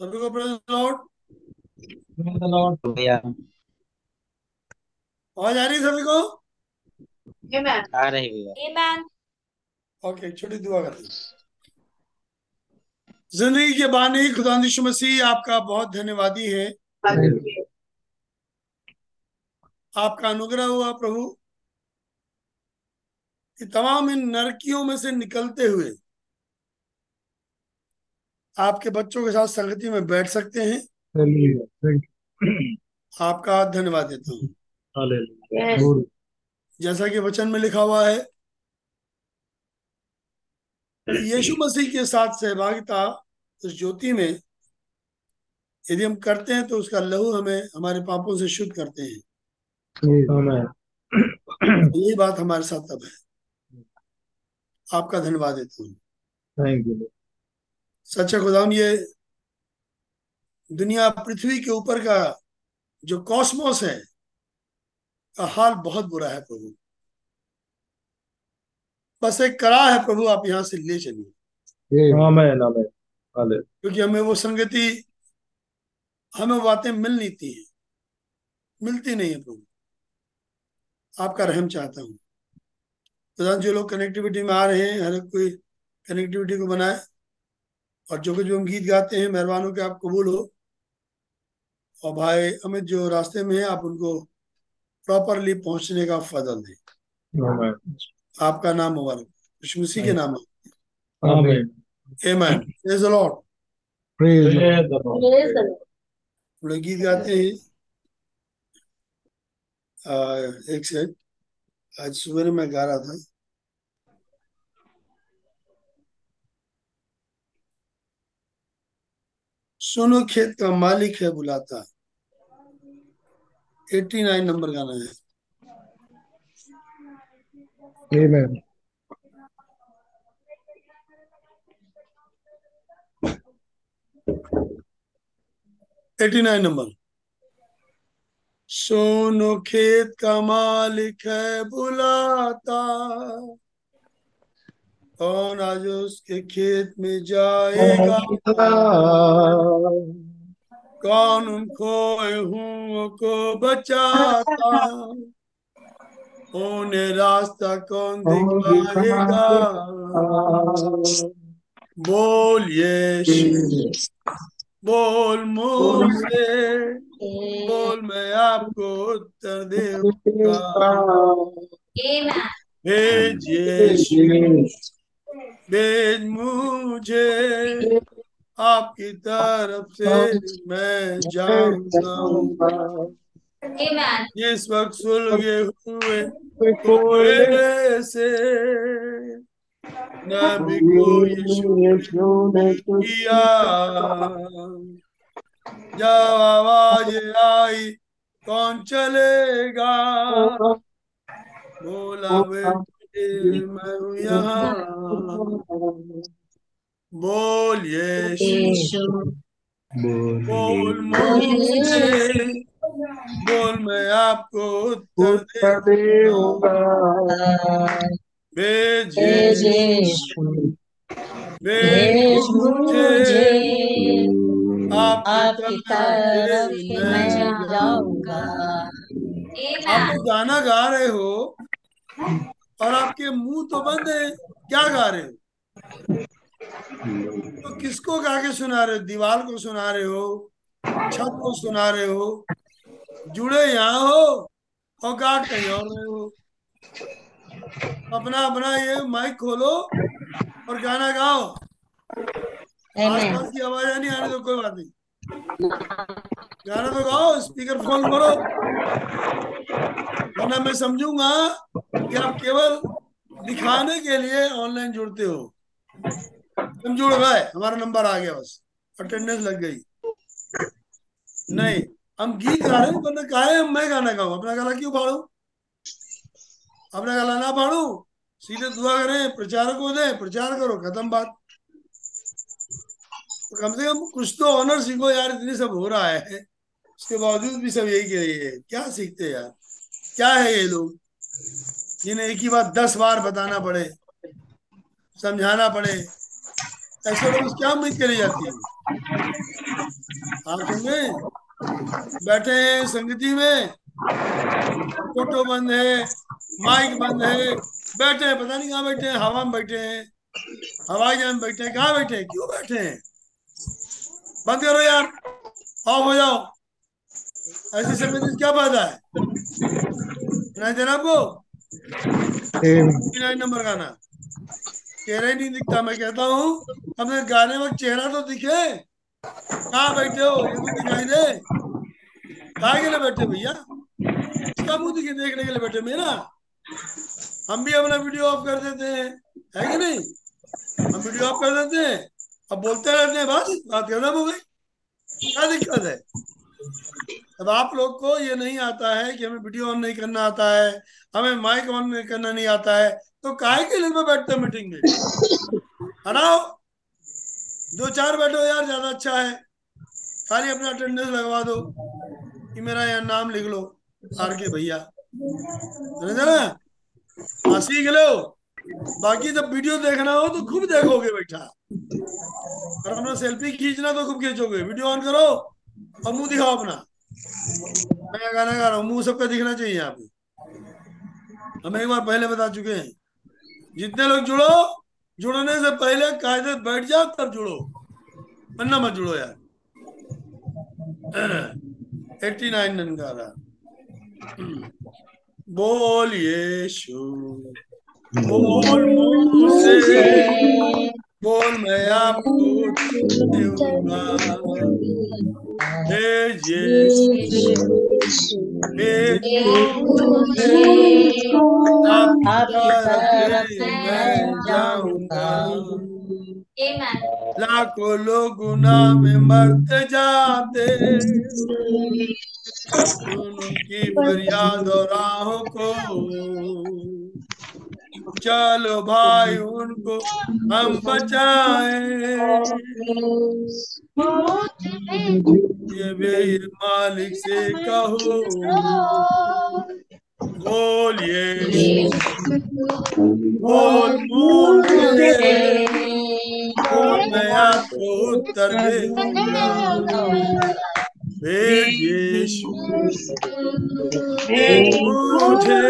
सभी को praise Lord the Lord. भैया आवाज़ आ रही है सभी को. आ रही भैया. ओके छोटी दुआ करते हैं ज़िंदगी के बानी खुदा यीशु मसीह आपका बहुत धन्यवादी है आपका अनुग्रह हुआ प्रभु कि तमाम इन नरकियों में से निकलते हुए आपके बच्चों के साथ संगति में बैठ सकते हैं. आपका धन्यवाद देता हूँ. जैसा कि वचन में लिखा हुआ है यीशु मसीह के साथ सहभागिता उस ज्योति में यदि हम करते हैं तो उसका लहू हमें हमारे पापों से शुद्ध करते हैं. यही बात हमारे साथ अब है आपका धन्यवाद देता हूँ थैंक you. सच्चा खुदाम ये दुनिया पृथ्वी के ऊपर का जो कॉस्मोस है का हाल बहुत बुरा है प्रभु। बस एक करा है प्रभु आप यहाँ से ले चलिए. क्योंकि हमें वो संगति हमें बातें मिल नहीं थी। मिलती नहीं है प्रभु। आपका रहम चाहता हूँ। प्रधान जो लोग कनेक्टिविटी में आ रहे हैं हर कोई कनेक्टिविटी को बनाए। और जो कुछ हम गीत गाते हैं मेहरबान हो के आप कबूल हो। और भाई अमित जो रास्ते में है आप उनको प्रॉपरली पहुँचने का फजल दें। आपका नाम मुबारक। यीशु मसीह के नाम Amen. Amen praise the lord Praise the Lord. Praise the Lord. हम लोग गीत गाते हैं। आ, एक सेकंड आज सुबह मैं गा रहा था। सोनो खेत का मालिक है बुलाता 89 नंबर गाना है। Amen. Eighty nine number. सोनो खेत का मालिक है बुलाता। कौन आज उसके खेत में जाएगा। कौन उन खोए हुओं को बचाता? उन्हें रास्ता कौन दिखाएगा बोल यीशु। बोल मुझसे बोल मैं आपको उत्तर दूँगा. भेज भेज मुझे आपकी तरफ़ से मैं जाऊँगा। जिस वक्त सुलगे हुए कोयले से नबी को यीशु ने किया। जब आवाज़ आई कौन चलेगा? बोला बेटे बोल यीशु बोल मुझसे बोल मैं आपको उत्तर भेज भेज मुझे आपकी तरफ़ मैं जाऊँगा आप तो गाना गा रहे हो। और आपके मुँह तो बंद है क्या गा रहे हो? तो किसको गा के सुना रहे हो? दीवार को सुना रहे हो? छत को सुना रहे हो? जुड़े यहाँ हो? और गा कहीं और रहे हो? अपना अपना ये माइक खोलो और गाना गाओ। आसपास की आवाज़ नहीं आने तो कोई बात नहीं। गाना गाओ स्पीकर फ़ोन करो वरना मैं समझूँगा कि आप केवल दिखाने के लिए ऑनलाइन जुड़ते हो तुम जुड़ गए हमारा नंबर आ गया बस अटेंडेंस लग गई नहीं हम गीत गा रहे हैं वरना कहा मैं गाना गाऊं अपना गाना क्यों फाड़ू अपना गाना ना फाड़ू सीधे दुआ करें प्रचारक को दे प्रचार करो खत्म बात कम से कम कुछ तो ऑनर सीखो यार, इतने सब हो रहा है। उसके बावजूद भी सब यही कह रही है। क्या सीखते यार? क्या है ये लोग? जिन्हें एक ही बात दस बार बताना पड़े, समझाना पड़े, ऐसे लोगों क्या उम्मीद करी जाती है? आप समझे बैठे हैं, संगति में, फ़ोटो बंद है, माइक बंद है, बैठे हैं, पता नहीं कहाँ बैठे हैं, हवा में बैठे हैं, हवाई जहाज़ में बैठे हैं, कहाँ बैठे हैं, क्यों बैठे हैं? बंद करो यार। ऑफ़ हो जाओ। ऐसे संगति से क्या फ़ायदा है? सुनाई दे रहा आपको नंबर गाना चेहरा ही नहीं दिखता मैं कहता हूँ अपने गाने में चेहरा तो दिखे। कहाँ बैठे हो? ये तो दिखाई दे। कहा के लिए बैठे भैया? इसका मुँह दिखे देखने के लिए बैठे मेरा? हम भी अपना वीडियो ऑफ़ कर देते हैं। है कि नहीं? हम वीडियो ऑफ़ कर देते हैं। अब बोलते रहते हैं, बस, बात खत्म हो गई। क्या दिक्कत है? अब आप लोग को ये नहीं आता है कि हमें वीडियो ऑन नहीं करना आता है, हमें माइक ऑन नहीं करना नहीं आता है तो काहे के लिए बैठते मीटिंग में? हटाओ दो चार बैठो यार, ज़्यादा अच्छा है। खाली अपना अटेंडेंस लगवा दो। कि मेरा यहाँ नाम लिख लो, आर के भैया। सीख लो बाकी जब वीडियो देखना हो तो खूब देखोगे बैठा और अपना सेल्फी खींचना तो खूब खींचोगे। वीडियो ऑन करो और मुँह दिखाओ अपना। मैं गाना गा रहा हूँ, मुँह सबका दिखना चाहिए यहाँ हम एक बार पहले बता चुके हैं। जितने लोग जुड़ो, जुड़ने से पहले कायदे बैठ जाओ, तब जुड़ो। वरना मत जुड़ो यार। एट्टी नाइन रन गा रहा बोलिए यीशु। बोल मुँह से बोल मैं आपको दूँगा हे यीशु हे मैं जाऊँगा लाखों लोग गुनाह में मरते जाते दोनों की फरियाद और राहों को चलो भाई, उनको हम बचाए। ये मालिक से कहो, बोलिए। बोल बोल मैं आपको उत्तर हे मुझे।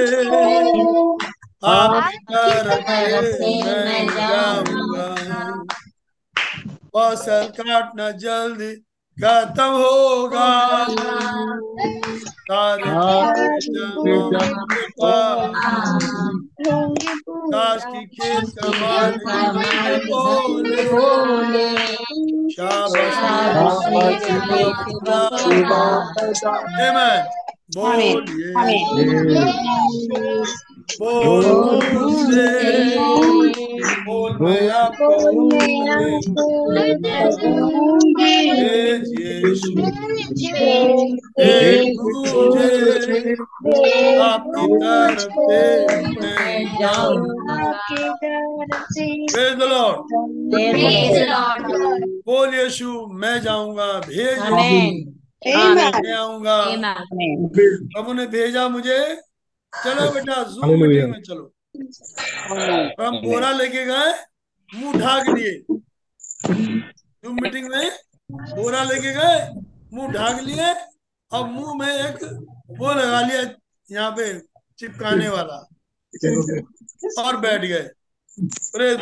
फ़सल काटना जल्दी खत्म होगा। काश की खेत का बोले। शाबाश। आमेन बोलिए बोल मुझसे बोल मैं आपको हे यीशु हे मुझे आपकी तरफ़ से मैं जाऊँगा praise the lord Praise the Lord. बोल यीशु मैं जाऊँगा भेज प्रभु ने भेजा मुझे। चलो बेटा जूम मीटिंग में चलो। हम बोरा लेके गए मुँह ढाक लिए। जूम मीटिंग में बोरा लेके गए मुँह ढाक लिए और मुँह में एक वो लगा लिया यहाँ पे चिपकाने वाला। और बैठ गए।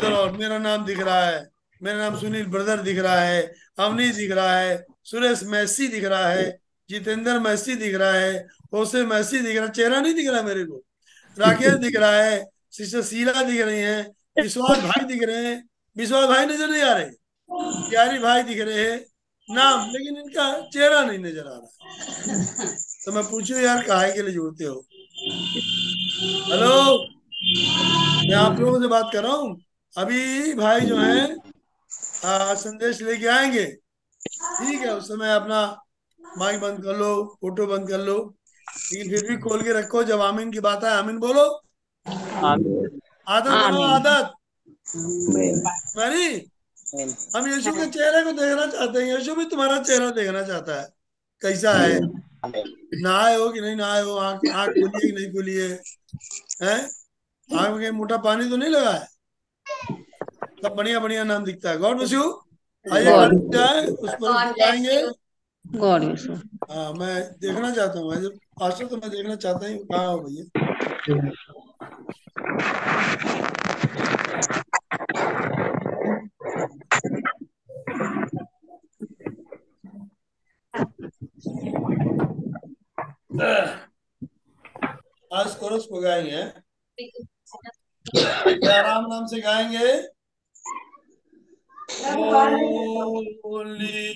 लॉर्ड मेरा नाम दिख रहा है। मेरा नाम सुनील ब्रदर दिख रहा है अवनी दिख रहा है। सुरेश मैसी दिख रहा है जितेंद्र मैसी दिख रहा है होसे मैसी दिख रहा है चेहरा नहीं दिख रहा मेरे को। राकेश दिख रहा है सिस्टर शीला दिख रही है विश्वास भाई दिख रहे हैं विश्वास भाई नज़र नहीं आ रहे। प्यारी भाई दिख रहे हैं नाम लेकिन इनका चेहरा नहीं नज़र आ रहा। तो मैं पूछू यार काहे के लिए जुड़ते हो? हेलो? मैं आप लोगों से बात कर रहा हूँ। अभी भाई जो है आ, संदेश लेके आएँगे। ठीक है उस समय अपना माइक बंद कर लो फ़ोटो बंद कर लो लेकिन फिर भी खोल के रखो जब आमीन की बात है आमीन बोलो। आदत बनो आदत। नहीं हम यीशु के चेहरे को देखना चाहते हैं यीशु भी तुम्हारा चेहरा देखना चाहता है कैसा है? नहाए हो कि नहीं नहाए हो आँख आँख खुली है कि नहीं खुली है? हैं? आँख में कहीं मोटा पानी तो नहीं लगा है? सब बढ़िया बढ़िया नाम दिखता है। God you. God. खड़े हो. हाँ मैं देखना चाहता हूँ तो मैं देखना चाहता हूँ कहाँ हो भैया? आज कोरस को गाएँगे क्या राम नाम से गाएँगे। Holy Holy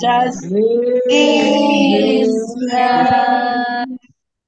Just is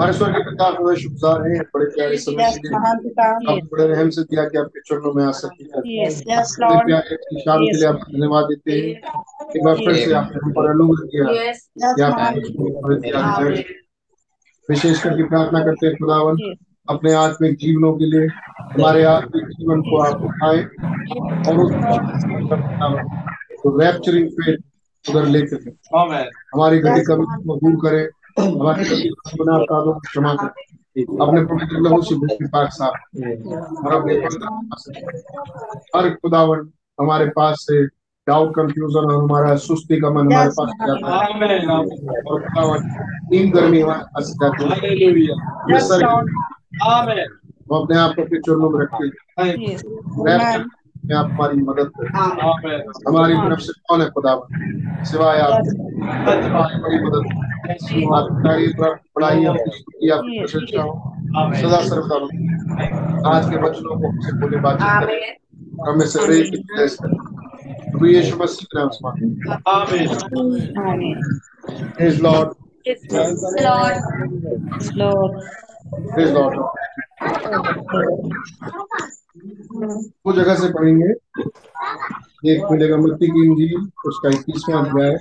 हमारे स्वर्गीय पिता हमें शुक्रगुजार हैं बड़े प्यारे समय के लिए आप बड़े रहम से दिया कि आपके चरणों में आ सके। Yes, yes, बड़े Lord. प्यारे की शाम के लिए आपको धन्यवाद देते हैं। एक बार फिर से आपने हम पर अनुग्रह किया। कि है विशेष करके प्रार्थना करते हैं खुदावन अपने आत्मिक जीवनों के लिए हमारे आत्मिक जीवन को आप उठाए और उस तो रैप्चरिंग फेथ उधर लेकर हमारी घटी कमी को दूर करें। क्षमा अपने पवित्र लहू से भूमि पाक साफ़ और अपने हर खुदावन हमारे पास से डाउट कंफ्यूजन और हमारा सुस्ती का मन हमारे पास जाता है। और खुदावन नींद गर्मी हमारे जाती है। अपने आप को अपने चरणों में रखते में आप हमारी मदद करें। हमारी तरफ़ से कौन है खुदावन सिवाय आप। हमारी बड़ी मदद पढ़ाई आपकी प्रशंसा हो सदा सर्वदा आज के वचनों को हमसे बोले बातचीत करें। हमें से यीशु मसीह के नाम से हैं। Lord. Lord. वो जगह से पढ़ेंगे। एक मिलेगा मत्ती की इंजील, उसका इक्कीसवां अध्याय।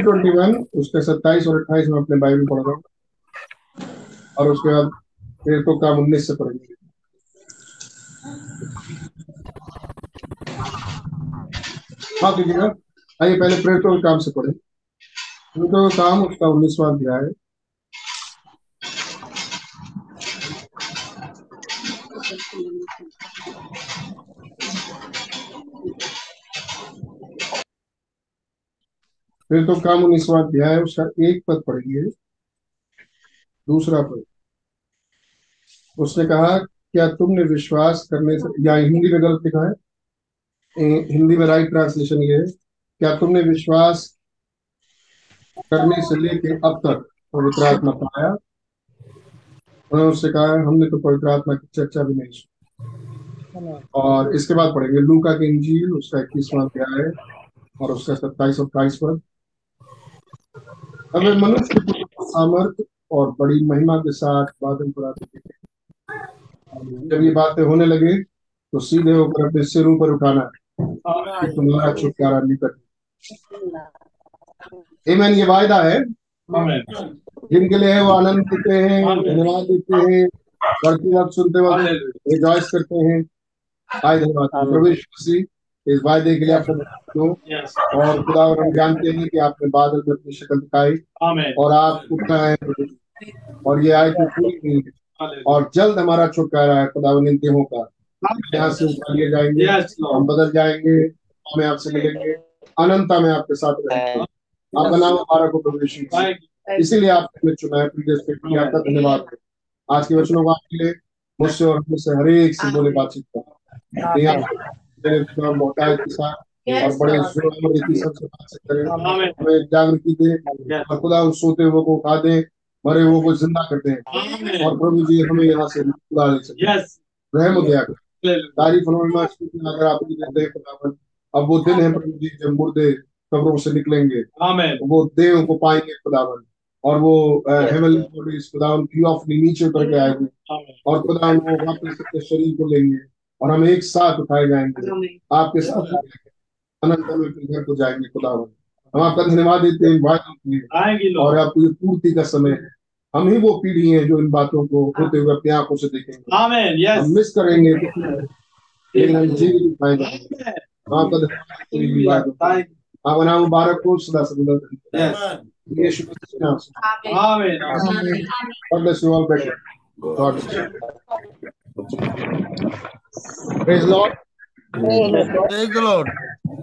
ट्वेंटी वन उसके सत्ताईस और अट्ठाईस में अपने बाइबल पढ़ रहा हूँ। और उसके बाद फिर तो काम उन्नीस से पढ़ेंगे हाँ कीजिएगा आइए पहले के काम से पढ़े। का काम उसका उन्नीसवां अध्याय है। फिर तो काम उन्नीसवा अध्याय है, उसका एक पद पढ़ेंगे। दूसरा पद उसने कहा, क्या तुमने विश्वास करने से या हिंदी में गलत लिखा है? हिंदी में राइट ट्रांसलेशन ये है। क्या तुमने विश्वास करने से लेके अब तक पवित्र आत्मा पाया? उन्होंने उससे कहा, हमने तो पवित्र आत्मा की चर्चा भी नहीं सुनी। और इसके बाद पढ़ेंगे। लूका की इंजील, उसका इक्कीसवां अध्याय और उसका सत्ताईस और अट्ठाईस पद। हमें मनुष्य के सामर्थ और बड़ी महिमा के साथ बादल पर आते देखे जब ये बातें होने लगे तो सीधे होकर अपने सिर ऊपर उठाना कि तुम्हारा छुटकारा निकट Amen, ये वायदा है। जिनके लिए वो आनंद देते हैं धन्यवाद देते हैं पढ़ते वक्त सुनते वक्त रिजॉइस करते हैं। आए धन्यवाद। मसीह इस वायदे के लिए आप हो। और खुदा और हम जानते हैं कि आपने बादल में अपनी शक्ल दिखाई। और आप उठना है प्रभु जी। और ये आयत पूरी हुई है और जल्द हमारा छुटकारा है खुदा इन देहों का। यहाँ से उठा लिए जाएँगे हम बदल जाएँगे हमें आपसे मिलेंगे। अनंता में आपके साथ रहेंगे। आपका नाम हमारा को मसीह। इसीलिए आपने हमें चुना है प्रिय स्पिरिट में आपका धन्यवाद। आज के वचनों को आपके लिए मुझसे और मुझसे हर एक से बोले बातचीत करें। के साथ और बड़े ज़ोर रीति सबसे बातचीत करें। हमें जागृति दे और खुदा उस सोते हुए को उठा दे। मरे हुए को ज़िंदा करते हैं और प्रभु जी हमें यहाँ से रहम दया तारीफ़ अगर आप खुदावन अब वो दिन है प्रभु जी जब मुर्दे कब्रों से निकलेंगे। वो देह को पाएँगे खुदावन। और वो बॉडीज खुदावन क्यू ऑफ़ नीचे उतर के आएँगे। और खुदा वो वापस अपने शरीर को लेंगे। और हम एक साथ उठाए जाएँगे। आपके साथ अनंत में अपने घर को जाएँगे खुदावन। हम आपका धन्यवाद देते हैं बातों के लिए। और आपको ये पूर्ति का समय है। हम ही वो पीढ़ी है जो इन बातों को होते हुए अपनी आँखों से देखेंगे। हम मिस करेंगे हम आपका नाम मुबारक हो सदा सदा यीशु मसीह के God bless you all better. God bless you. Praise the Lord. Praise the Lord.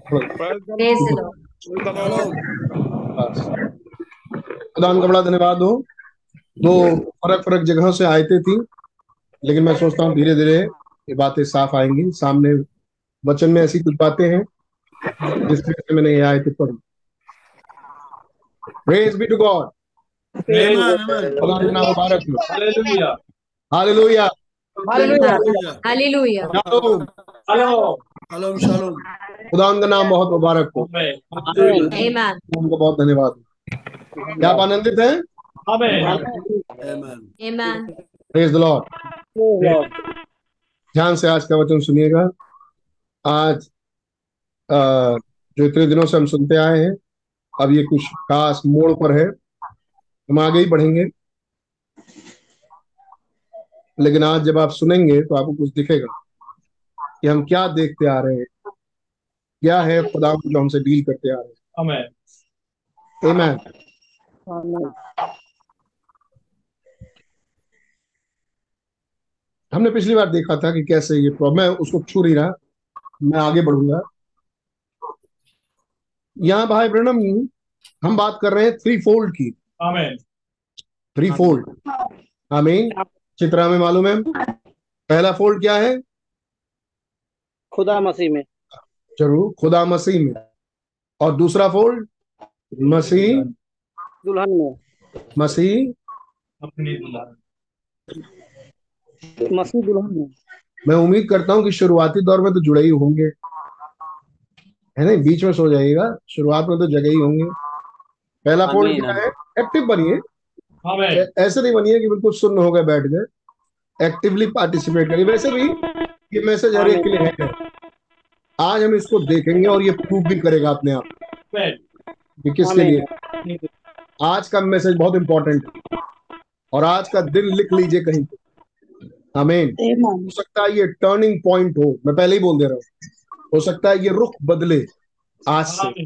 Praise the Lord. खुदान का बड़ा धन्यवाद हो। दो फ़र्क फ़र्क जगहों से आयतें थी लेकिन मैं सोचता हूँ धीरे धीरे ये बातें साफ़ आएँगी। सामने वचन में ऐसी कुछ बातें हैं जिसमें से मैंने ये आयतें पढ़ी। प्रेज बी टू गॉड मुबारक हो। Hallelujah Hallelujah. Shalom Shalom, shalom. खुदा का नाम बहुत मुबारक हो। Amen. उनको बहुत धन्यवाद। क्या आप आनंदित हैं? Amen. Amen. Praise the lord ध्यान से आज का वचन सुनिएगा। आज अ, जो इतने दिनों से हम सुनते आए हैं अब ये कुछ खास मोड़ पर है। हम आगे ही बढ़ेंगे। लेकिन आज जब आप सुनेंगे तो आपको कुछ दिखेगा। कि हम क्या देखते आ रहे हैं? क्या है खुदा जो हमसे डील करते आ रहे हैं? Amen. हमने पिछली बार देखा था कि कैसे ये प्रॉब्लम मैं उसको छू नहीं रहा मैं आगे बढ़ूँगा। यहाँ भाई ब्रणम हम बात कर रहे हैं थ्री फोल्ड की। थ्री फोल्ड आमीन। चित्रा में मालूम है? पहला फोल्ड क्या है? खुदा मसीह में। ज़रूर खुदा मसीह में। और दूसरा फोल्ड मसीह। दुल्हन में। मसीह। मसीह दुल्हन में। मैं उम्मीद करता हूँ कि शुरुआती दौर में तो जुड़े ही होंगे। है ना बीच में सो जाइएगा। शुरुआत में तो जगह ही होंगे। पहला फोल्ड क्या है? एक्टिव बनिए। ऐसे नहीं बनिए कि बिल्कुल सुन्न हो गए बैठ गए। एक्टिवली पार्टिसिपेट करिए। वैसे भी ये मैसेज हर एक के लिए है। आज हम इसको देखेंगे और ये प्रूव भी करेगा अपने आप। कि किसके लिए? आज का मैसेज बहुत इंपॉर्टेंट है। और आज का दिन लिख लीजिए कहीं पे। आमीन हो सकता है ये टर्निंग पॉइंट हो। मैं पहले ही बोल दे रहा हूँ। हो सकता है ये रुख बदले आज से।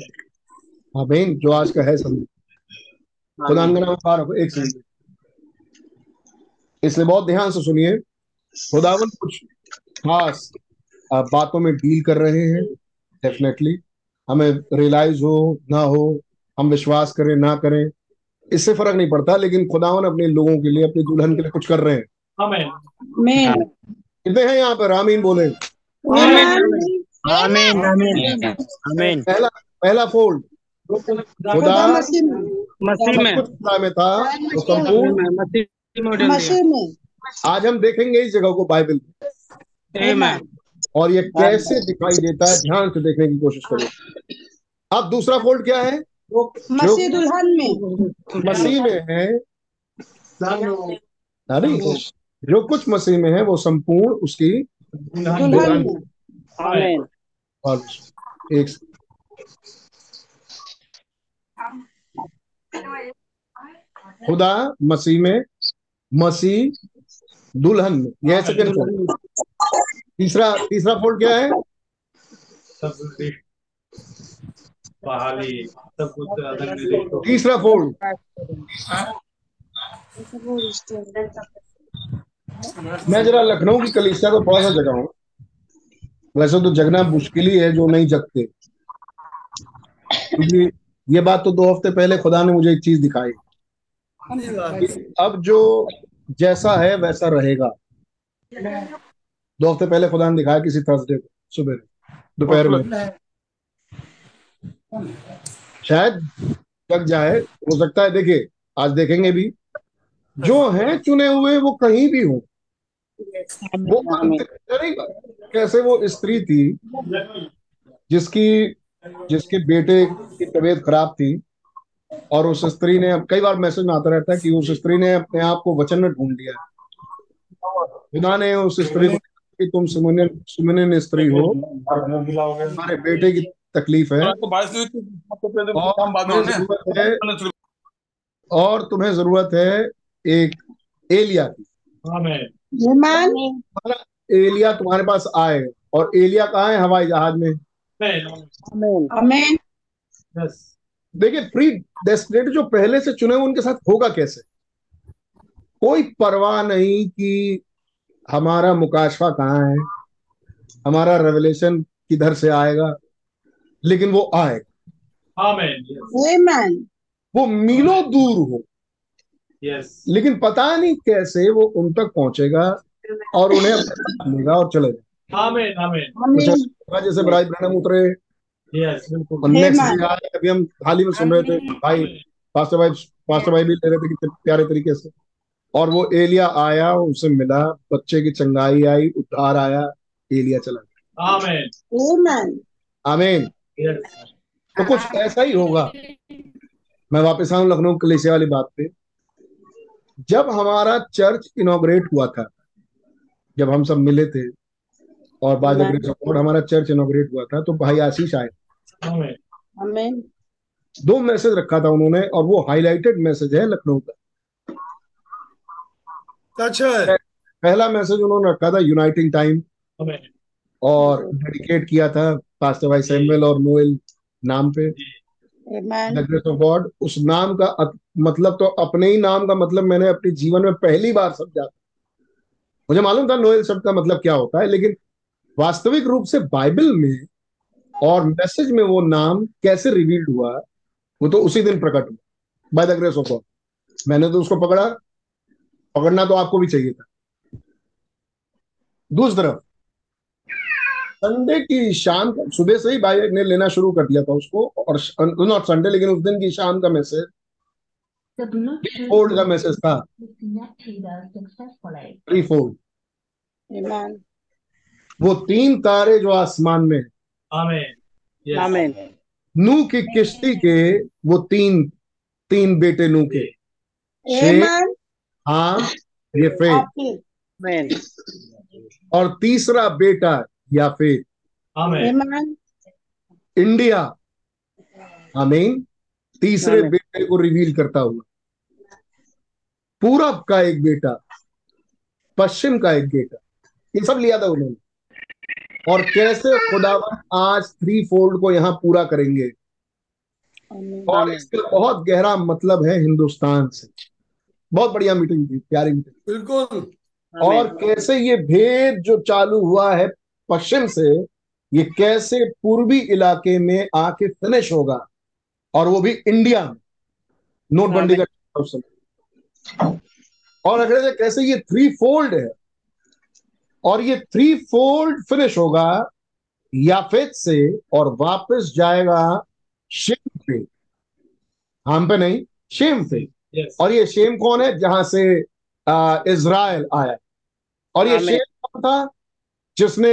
आमीन जो आज का है समझ खुदा का नाम मुबारक एक सेकंड इसलिए बहुत ध्यान से सुनिए। खुदावन कुछ खास बातों में डील कर रहे हैं डेफिनेटली हमें रियलाइज़ हो ना हो हम विश्वास करें ना करें इससे फ़र्क नहीं पड़ता लेकिन खुदावन अपने लोगों के लिए अपनी दुल्हन के लिए कुछ कर रहे हैं। कितने हैं यहाँ पर? आमीन बोले। आमीन आमीन आमीन आमीन पहला पहला फोल्ड खुदा मसीह में। मसीह में। सब कुछ खुदा में था संपूर्ण मसीह में। आज हम देखेंगे इस जगह को बाइबल में। और ये कैसे दिखाई देता है? ध्यान से देखने की कोशिश करो। अब दूसरा फोल्ड क्या है? मसीह दुल्हन में। मसीह में है। अरे जो। कुछ मसीह में है वो संपूर्ण उसकी दुल्हन। में और एक खुदा मसीह में मसीह दुल्हन में। यह सेकंड तीसरा तीसरा फोल्ड क्या है? बहाली। सब कुछ तीसरा फोल्ड मैं जरा लखनऊ की कलिसिया को थोड़ा सा जगाऊं। वैसे तो जगना मुश्किल ही है जो नहीं जगते। क्योंकि ये बात तो दो हफ़्ते पहले खुदा ने मुझे एक चीज़ दिखाई। अब जो जैसा है वैसा रहेगा। दो हफ़्ते पहले खुदा ने दिखाया किसी थर्सडे को सुबह दोपहर में। शायद जग जाए हो सकता है देखिए आज देखेंगे भी। जो हैं चुने हुए वो कहीं भी हो। वो कैसे वो स्त्री थी जिसकी जिसके बेटे की तबीयत खराब थी और उस स्त्री ने कई बार मैसेज में आता रहता है कि उस स्त्री ने अपने आप को वचन में ढूंढ लिया खुदा ने उस स्त्री को कि तुम सुमने सुमने स्त्री हो। तुम्हारे बेटे की तकलीफ़ है। और तुम्हें ज़रूरत है और तुम्हें ज़रूरत है एक एलिया की। एलिया तुम्हारे पास आए। और एलिया कहाँ है हवाई जहाज़ में? आमीन आमीन देखिए प्री डेस्टिनेट जो पहले से चुने हुए उनके साथ होगा कैसे? कोई परवाह नहीं कि हमारा मुकाशफा कहाँ है? हमारा रेवलेशन किधर से आएगा? लेकिन वो आएगा। आमीन वो मीलों दूर हो। यस लेकिन पता नहीं कैसे वो उन तक पहुंचेगा और उन्हें अपने साथ लेगा और ऐसा होगा जैसे ब्राइट ब्रैनम उतरे। Next Amen. आए अभी हम हाल ही में सुन रहे थे भाई पास्टर भाई पास्टर भाई भी ले रहे थे कितने प्यारे तरीके से। और वो एलिया आया उसे मिला बच्चे की चंगाई आई उद्धार आया एलिया चला गया। आमीन। आमीन। आमीन तो कुछ ऐसा ही होगा। मैं वापस आऊँ लखनऊ कलेसिया वाली बात पे। जब हमारा चर्च इनोग्रेट हुआ था जब हम सब मिले थे और बाद हमारा चर्च इनोग्रेट हुआ था तो भाई आशीष आए। आमीन। आमीन दो मैसेज रखा था उन्होंने और वो हाईलाइटेड मैसेज है लखनऊ का। है पहला मैसेज उन्होंने रखा था यूनाइटिंग टाइम और डेडिकेट किया था पास्टर भाई सैमुअल और नोएल नाम पे। ऑफ़ गॉड उस नाम का मतलब तो अपने ही नाम का मतलब मैंने अपने जीवन में पहली बार समझा मुझे मालूम था नोएल शब्द का मतलब क्या होता है लेकिन वास्तविक रूप से बाइबल में और मैसेज में वो नाम कैसे रिवील्ड हुआ वो तो उसी दिन प्रकट हुआ by the grace of God मैंने तो उसको पकड़ा पकड़ना तो आपको भी चाहिए था। दूसरी तरफ़ संडे की शाम को सुबह से ही भाई ने लेना शुरू कर दिया था उसको और नॉट संडे लेकिन उस दिन की शाम का मैसेज फोल्ड का मैसेज था। थ्री फोल्ड वो तीन तारे जो आसमान में हैं, आमीन यस नू की किश्ती के वो तीन तीन बेटे नू के। शेख हाँ ये आमीन और तीसरा बेटा या आमीन इंडिया। आमीन। तीसरे बेटे को रिवील करता हुआ। पूरब का एक बेटा पश्चिम का एक बेटा। ये सब लिया था उन्होंने। और कैसे खुदावन आज थ्री फोल्ड को यहाँ पूरा करेंगे? और इसका बहुत गहरा मतलब है हिंदुस्तान से। बहुत बढ़िया मीटिंग थी प्यारी मीटिंग बिल्कुल। और कैसे ये भेद जो चालू हुआ है पश्चिम से ये कैसे पूर्वी इलाके में आके फिनिश होगा और वो भी इंडिया में नोटबंदी का और अगर कैसे ये थ्री फोल्ड है और ये थ्री फोल्ड फिनिश होगा याफेद से और वापस जाएगा शेम पे हम पे नहीं शेम पे Yes. और ये शेम कौन है? जहाँ से इज़राइल आया। और ये शेम कौन था? जिसने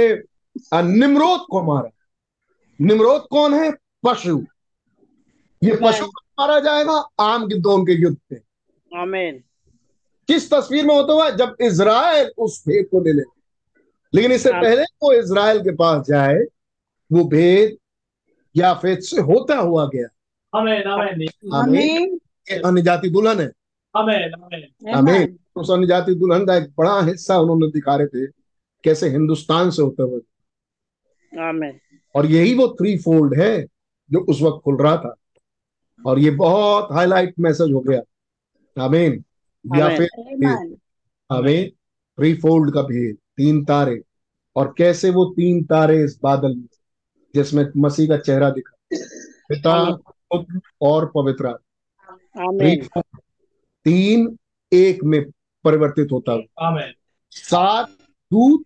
आ, निम्रोद को मारा। निम्रोद कौन है? पशु। ये पशु को मारा जाएगा आम गिद्धों के युद्ध पे। आमीन किस तस्वीर में होता हुआ? जब इज़राइल उस भेद को ले ले लेकिन इससे। पहले वो इज़राइल के पास जाए वो भेद या फेद से होता हुआ गया. आमीन। ये अन्य जाति दुल्हन है Amen. Amen. उस अन्य जाति दुल्हन का एक बड़ा हिस्सा उन्होंने दिखा रहे थे कैसे हिंदुस्तान से होते हुए और यही वो थ्री फोल्ड है जो उस वक्त खुल रहा था। और ये बहुत हाईलाइट मैसेज हो गया। आमीन या फिर आमीन थ्री फोल्ड का भेद तीन तारे। और कैसे वो तीन तारे इस बादल में जिसमें मसीह का चेहरा दिखा। पिता पुत्र और पवित्र आत्मा। तीन एक में परिवर्तित होता है। सात दूत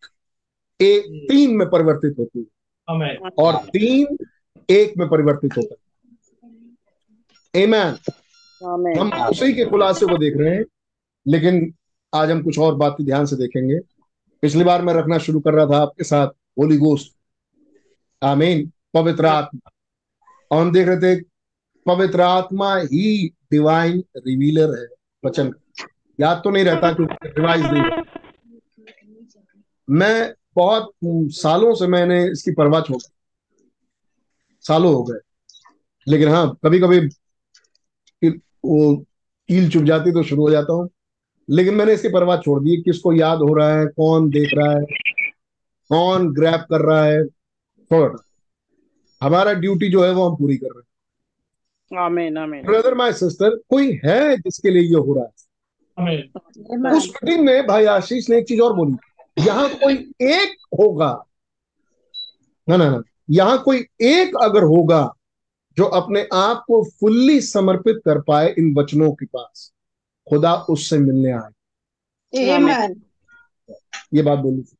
एक तीन में परिवर्तित होती है। और तीन एक में परिवर्तित होता है। Amen. आमीन। हम उसी के खुलासे को देख रहे हैं लेकिन आज हम कुछ और बात ध्यान से देखेंगे। पिछली बार मैं रखना शुरू कर रहा था आपके साथ होली गोस्ट आमीन। पवित्र आत्मा। और हम देख रहे थे पवित्र आत्मा ही डिवाइन रिवीलर है, वचन। याद तो नहीं रहता क्योंकि रिवाइज नहीं मैं बहुत सालों से मैंने इसकी परवाह छोड़। सालों हो गए। लेकिन हाँ कभी कभी वो कील चुप जाती तो शुरू हो जाता हूँ। लेकिन मैंने इसकी परवाह छोड़ दी किसको याद हो रहा है, कौन देख रहा है, कौन ग्रैप कर रहा है, छोड़ हमारा ड्यूटी जो है वो हम पूरी कर रहे हैं। आमीन आमीन ब्रदर माय सिस्टर कोई है जिसके लिए ये हो रहा है? Amen. उस मीटिंग में भाई आशीष ने एक चीज़ और बोली। यहाँ कोई एक होगा ना ना ना यहाँ कोई एक अगर होगा जो अपने आप को फुल्ली समर्पित कर पाए इन वचनों के पास खुदा उससे मिलने आए। ये बात बोली थी।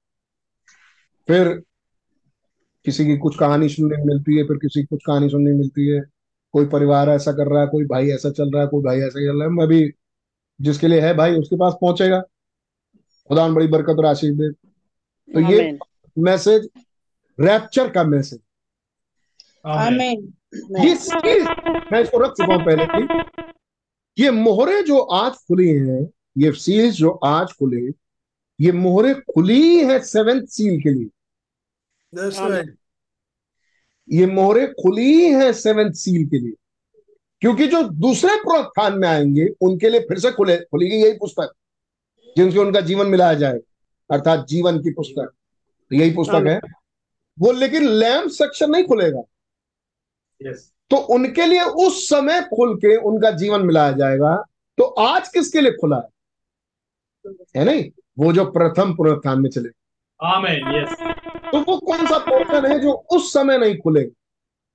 फिर किसी की कुछ कहानी सुनने मिलती है फिर किसी की कुछ कहानी सुनने मिलती है। कोई परिवार ऐसा कर रहा है कोई भाई ऐसा चल रहा है कोई भाई ऐसा चल रहा है मैं भी जिसके लिए है भाई उसके पास पहुंचेगा। खुदा उन बड़ी बरकत और आशीष दे। तो ये मैसेज रैप्चर का मैसेज। ये सील मैं इसको रख चुका हूँ पहले की ये मोहरे जो आज खुली हैं ये सील्स जो आज खुले ये मोहरे खुली है सेवेंथ सील के लिए। That's right. ये मोहरे खुली हैं सेवेंथ सील के लिए। क्योंकि जो दूसरे पुनरुत्थान में आएँगे उनके लिए फिर से खुले खुलेगी यही पुस्तक जिनसे उनका जीवन मिलाया जाए। अर्थात जीवन की पुस्तक। यही पुस्तक है। वो लेकिन लैम्प सेक्शन नहीं खुलेगा। Yes. तो उनके लिए उस समय खुल के उनका जीवन मिलाया जाएगा। तो आज किसके लिए खुला है? है नहीं? वो जो प्रथम पुनरुत्थान में चले। Amen. Yes. तो वो कौन सा पोर्शन है जो उस समय नहीं खुलेगा?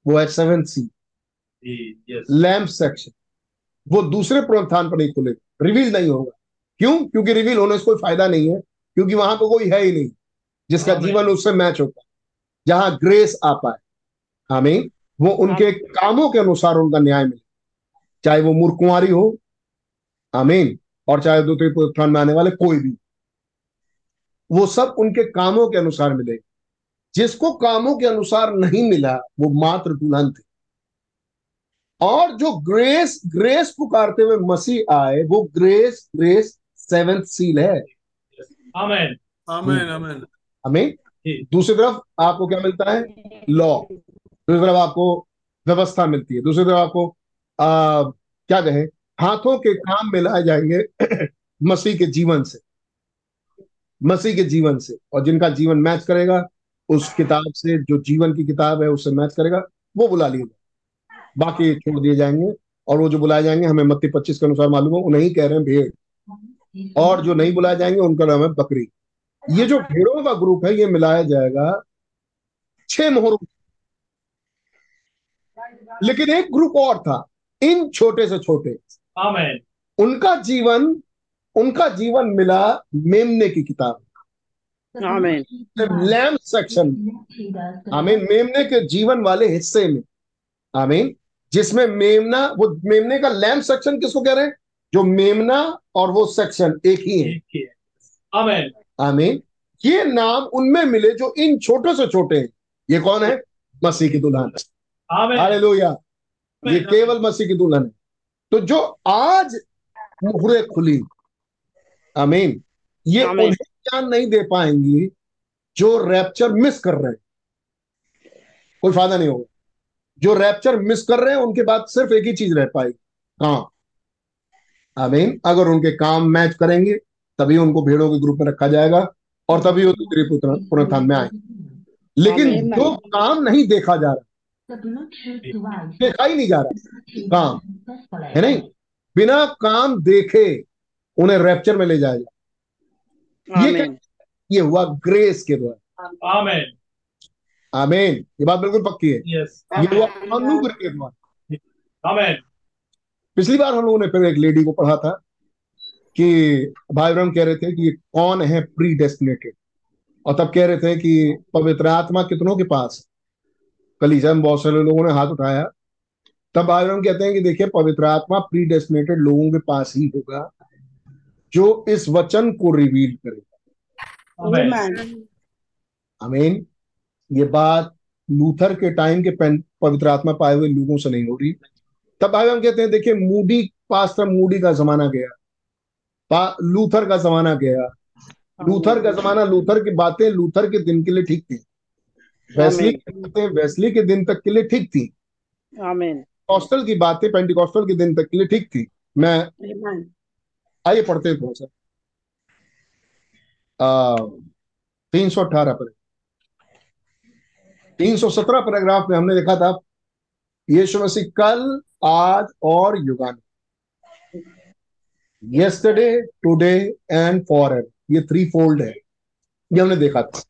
वो है सेवन सी लैम्प सेक्शन वो दूसरे पुनरुत्थान पर नहीं खुलेगा। रिवील नहीं होगा। क्यों? क्योंकि रिवील होने से कोई फ़ायदा नहीं है क्योंकि वहाँ पर कोई है ही नहीं जिसका जीवन उससे मैच होता है। जहाँ ग्रेस आ पाए। आमीन वो उनके कामों के अनुसार उनका न्याय मिले। चाहे वो मूर्खुआरी हो। आमीन और चाहे द्वितीय पुनरुत्थान में आने वाले कोई भी। वो सब उनके कामों के अनुसार मिले जिसको कामों के अनुसार नहीं मिला वो मात्र दुल्हन थे। और जो ग्रेस ग्रेस पुकारते हुए मसीह आए वो ग्रेस ग्रेस सेवेंथ सील है। Amen. Amen. Amen. हमें दूसरी तरफ़ आपको क्या मिलता है? लॉ दूसरी तरफ़ आपको व्यवस्था मिलती है। दूसरी तरफ़ आपको आ, क्या कहें? हाथों के काम मिलाए जाएँगे मसीह के जीवन से। मसीह के जीवन से। और जिनका जीवन मैच करेगा उस किताब से जो जीवन की किताब है उससे मैच करेगा वो बुला लिए जाएँगे। बाकी छोड़ दिए जाएँगे और वो जो बुलाए जाएँगे हमें मत्ती पच्चीस के अनुसार मालूम है उन्हें कह रहे हैं भेड़। और जो नहीं बुलाए जाएँगे उनका नाम है बकरी। ये जो भेड़ों का ग्रुप है ये मिलाया जाएगा छह मोहरों लेकिन एक ग्रुप और था इन छोटे से छोटे। उनका जीवन उनका जीवन मिला मेमने की किताब. लैम्प सेक्शन आमीन। मेमने के जीवन वाले हिस्से में। आमीन। जिसमें मेमना वो मेमने का लैम्प सेक्शन किसको कह रहे हैं? जो मेमना और वो सेक्शन एक ही है। ही आमीन। ये नाम उनमें मिले जो इन छोटे से छोटे हैं। ये कौन है? मसीह की दुल्हन। Amen. हालेलुया। ये केवल मसीह की दुल्हन है। तो जो आज मुहरे खुली। आमीन। ये आमीन। उन्हें ज्ञान नहीं दे पाएँगी जो रैप्चर मिस कर रहे हैं। कोई फ़ायदा नहीं होगा। जो रैप्चर मिस कर रहे हैं उनके बाद सिर्फ़ एक ही चीज़ रह पाएगी। काम आमीन। अगर उनके काम मैच करेंगे तभी उनको भेड़ों के ग्रुप में रखा जाएगा और तभी वो दूसरी पुत्र- पुनरुत्थान में आएँगे। लेकिन जो काम नहीं देखा जा रहा देखा ही नहीं जा रहा काम। है नहीं? बिना काम देखे उन्हें रैप्चर में ले जाएगा ये ये हुआ ग्रेस के द्वारा। Amen. आमीन। ये बात बिल्कुल पक्की है। Yes. ये हुआ अनुग्रह के द्वारा। Amen. पिछली बार हम लोगों ने फिर एक लेडी को पढ़ा था कि भाई ब्रह्म कह रहे थे कि ये कौन है प्री डेस्टिनेटेड और तब कह रहे थे कि पवित्र आत्मा कितनों के पास कलीजा में बहुत सारे लोगों ने हाथ उठाया। तब भाई ब्रह्म कहते हैं कि देखिए पवित्र आत्मा प्री डेस्टिनेटेड लोगों के पास ही होगा। जो इस वचन को रिवील करेगा Amen. Amen. आमीन ये बात लूथर के टाइम के पवित्र आत्मा पाए हुए लोगों से नहीं हो रही तब भाई हम कहते हैं देखिए मूडी पास्टर मूडी का जमाना गया लूथर का जमाना गया लूथर का जमाना लूथर की बातें लूथर के दिन के लिए ठीक थी वैसली। की बातें वैसली के दिन तक के लिए ठीक थी Amen. कॉस्टल की बातें पेंटिकॉस्टल के दिन तक के लिए ठीक थी मैं. आइए पढ़ते हैं थोड़ा सा। तीन सौ अठारह पर। तीन सौ सत्रह पैराग्राफ में हमने देखा था यीशु मसीह कल आज और युगान। यस्टरडे टुडे एंड फॉर ये थ्री फोल्ड है। ये हमने देखा था।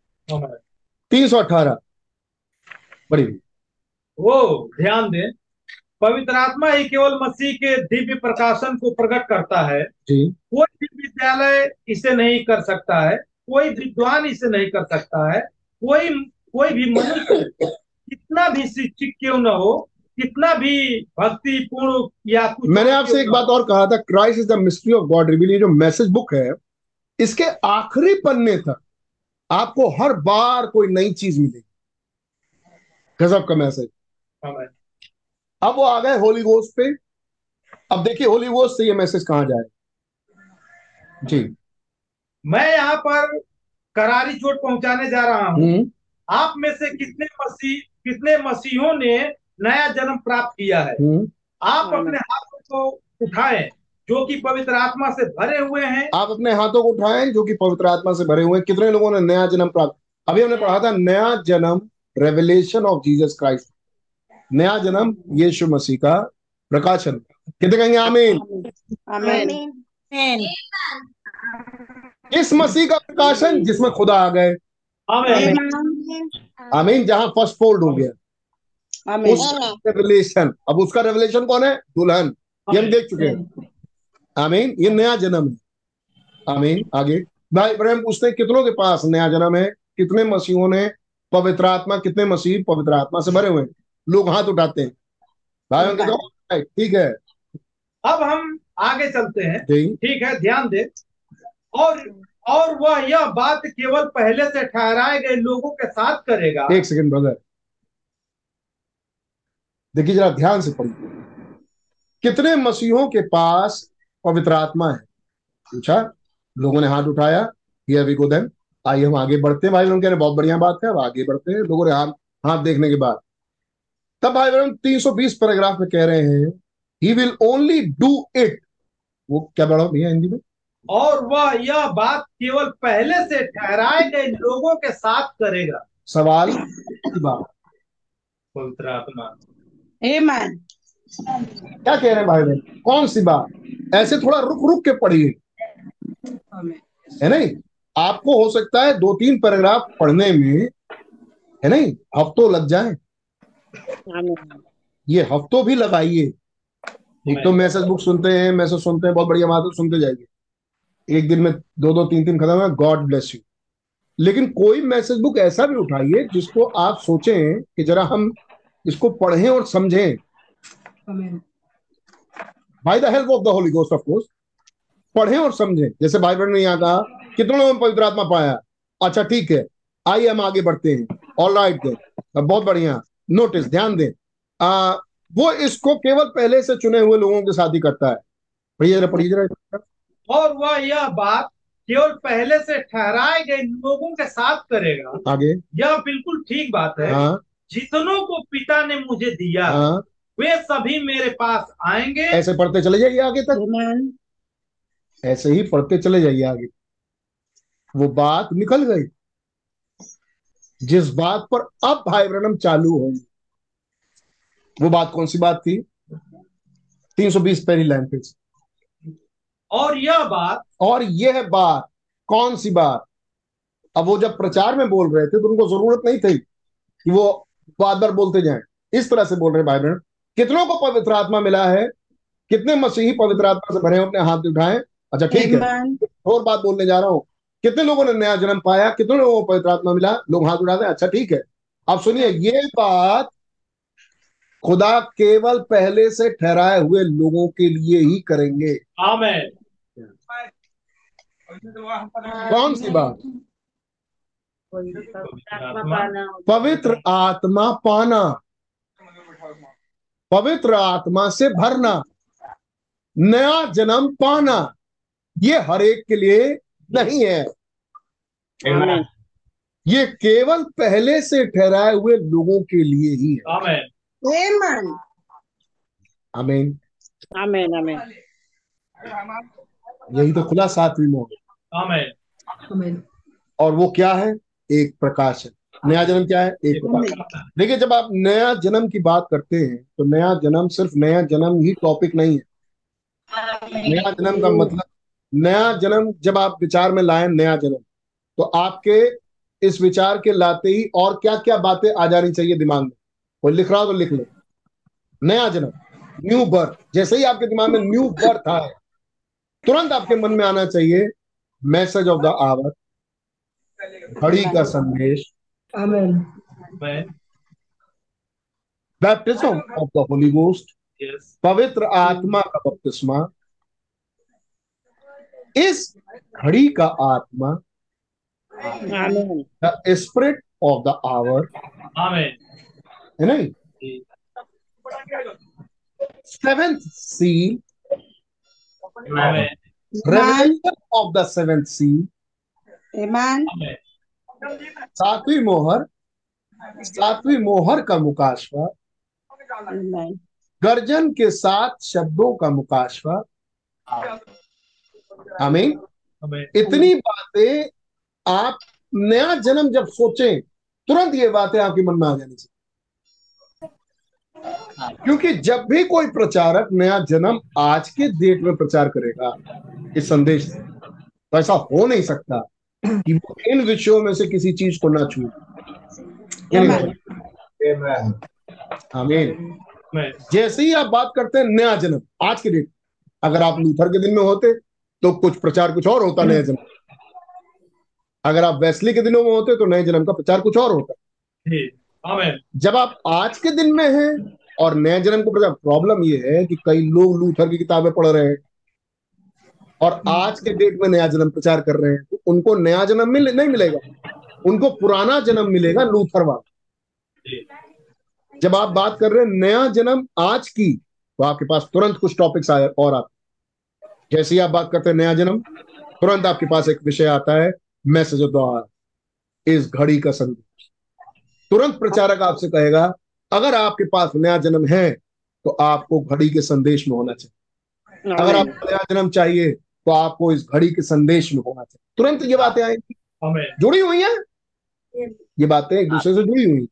तीन सौ अठारह। बड़ी वो ध्यान दें। पवित्र आत्मा ही केवल मसीह के दिव्य प्रकाशन को प्रकट करता है। जी। कोई भी विद्यालय इसे नहीं कर सकता है कोई विद्वान इसे नहीं कर सकता है कोई कोई भी मनुष्य कितना भी शिक्षित क्यों न हो कितना भी भक्तिपूर्ण या कुछ मैंने आपसे एक बात और कहा था Christ is the mystery of God reveal ये जो मैसेज बुक है। इसके आखिरी पन्ने तक आपको हर बार कोई नई चीज़ मिलेगी। गजब का मैसेज। हो। अब वो आ गए होली गोस्ट पे। अब देखिए होली गोस्ट से ये मैसेज कहाँ जाए? जी। मैं यहाँ पर करारी चोट पहुँचाने जा रहा हूँ। हम्म। आप में से कितने मसीह कितने मसीहों ने नया जन्म प्राप्त किया है? हम्म। आप अपने हाथों को उठाएँ जो कि पवित्र आत्मा से भरे हुए हैं। आप अपने हाथों को उठाएँ जो कि पवित्र आत्मा से भरे हुए हैं। कितने लोगों ने नया जन्म प्राप्त अभी हमने पढ़ा था नया जन्म रेवलेशन ऑफ़ जीसस क्राइस्ट नया जन्म यीशु मसीह का प्रकाशन। कितने कहेंगे आमीन? इस मसीह का प्रकाशन जिसमें खुदा आ गए। आमीन। आमीन जहाँ फ़र्स्ट फोल्ड हो गया। Amen. रेवलेशन अब उसका रेवलेशन कौन है? दुल्हन। ये हम देख चुके हैं। आमीन ये नया जन्म है। आमीन आगे। भाई इब्राहिम पूछते हैं कितनों के पास नया जन्म है? कितने मसीहों ने पवित्र आत्मा कितने मसीह पवित्र आत्मा से भरे हुए हैं? लोग हाथ उठाते हैं। भाई उनके तो ठीक है। अब हम आगे चलते हैं। ठीक है ध्यान दे। और और वह यह बात केवल पहले से ठहराए गए लोगों के साथ करेगा। एक सेकंड ब्रदर देखिए जरा ध्यान से पढ़िए। कितने मसीहों के पास पवित्र आत्मा है? पूछा। लोगों ने हाथ उठाया। हियर वी गो देन आइए हम आगे बढ़ते हैं। भाई बहन कह रहे बहुत बढ़िया बात है। अब आगे बढ़ते हैं। लोगों ने हाथ हाथ देखने के बाद। तब भाई बहन 320 पैराग्राफ में कह रहे हैं he will only do it वो क्या बढ़ा भैया हिंदी में? और वह यह बात केवल पहले से ठहराए गए लोगों के साथ करेगा। सवाल पवित्र आत्मा क्या कह रहे हैं भाई बहन? कौन सी बात? ऐसे थोड़ा रुक रुक के पढ़िए। है नहीं? आपको हो सकता है दो तीन पैराग्राफ पढ़ने में है नहीं हफ्तों लग जाए. ये हफ्तों भी लगाइए। एक तो मैसेज बुक सुनते हैं मैसेज सुनते हैं बहुत बढ़िया बात है सुनते जाइए। एक दिन में दो दो तीन तीन खत्म है गॉड ब्लेस यू लेकिन कोई मैसेज बुक ऐसा भी उठाइए जिसको आप सोचें कि जरा हम इसको पढ़ें और समझें। By the help of the holy ghost of course पढ़ें और समझें। जैसे भाई बहन ने यहाँ कहा कितनों ने पवित्र आत्मा पाया? अच्छा ठीक है। आइए हम आगे बढ़ते हैं। ऑल राइट बहुत बढ़िया। नोटिस ध्यान दें। आ, वो इसको केवल पहले से चुने हुए लोगों के साथ ही करता है। पढ़िए जरा पढ़िए जरा और वह यह बात केवल पहले से ठहराए गए लोगों के साथ करेगा। आगे। यह बिल्कुल ठीक बात है। हाँ। जितनों को पिता ने मुझे दिया हाँ। वे सभी मेरे पास आएँगे। ऐसे पढ़ते चले जाइए आगे तक। ऐसे ही पढ़ते चले जाइए आगे। वो बात निकल गई। जिस बात पर अब भाई ब्रनम चालू होंगे। वो बात कौन सी बात थी? 320 पहली लाइन पे और यह बात और यह बात कौन सी बात? अब वो जब प्रचार में बोल रहे थे तो उनको ज़रूरत नहीं थी कि वो बार बार बोलते जाएँ। इस तरह से बोल रहे भाई बहन कितनों को पवित्र आत्मा मिला है? कितने मसीही पवित्र आत्मा से भरे हैं, अपने हाथ उठाए? अच्छा ठीक है। और बात बोलने जा रहा हूँ। कितने लोगों ने नया जन्म पाया? कितने लोगों को पवित्र आत्मा मिला? लोग हाथ उठाते हैं अच्छा ठीक है। अब सुनिए ये बात खुदा केवल पहले से ठहराए हुए लोगों के लिए ही करेंगे। कौन सी बात? पवित्र आत्मा पाना। पवित्र आत्मा से भरना। नया जन्म पाना। ये हर एक के लिए नहीं है। ये केवल पहले से ठहराए हुए लोगों के लिए ही है। आमेन Amen. आमीन Amen. Amen. यही तो खुला सातवीं मोह और वो क्या है? एक प्रकाश है। नया जन्म क्या है? एक प्रकाश। देखिए जब आप नया जन्म की बात करते हैं तो नया जन्म सिर्फ़ नया जन्म ही टॉपिक नहीं है। नया जन्म का मतलब नया जन्म जब आप विचार में लाए नया जन्म। तो आपके इस विचार के लाते ही और क्या क्या बातें आ जानी चाहिए दिमाग में? कोई लिख रहा हो तो लिख लो। नया जन्म न्यू बर्थ जैसे ही आपके दिमाग में न्यू बर्थ आए तुरंत आपके मन में आना चाहिए मैसेज ऑफ़ द आवर घड़ी का संदेश। Amen. Baptism of the holy ghost पवित्र आत्मा का बपतिस्मा इस घड़ी का आत्मा the spirit of the hour है नहीं seventh seal amen of the seventh seal Amen. सातवीं मोहर. सातवीं मोहर का मुकाशवा. गर्जन के साथ शब्दों का मुकाशवा. आमेन। इतनी बातें आप नया जन्म जब सोचें तुरंत ये बातें आपके मन में आ जानी चाहिए। क्योंकि जब भी कोई प्रचारक नया जन्म आज के डेट में प्रचार करेगा इस संदेश से, तो ऐसा हो नहीं सकता कि वो इन विषयों में से किसी चीज़ को ना. आमीन। आमेन जैसे ही आप बात करते हैं नया जन्म आज के डेट अगर आप लूथर के दिन में होते तो कुछ प्रचार कुछ और होता नया जन्म अगर आप वैसली के दिनों में होते तो नए जन्म का प्रचार कुछ और होता। जब आप आज के दिन में हैं और नए जन्म को प्रचार प्रॉब्लम ये है कि कई लोग लूथर की किताबें पढ़ रहे हैं और आज के डेट में नया जन्म प्रचार कर रहे हैं तो उनको नया जन्म मिल नहीं मिलेगा। उनको पुराना जन्म मिलेगा लूथर वाला। जब आप बात कर रहे हैं नया जन्म आज की तो आपके पास तुरंत कुछ टॉपिक्स आए और आते। जैसे ही आप बात करते हैं नया जन्म तुरंत आपके पास एक विषय आता है मैसेज ऑफ़ द इस घड़ी का संदेश। तुरंत प्रचारक आपसे कहेगा अगर आपके पास नया जन्म है तो आपको घड़ी के संदेश में होना चाहिए। अगर Amen. आपको नया जन्म चाहिए तो आपको इस घड़ी के संदेश में होना चाहिए। तुरंत ये बातें आएँगी। जुड़ी हुई हैं? ये बातें एक दूसरे से जुड़ी हुई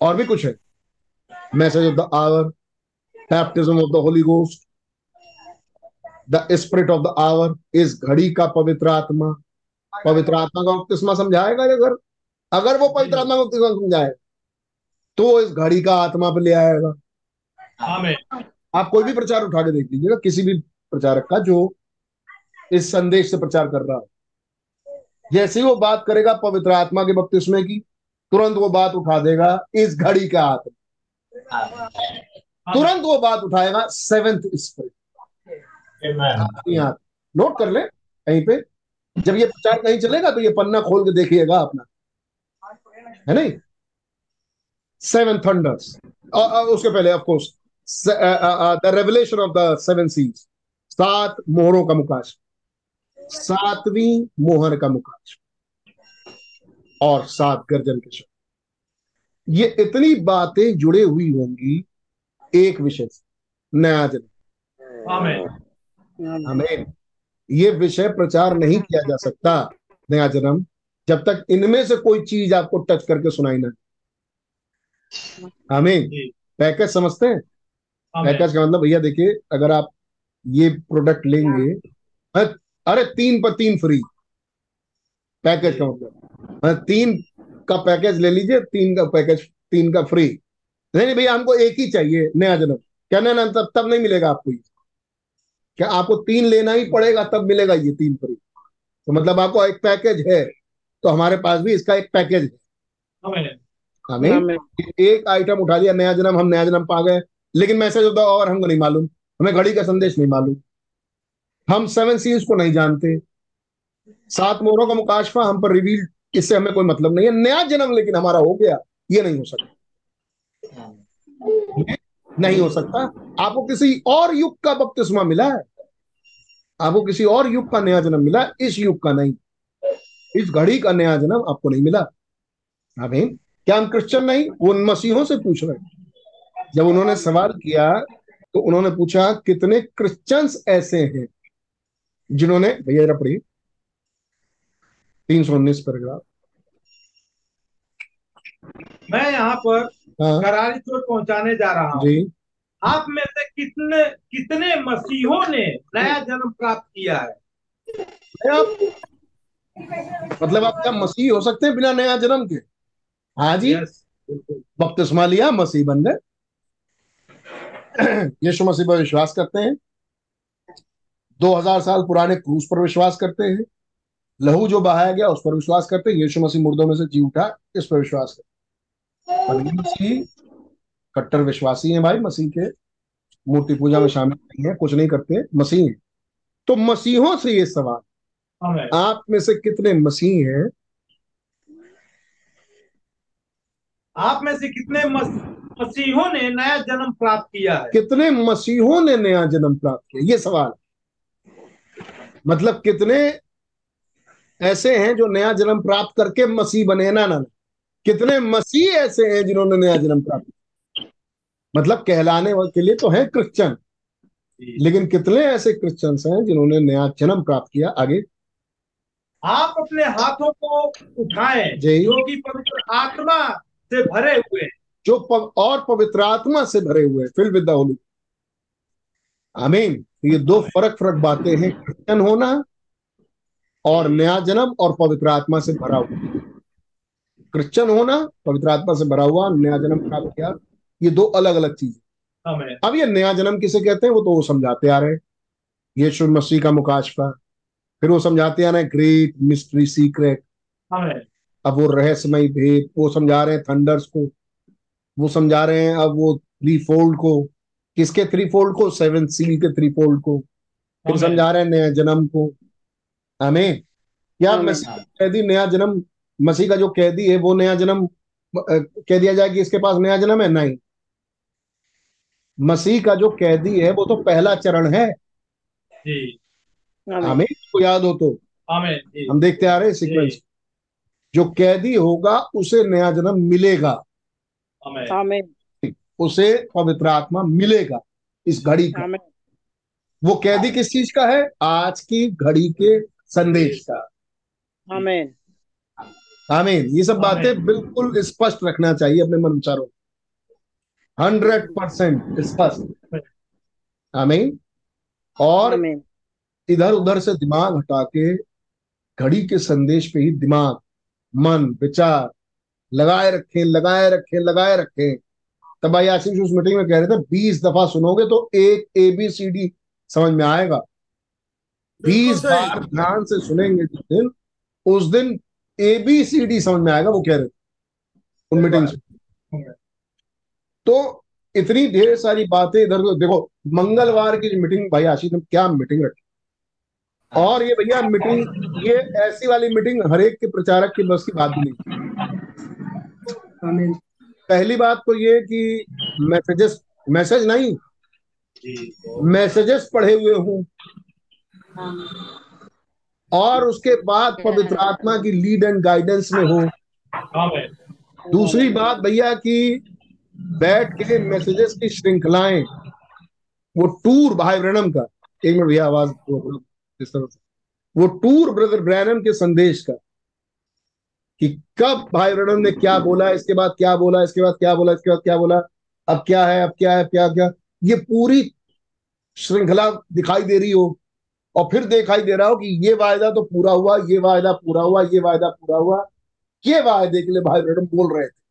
और भी कुछ है? Message of the hour baptism of the holy ghost the spirit of the hour इस घड़ी का पवित्र आत्मा। पवित्र आत्मा का बपतिस्मा समझाएगा अगर अगर वो पवित्र आत्मा का बपतिस्मा समझाए तो इस घड़ी का आत्मा पे ले आएगा। आप कोई भी प्रचार उठा के देख लीजिएगा किसी भी प्रचारक का जो इस संदेश से प्रचार कर रहा है। जैसे ही वो बात करेगा पवित्र आत्मा के बपतिस्मे की तुरंत वो बात उठा देगा इस घड़ी का आत्मा। तुरंत वो बात उठाएगा सेवेंथ स्पिरिट। यहाँ नोट कर ले कहीं पे जब ये प्रचार कहीं चलेगा तो ये पन्ना खोल के देखिएगा अपना। है नहीं? सेवन थंडर्स उसके पहले of course the revelation of the seven seize सात मोहरों का मुकाश। सातवीं मोहर का मुकाश। और सात गर्जन के शब्द। ये इतनी बातें जुड़े हुई होंगी एक विषय से नया जन्म। हमें ये विषय प्रचार नहीं किया जा सकता नया जन्म जब तक इनमें से कोई चीज़ आपको टच करके सुनाई ना हमें पैकेज समझते हैं? पैकेज का मतलब भैया देखिए अगर आप ये प्रोडक्ट लेंगे अरे तीन पर तीन फ्री पैकेज का मतलब। तीन का पैकेज ले लीजिए तीन का पैकेज तीन का फ्री नहीं नहीं भैया हमको एक ही चाहिए नया जन्म। क्या ना ना तब तब नहीं मिलेगा आपको ये। क्या आपको तीन लेना ही पड़ेगा तब मिलेगा ये तीन फ्री तो मतलब आपको एक पैकेज है तो हमारे पास भी इसका एक पैकेज है। हमें। एक आइटम उठा लिया नया जन्म हम नया जन्म पा गए। लेकिन मैसेज होता और हमको नहीं मालूम हमें घड़ी का संदेश नहीं मालूम। हम सेवन सीज को नहीं जानते। सात मोहरों का मुकाशफा हम पर रिवील इससे हमें कोई मतलब नहीं है। नया जन्म लेकिन हमारा हो गया ये नहीं हो सकता। ये नहीं हो सकता। आपको किसी और युग का बपतिस्मा मिला है। आपको किसी और युग का नया जन्म मिला इस युग का नहीं। इस घड़ी का नया जन्म आपको नहीं मिला। अभी क्या हम क्रिश्चियन नहीं? वो उन मसीहों से पूछ रहे जब उन्होंने सवाल किया तो उन्होंने पूछा, कितने क्रिश्चियंस ऐसे हैं जिन्होंने, भैया जरा पढ़िए। तीन सौ उन्नीस पैराग्राफ। मैं यहाँ पर करारी चोट पहुँचाने जा रहा हूँ। जी। आप में से कितने कितने मसीहों ने नया जन्म प्राप्त किया है? मतलब आप क्या मसीह हो सकते हैं बिना नया जन्म के? हाँ जी। बपतिस्मा लिया मसीह बन गए। यीशु मसीह पर विश्वास करते हैं। दो हज़ार साल पुराने क्रूस पर विश्वास करते हैं। लहू जो बहाया गया उस पर विश्वास करते हैं। यीशु मसीह मुर्दों में से जी उठा इस पर विश्वास करते मसीह कट्टर विश्वासी हैं भाई मसीह के। मूर्ति पूजा में शामिल नहीं है कुछ नहीं करते। मसीह। हैं तो मसीहों से ये सवाल आप में से कितने मसीह हैं? आप में से कितने मस, मसीहों ने नया जन्म प्राप्त किया है? कितने मसीहों ने नया जन्म प्राप्त किया? ये सवाल। मतलब कितने ऐसे हैं जो नया जन्म प्राप्त करके मसीह बने ना ना। कितने मसीह ऐसे हैं जिन्होंने नया जन्म प्राप्त मतलब कहलाने के लिए तो है क्रिश्चियन लेकिन कितने ऐसे क्रिश्चियंस हैं जिन्होंने नया जन्म प्राप्त किया? आगे। आप अपने हाथों को उठाएँ जी। कि पवित्र आत्मा से भरे हुए। जो पव, और पवित्र आत्मा से भरे हुए। फिल विद होली आमीन ये दो फ़र्क फ़र्क बातें हैं। क्रिश्चियन होना और नया जन्म और पवित्र आत्मा से भरा हुआ। क्रिश्चियन होना पवित्र आत्मा से भरा हुआ नया जन्म प्राप्त किया ये दो अलग अलग चीज़ अब ये नया जन्म किसे कहते हैं? वो तो वो समझाते आ रहे हैं। यीशु मसीह का मुकाशफा। फिर वो समझाते आ रहे हैं ग्रेट मिस्ट्री सीक्रेट अब वो रहस्यमय भेद वो समझा रहे हैं थंडर्स को। वो समझा रहे हैं अब वो थ्री फोल्ड को। किसके थ्री फोल्ड को? सेवन सील के थ्री फोल्ड को। फिर समझा रहे हैं नया जन्म को। हमें क्या। मसीह नया जन्म मसीह का जो कैदी है वो नया जन्म कह दिया जाए कि इसके पास नया जन्म है? नहीं। मसीह का जो कैदी है वो तो पहला चरण है। हमें को याद हो तो। आमीन हम देखते आ रहे हैं सीक्वेंस जो कैदी होगा उसे नया जन्म मिलेगा। आमीन। आमीन। उसे पवित्र आत्मा मिलेगा इस घड़ी का। वो कैदी किस चीज़ का है? आज की घड़ी के संदेश का। आमीन। आमीन। ये सब बातें बिल्कुल स्पष्ट रखना चाहिए अपने मन विचारों हंड्रेड परसेंट स्पष्ट। आमीन। और इधर उधर से दिमाग हटा के घड़ी के संदेश पे ही दिमाग मन विचार लगाए रखें लगाए रखें लगाए रखें। तब भाई आशीष उस मीटिंग में कह रहे थे बीस दफ़ा सुनोगे तो एक ए बी सी डी समझ में आएगा। बीस बार ध्यान से सुनेंगे जिस दिन उस दिन ए बी सी डी समझ में आएगा वो कह रहे थे। उन मीटिंग से तो इतनी ढेर सारी बातें इधर उधर देखो मंगलवार की मीटिंग भाई आशीष ने क्या मीटिंग रखी और ये भैया मीटिंग ये ऐसी वाली मीटिंग हर एक के प्रचारक की बस की बात भी नहीं। पहली बात तो ये कि मैसेजेस मैसेज नहीं मैसेजेस पढ़े हुए हूँ। और उसके बाद पवित्र आत्मा की लीड एंड गाइडेंस में हो। दूसरी बात भैया की बैठ के मैसेजेस की श्रृंखलाएँ वो टूर भाई ब्रैनम का एक मिनट भैया आवाज़ वो- इस तरह से। वो टूर ब्रदर ब्रैनम के संदेश का कि कब भाई ब्रैनम ने क्या बोला इसके बाद क्या बोला इसके बाद क्या बोला इसके बाद क्या बोला अब क्या है अब क्या है क्या क्या ये पूरी श्रृंखला दिखाई दे रही हो और फिर दिखाई दे रहा हो कि ये वायदा तो पूरा हुआ, ये वायदा पूरा हुआ, ये वायदा पूरा हुआ। ये वायदे के लिए भाई ब्रैनम बोल रहे थे।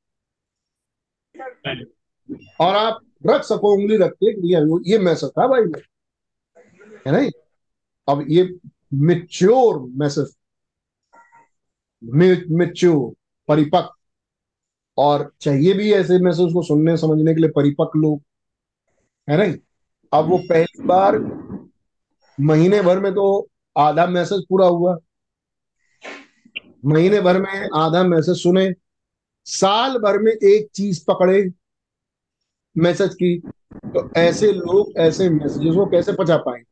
और आप रख सको, उंगली रख के ये मैसेज था भाई में। है नहीं अब ये मिच्योर मैसेज मिच्योर परिपक्व। और चाहिए भी ऐसे मैसेज को सुनने, समझने के लिए परिपक्व लोग। है नहीं अब वो पहली बार महीने भर में तो आधा मैसेज पूरा हुआ। महीने भर में आधा मैसेज सुने, साल भर में एक चीज़ पकड़े, मैसेज की। तो ऐसे लोग, ऐसे मैसेजेस को कैसे पचा पाएँगे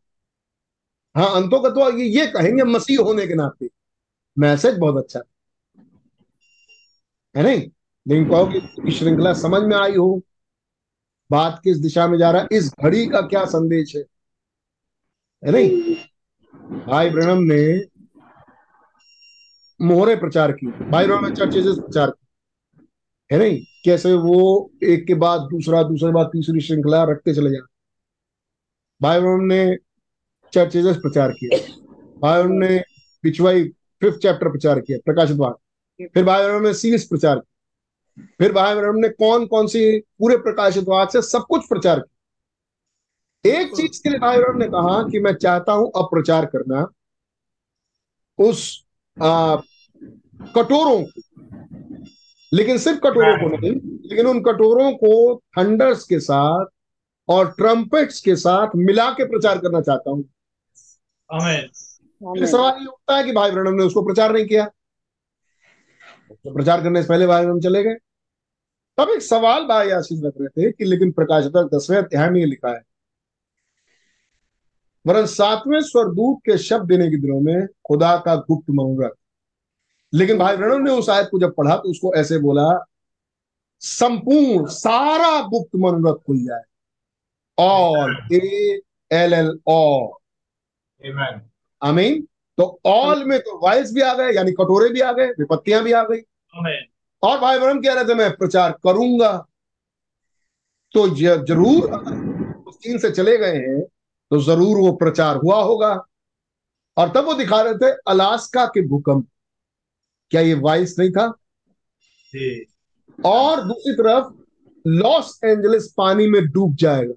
हाँ अंतों का तो ये ये कहेंगे मसीह होने के नाते। मैसेज बहुत अच्छा है नहीं? लेकिन कहो कि श्रृंखला समझ में आई हो, बात किस दिशा में जा रहा है, इस घड़ी का क्या संदेश है? है नहीं? भाई ब्रहणम ने मोहरे प्रचार की भाई ब्रहणम ने चर्चेज प्रचार की है नहीं? कैसे वो एक के बाद दूसरा, दूसरे बाद तीसरी श्रृंखला रखते चले जाते। भाई ब्रहणम ने चर्चेज प्रचार किया। भाई ब्रहणम ने पिछवाई फिफ्थ चैप्टर प्रचार किया प्रकाशित वाक फिर भाई ब्रहणम ने सीरीज़ प्रचार किया। फिर भाई ब्रहणम ने कौन कौन सी पूरे प्रकाशित वाक से सब कुछ प्रचार किया। एक चीज़ के लिए ब्रहणम ने कहा कि मैं चाहता हूँ अप्रचार करना उस आ, कटोरों को। लेकिन सिर्फ़ कटोरों को नहीं लेकिन उन कटोरों को थंडर्स के साथ और ट्रम्पेट्स के साथ मिला के प्रचार करना चाहता हूँ। सवाल ये उठता है कि भाई ब्रणम ने उसको प्रचार नहीं किया? तो प्रचार करने से पहले भाई ब्रणम चले गए। तब एक सवाल भाई आशीष रख रहे थे कि लेकिन प्रकाशित दसवें अध्याय में ये लिखा है वरन सातवें स्वरदूत के शब्द देने के दिनों में खुदा का गुप्त मुहूर्त लेकिन भाई ब्रणम ने उस आयत को जब पढ़ा तो उसको ऐसे बोला संपूर्ण सारा गुप्त मनोरथ खुल जाए all A L L all आमीन। तो ऑल में तो वाइस भी आ गए यानी कटोरे भी आ गए विपत्तियाँ भी आ गई। और भाई ब्रह्म कह रहे थे मैं प्रचार करूँगा। तो ज़रूर चीन से चले गए हैं तो ज़रूर वो प्रचार हुआ होगा। और तब वो दिखा रहे थे अलास्का के भूकंप। क्या ये वाइस नहीं था? और दूसरी तरफ़ लॉस एंजलिस पानी में डूब जाएगा।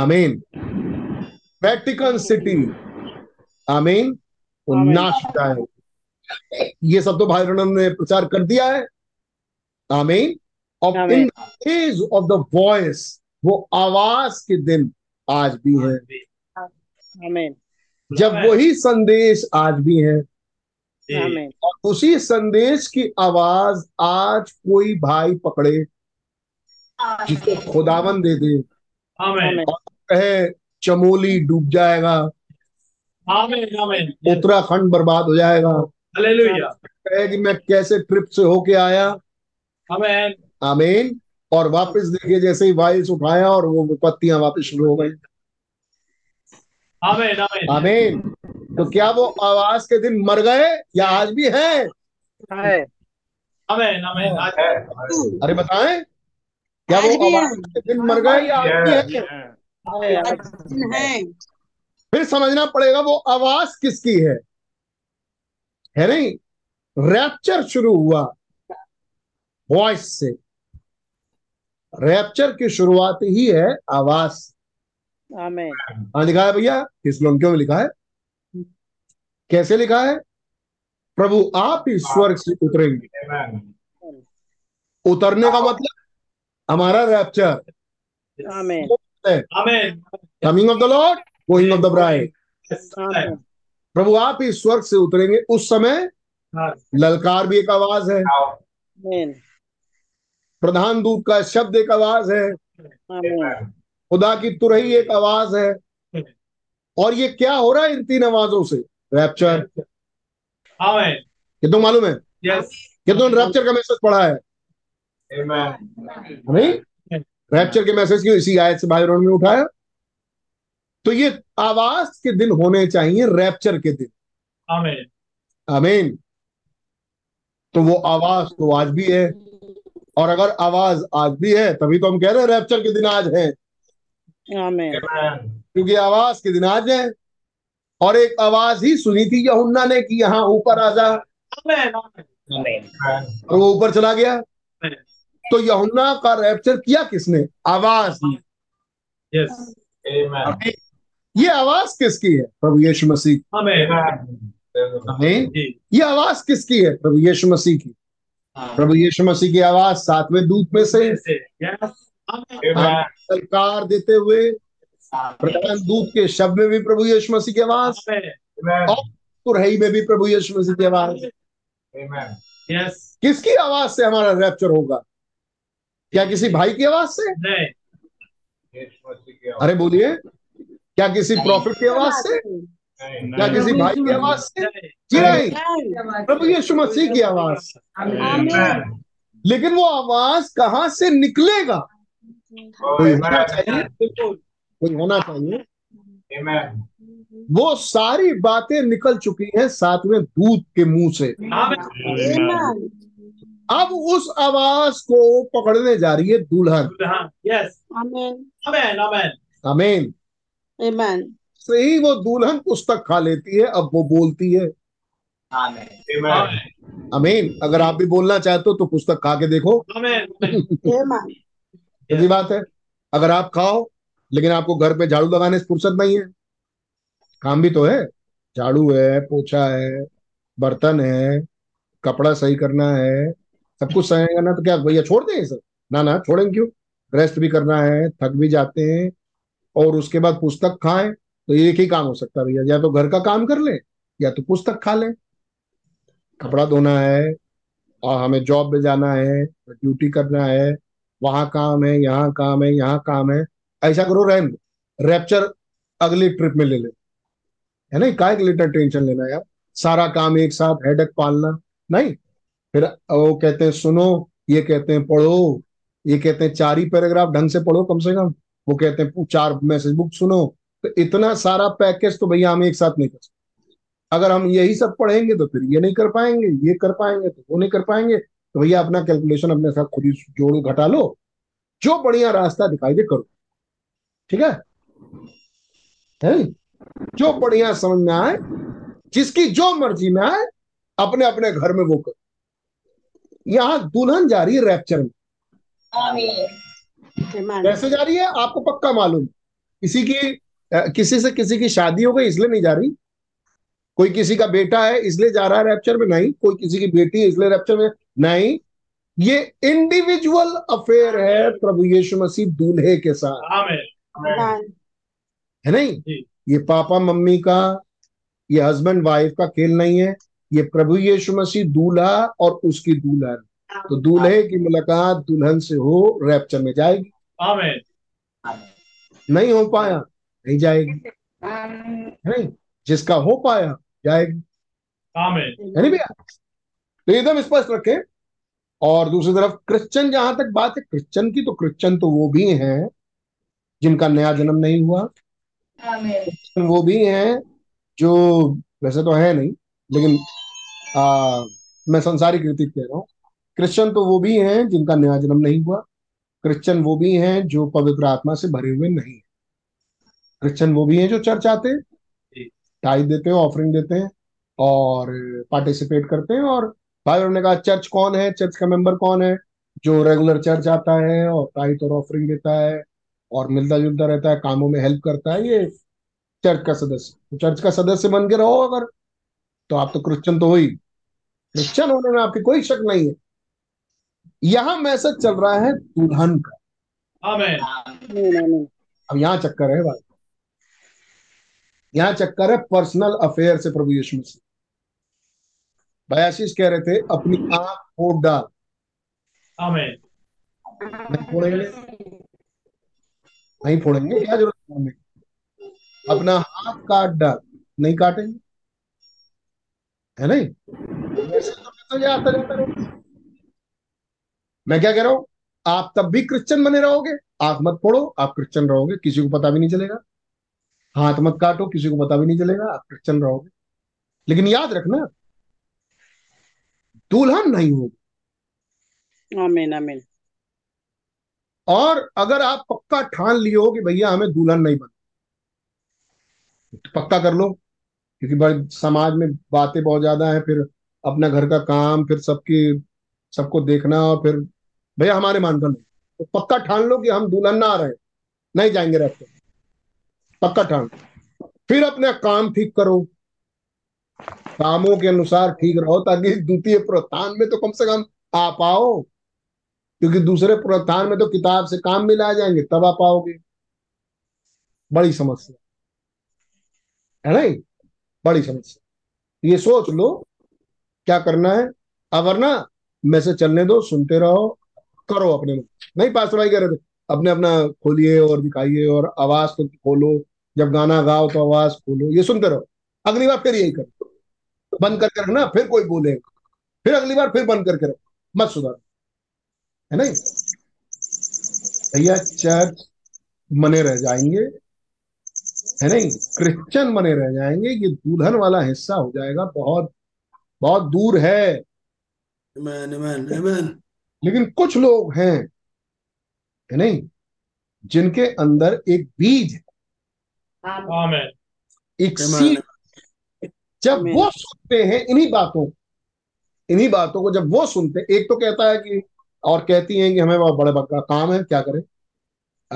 आमीन। Vatican city. आमीन। नाश जाएगा। ये सब तो भाई रणन ने प्रचार कर दिया है। आमीन। In age of the voice वो आवाज़ के दिन आज भी है। जब वही संदेश आज भी है। और उसी संदेश की आवाज़ आज कोई भाई पकड़े जिसको खुदावन दे दे। आमीन। कहे चमोली डूब जाएगा। उत्तराखंड बर्बाद हो जाएगा। कहे कि मैं कैसे ट्रिप से होके आया। आमीन। और वापस देखिए जैसे ही वाइस उठाया और वो विपत्तियाँ वापस शुरू हो गई। आमीन तो क्या वो आवाज़ के दिन मर गए या आज भी है? है। अरे बताएँ क्या वो है। आवाज़ के दिन मर गए या आज भी है? है। फिर समझना पड़ेगा वो आवाज़ किसकी है? है नहीं? रैप्चर शुरू हुआ। वॉइस से। रैप्चर की शुरुआत ही है आवास। हाँ लिखा है भैया? किस लोन में लिखा है? कैसे लिखा है? प्रभु आप ही स्वर्ग से उतरेंगे। उतरने का मतलब हमारा rapture amen amen coming of the lord going of the bride प्रभु आप ही स्वर्ग से उतरेंगे। उस समय ललकार भी एक आवाज़ है। आमेन प्रधान दूत का शब्द एक आवाज़ है। खुदा की तुरही एक आवाज़ है। और ये क्या हो रहा है इन तीन आवाजों से? रैप्चर आमेन कितनों मालूम है? यस कितनों रैप्चर का मैसेज पढ़ा है? नहीं रैप्चर के मैसेज की इसी आयत से भाई ने उठाया। तो ये आवाज़ के दिन होने चाहिए रैप्चर के दिन। आमेन आमीन तो वो आवाज़ तो आज भी है। और अगर आवाज़ आज भी है तभी तो हम कह रहे हैं रैप्चर के दिन आज है। क्योंकि आवाज़ के दिन आज है। और एक आवाज़ ही सुनी थी यहुन्ना ने कि यहाँ ऊपर आ जा और वो ऊपर चला गया। तो यहुन्ना का रैप्चर किया किसने? आवाज़ ने। यस ये आवाज़ किसकी है? प्रभु यीशु मसीह जी ये आवाज़ किसकी है? प्रभु यीशु मसीह की। प्रभु यीशु मसीह की आवाज़ सातवें दूत में से सरकार देते हुए प्रधान दूत के शब्द में भी प्रभु यीशु मसीह की आवाज़। और तुरही में भी प्रभु यीशु मसीह की आवाज़। यस किसकी आवाज़ से हमारा रैप्चर होगा? क्या किसी भाई की आवाज़ से? नहीं। अरे बोलिए क्या किसी प्रॉफिट की आवाज़ से? क्या किसी भाई की आवाज़ से जी नहीं। प्रभु यीशु मसीह की आवाज़। लेकिन वो आवाज़ कहाँ से निकलेगा? कोई होना चाहिए? कोई होना चाहिए? वो सारी बातें निकल चुकी हैं सातवें दूत के मुँह से। अब उस आवाज़ को पकड़ने जा रही है दुल्हन। यस आमेन। आमेन आमेन। अमीन आमेन से ही वो दुल्हन पुस्तक खा लेती है अब वो बोलती है। अमीन अगर आप भी बोलना चाहते हो तो पुस्तक खा के देखो। आमेन आमेन बात है। अगर आप खाओ लेकिन आपको घर पे झाड़ू लगाने से फुर्सत नहीं है। काम भी तो है। झाड़ू है पोछा है बर्तन है कपड़ा सही करना है सब कुछ सही करना तो क्या भैया छोड़ दें सर ना ना छोड़ेंगे क्यों? रेस्ट भी करना है थक भी जाते हैं और उसके बाद पुस्तक खाएँ। तो एक ही काम हो सकता है भैया, या तो घर का काम कर ले, या तो पुस्तक खा ले। कपड़ा धोना है, और हमें जॉब में जाना है ड्यूटी करना है, वहाँ काम है, यहाँ काम है, यहाँ काम है, ऐसा करो रैम रैप्चर अगली ट्रिप में ले ले। है ना, का लिए टेंशन लेना यार। सारा काम एक साथ हेडक पालना, नहीं। फिर वो कहते हैं, सुनो, ये कहते हैं, पढ़ो। ये कहते हैं, चार ही पैराग्राफ ढंग से पढ़ो कम से कम। वो कहते हैं, चार मैसेज बुक सुनो। तो इतना सारा पैकेज तो भैया हम एक साथ नहीं कर सकते। अगर हम यही सब पढ़ेंगे तो फिर ये नहीं कर पाएँगे ये कर पाएँगे तो वो नहीं कर पाएँगे। तो भैया अपना कैलकुलेशन अपने साथ खुद ही जोड़ घटा लो। जो बढ़िया रास्ता दिखाई दे करो। ठीक है? है? जो बढ़िया समझ में आए जिसकी जो मर्ज़ी में आए अपने अपने घर में वो करो। यहाँ दुल्हन जा रही है रैप्चर में। आमेन कैसे जा रही है? आपको पक्का मालूम। किसी की किसी से किसी की शादी हो गई इसलिए नहीं जा रही? कोई किसी का बेटा है इसलिए जा रहा है रैप्चर में? नहीं। कोई किसी की बेटी है इसलिए रैप्चर में? नहीं। ये इंडिविजुअल अफेयर है प्रभु यीशु मसीह दूल्हे के साथ। आमेन आमेन है नहीं? जी। ये पापा मम्मी का ये हस्बैंड वाइफ का खेल नहीं है। ये प्रभु यीशु मसीह दूल्हा और उसकी दुल्हन तो दूल्हे की मुलाकात दुल्हन से हो रैप्चर में जाएगी। आमेन नहीं हो पाया। नहीं जाएगी। है नहीं जिसका हो पाया जाएगी। है नहीं भैया? तो एकदम स्पष्ट रखें। और दूसरी तरफ़ क्रिश्चियन जहाँ तक बात है क्रिश्चियन की तो क्रिश्चियन तो वो भी हैं जिनका नया जन्म नहीं हुआ। वो भी हैं जो वैसे तो है नहीं लेकिन आ, मैं संसारिक रीति कह रहा हूँ। क्रिश्चियन तो वो भी हैं जिनका नया जन्म नहीं हुआ। क्रिश्चियन वो भी हैं जो पवित्र आत्मा से भरे हुए नहीं क्रिश्चियन वो भी हैं जो चर्च आते हैं। टाइप देते हैं ऑफरिंग देते हैं और पार्टिसिपेट करते हैं और भाई उन्होंने कहा चर्च कौन है? चर्च का मेंबर कौन है? जो रेगुलर चर्च आता है और टाइट और ऑफरिंग देता है और मिलता जुलता रहता है कामों में हेल्प करता है ये चर्च का सदस्य। तो चर्च का सदस्य बन के रहो अगर तो आप तो क्रिश्चियन तो हो ही। क्रिश्चियन होने में आपकी कोई शक नहीं है। यहाँ मैसेज चल रहा है दुल्हन का। अब यहाँ चक्कर है भाई। यहाँ चक्कर है पर्सनल अफेयर से प्रभु यीशु मसीह। आशीष कह रहे थे अपनी आँख फोड़ डाल। आमेन। फोड़ेंगे? नहीं फोड़ेंगे? क्या ज़रूरत है हमें? अपना हाथ काट डाल। नहीं काटेंगे? है नहीं? तो जाता रहूँगा। मैं क्या कह रहा हूँ? आप तब भी क्रिश्चियन बने रहोगे। आँख मत फोड़ो आप क्रिश्चियन रहोगे किसी को पता भी नहीं चलेगा। हाथ मत काटो किसी को पता भी नहीं चलेगा आप क्रिश्चियन रहोगे। लेकिन याद रखना दुल्हन नहीं होगी। आमीन आमीन। और अगर आप पक्का ठान लियो कि भैया हमें दुल्हन नहीं बन तो पक्का कर लो क्योंकि बड़े समाज में बातें बहुत ज़्यादा हैं फिर अपना घर का काम फिर सबकी सबको देखना और फिर भैया हमारे मानकर नहीं तो पक्का ठान लो कि हम दुल्हन ना आ रहे नहीं जाएँगे रहते पक्का ठान फिर अपना काम ठीक करो। कामों के अनुसार ठीक रहो, ताकि द्वितीय प्रस्थान में तो कम से कम आ पाओ क्योंकि दूसरे पुनरुत्थान में तो किताब से काम मिला जाएँगे, तब आ पाओगे बड़ी समस्या। है नहीं बड़ी समस्या। ये सोच लो, क्या करना है। अब वरना मैसेज चलने दो, सुनते रहो, करो अपने में। नहीं, पास भाई कह रहे थे, अपने अपना खोलिए और दिखाइए और आवाज़ तो खोलो। जब गाना गाओ तो आवाज़ खोलो ये सुनते रहो। अगली बार फिर यही करो। बंद करके रखना फिर कोई बोलेगा। फिर अगली बार फिर बंद करके रखो। मत सुधारो। है नहीं? भैया चर्च बने रह जाएँगे। है नहीं? क्रिश्चियन बने रह जाएँगे। ये दुल्हन वाला हिस्सा हो जाएगा। बहुत बहुत दूर है। Amen, amen, amen. लेकिन कुछ लोग हैं है नहीं? जिनके अंदर एक बीज है। जब वो सुनते हैं इन्हीं बातों इन्हीं बातों को जब वो सुनते हैं एक तो कहता है कि और कहती हैं कि हमें बहुत बड़े बड़ा काम है क्या करें?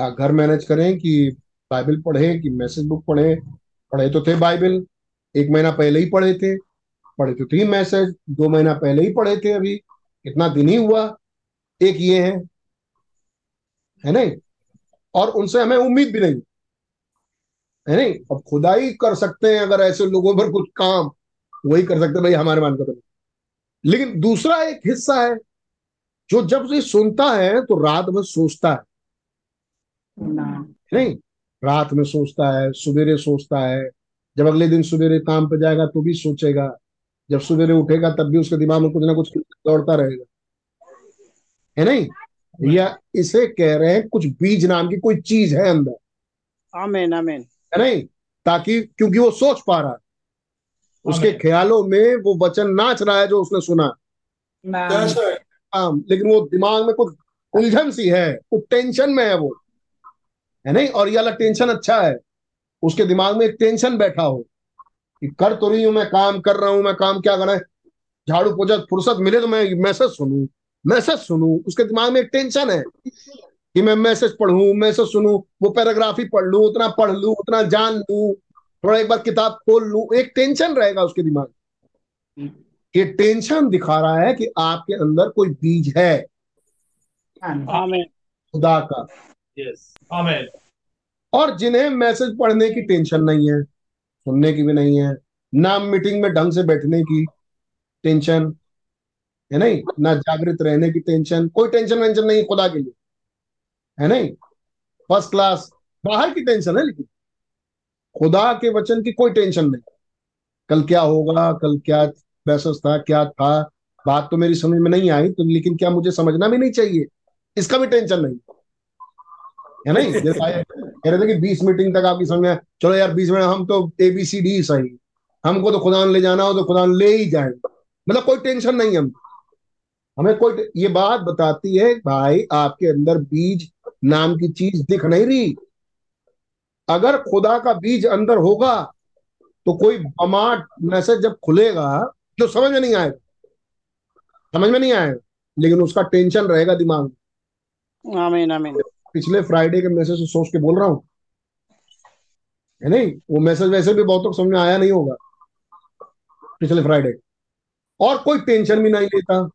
आ, घर मैनेज करें कि बाइबल पढ़े कि मैसेज बुक पढ़े। पढ़े तो थे बाइबल। एक महीना पहले ही पढ़े थे। पढ़े तो थी मैसेज। दो महीना पहले ही पढ़े थे अभी। इतना दिन ही हुआ? एक ये है। है नहीं? और उनसे हमें उम्मीद भी नहीं। है नहीं अब खुदाई कर सकते हैं अगर ऐसे लोगों पर कुछ काम वही कर सकते भाई हमारे मान कर लेकिन दूसरा एक हिस्सा है जो जब से सुनता है तो रात में सोचता है। नहीं रात में सोचता है सवेरे सोचता है जब अगले दिन सवेरे काम पे जाएगा तो भी सोचेगा। जब सवेरे उठेगा तब भी उसके दिमाग में कुछ ना कुछ दौड़ता रहेगा। है नहीं? या इसे कह रहे हैं कुछ बीज नाम की कोई चीज़ है अंदर? आमीन आमीन। है नहीं ताकि क्योंकि वो सोच पा रहा है। उसके ख्यालों में वो वचन नाच रहा है जो उसने सुना। right. काम लेकिन वो दिमाग में कुछ उलझन सी है कुछ टेंशन में है वो। है नहीं? और ये वाला टेंशन अच्छा है। उसके दिमाग में एक टेंशन बैठा हो कि कर तो रही हूँ मैं काम कर रहा हूँ मैं काम क्या करना है झाड़ू पोछा फुर्सत मिले तो मैं मैसेज सुनू मैसेज सुनू। उसके दिमाग में एक टेंशन है। कि मैं मैसेज पढ़ू मैसेज सुनू वो पैराग्राफ ही पढ़ लू उतना पढ़ लू उतना जान लू थोड़ा एक बार किताब खोल लू एक टेंशन रहेगा उसके दिमाग में। ये टेंशन दिखा रहा है कि आपके अंदर कोई बीज है। खुदा का। यस और जिन्हें मैसेज पढ़ने की टेंशन नहीं है सुनने की भी नहीं है ना मीटिंग में ढंग से बैठने की टेंशन है नहीं? ना जागृत रहने की टेंशन कोई टेंशन वेंशन नहीं खुदा के लिए। है नहीं? फ़र्स्ट क्लास बाहर की टेंशन है लेकिन। खुदा के वचन की कोई टेंशन नहीं। कल क्या होगा कल क्या मैसेज था क्या था? बात तो मेरी समझ में नहीं आई तो लेकिन क्या मुझे समझना भी नहीं चाहिए? इसका भी टेंशन नहीं। है नहीं? जैसे कह रहे थे कि बीस मीटिंग तक आपकी समझ में चलो यार बीस मिनट हम तो ए बी सी डी सही। हमको तो खुदा ले जाना हो तो खुदा ले ही जाए। मतलब कोई टेंशन नहीं हम हमें कोई ये बात बताती है भाई आपके अंदर बीज नाम की चीज़ दिख नहीं रही। अगर खुदा का बीज अंदर होगा तो कोई बमाट मैसेज जब खुलेगा जो समझ में नहीं आएगा। समझ में नहीं आएगा लेकिन उसका टेंशन रहेगा दिमाग में। आमीन आमीन। पिछले फ्राइडे के मैसेज से सोच के बोल रहा हूँ। है नहीं? वो मैसेज वैसे भी बहुत समझ में आया नहीं होगा। पिछले फ्राइडे। और कोई टेंशन भी नहीं लेता।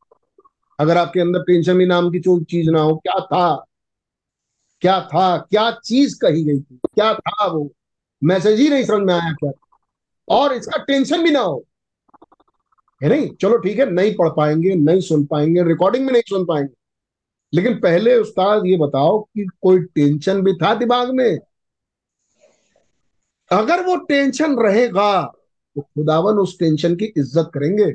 अगर आपके अंदर टेंशन भी नाम की चीज़ ना हो क्या था? क्या था? क्या चीज़ कही गई थी? क्या था वो? मैसेज ही नहीं समझ में आया क्या? और इसका टेंशन भी ना हो। है नहीं? चलो ठीक है नहीं पढ़ पाएँगे नहीं सुन पाएँगे रिकॉर्डिंग में नहीं सुन पाएँगे। लेकिन पहले उस्ताद ये बताओ कि कोई टेंशन भी था दिमाग में? अगर वो टेंशन रहेगा तो खुदावन उस टेंशन की इज़्ज़त करेंगे।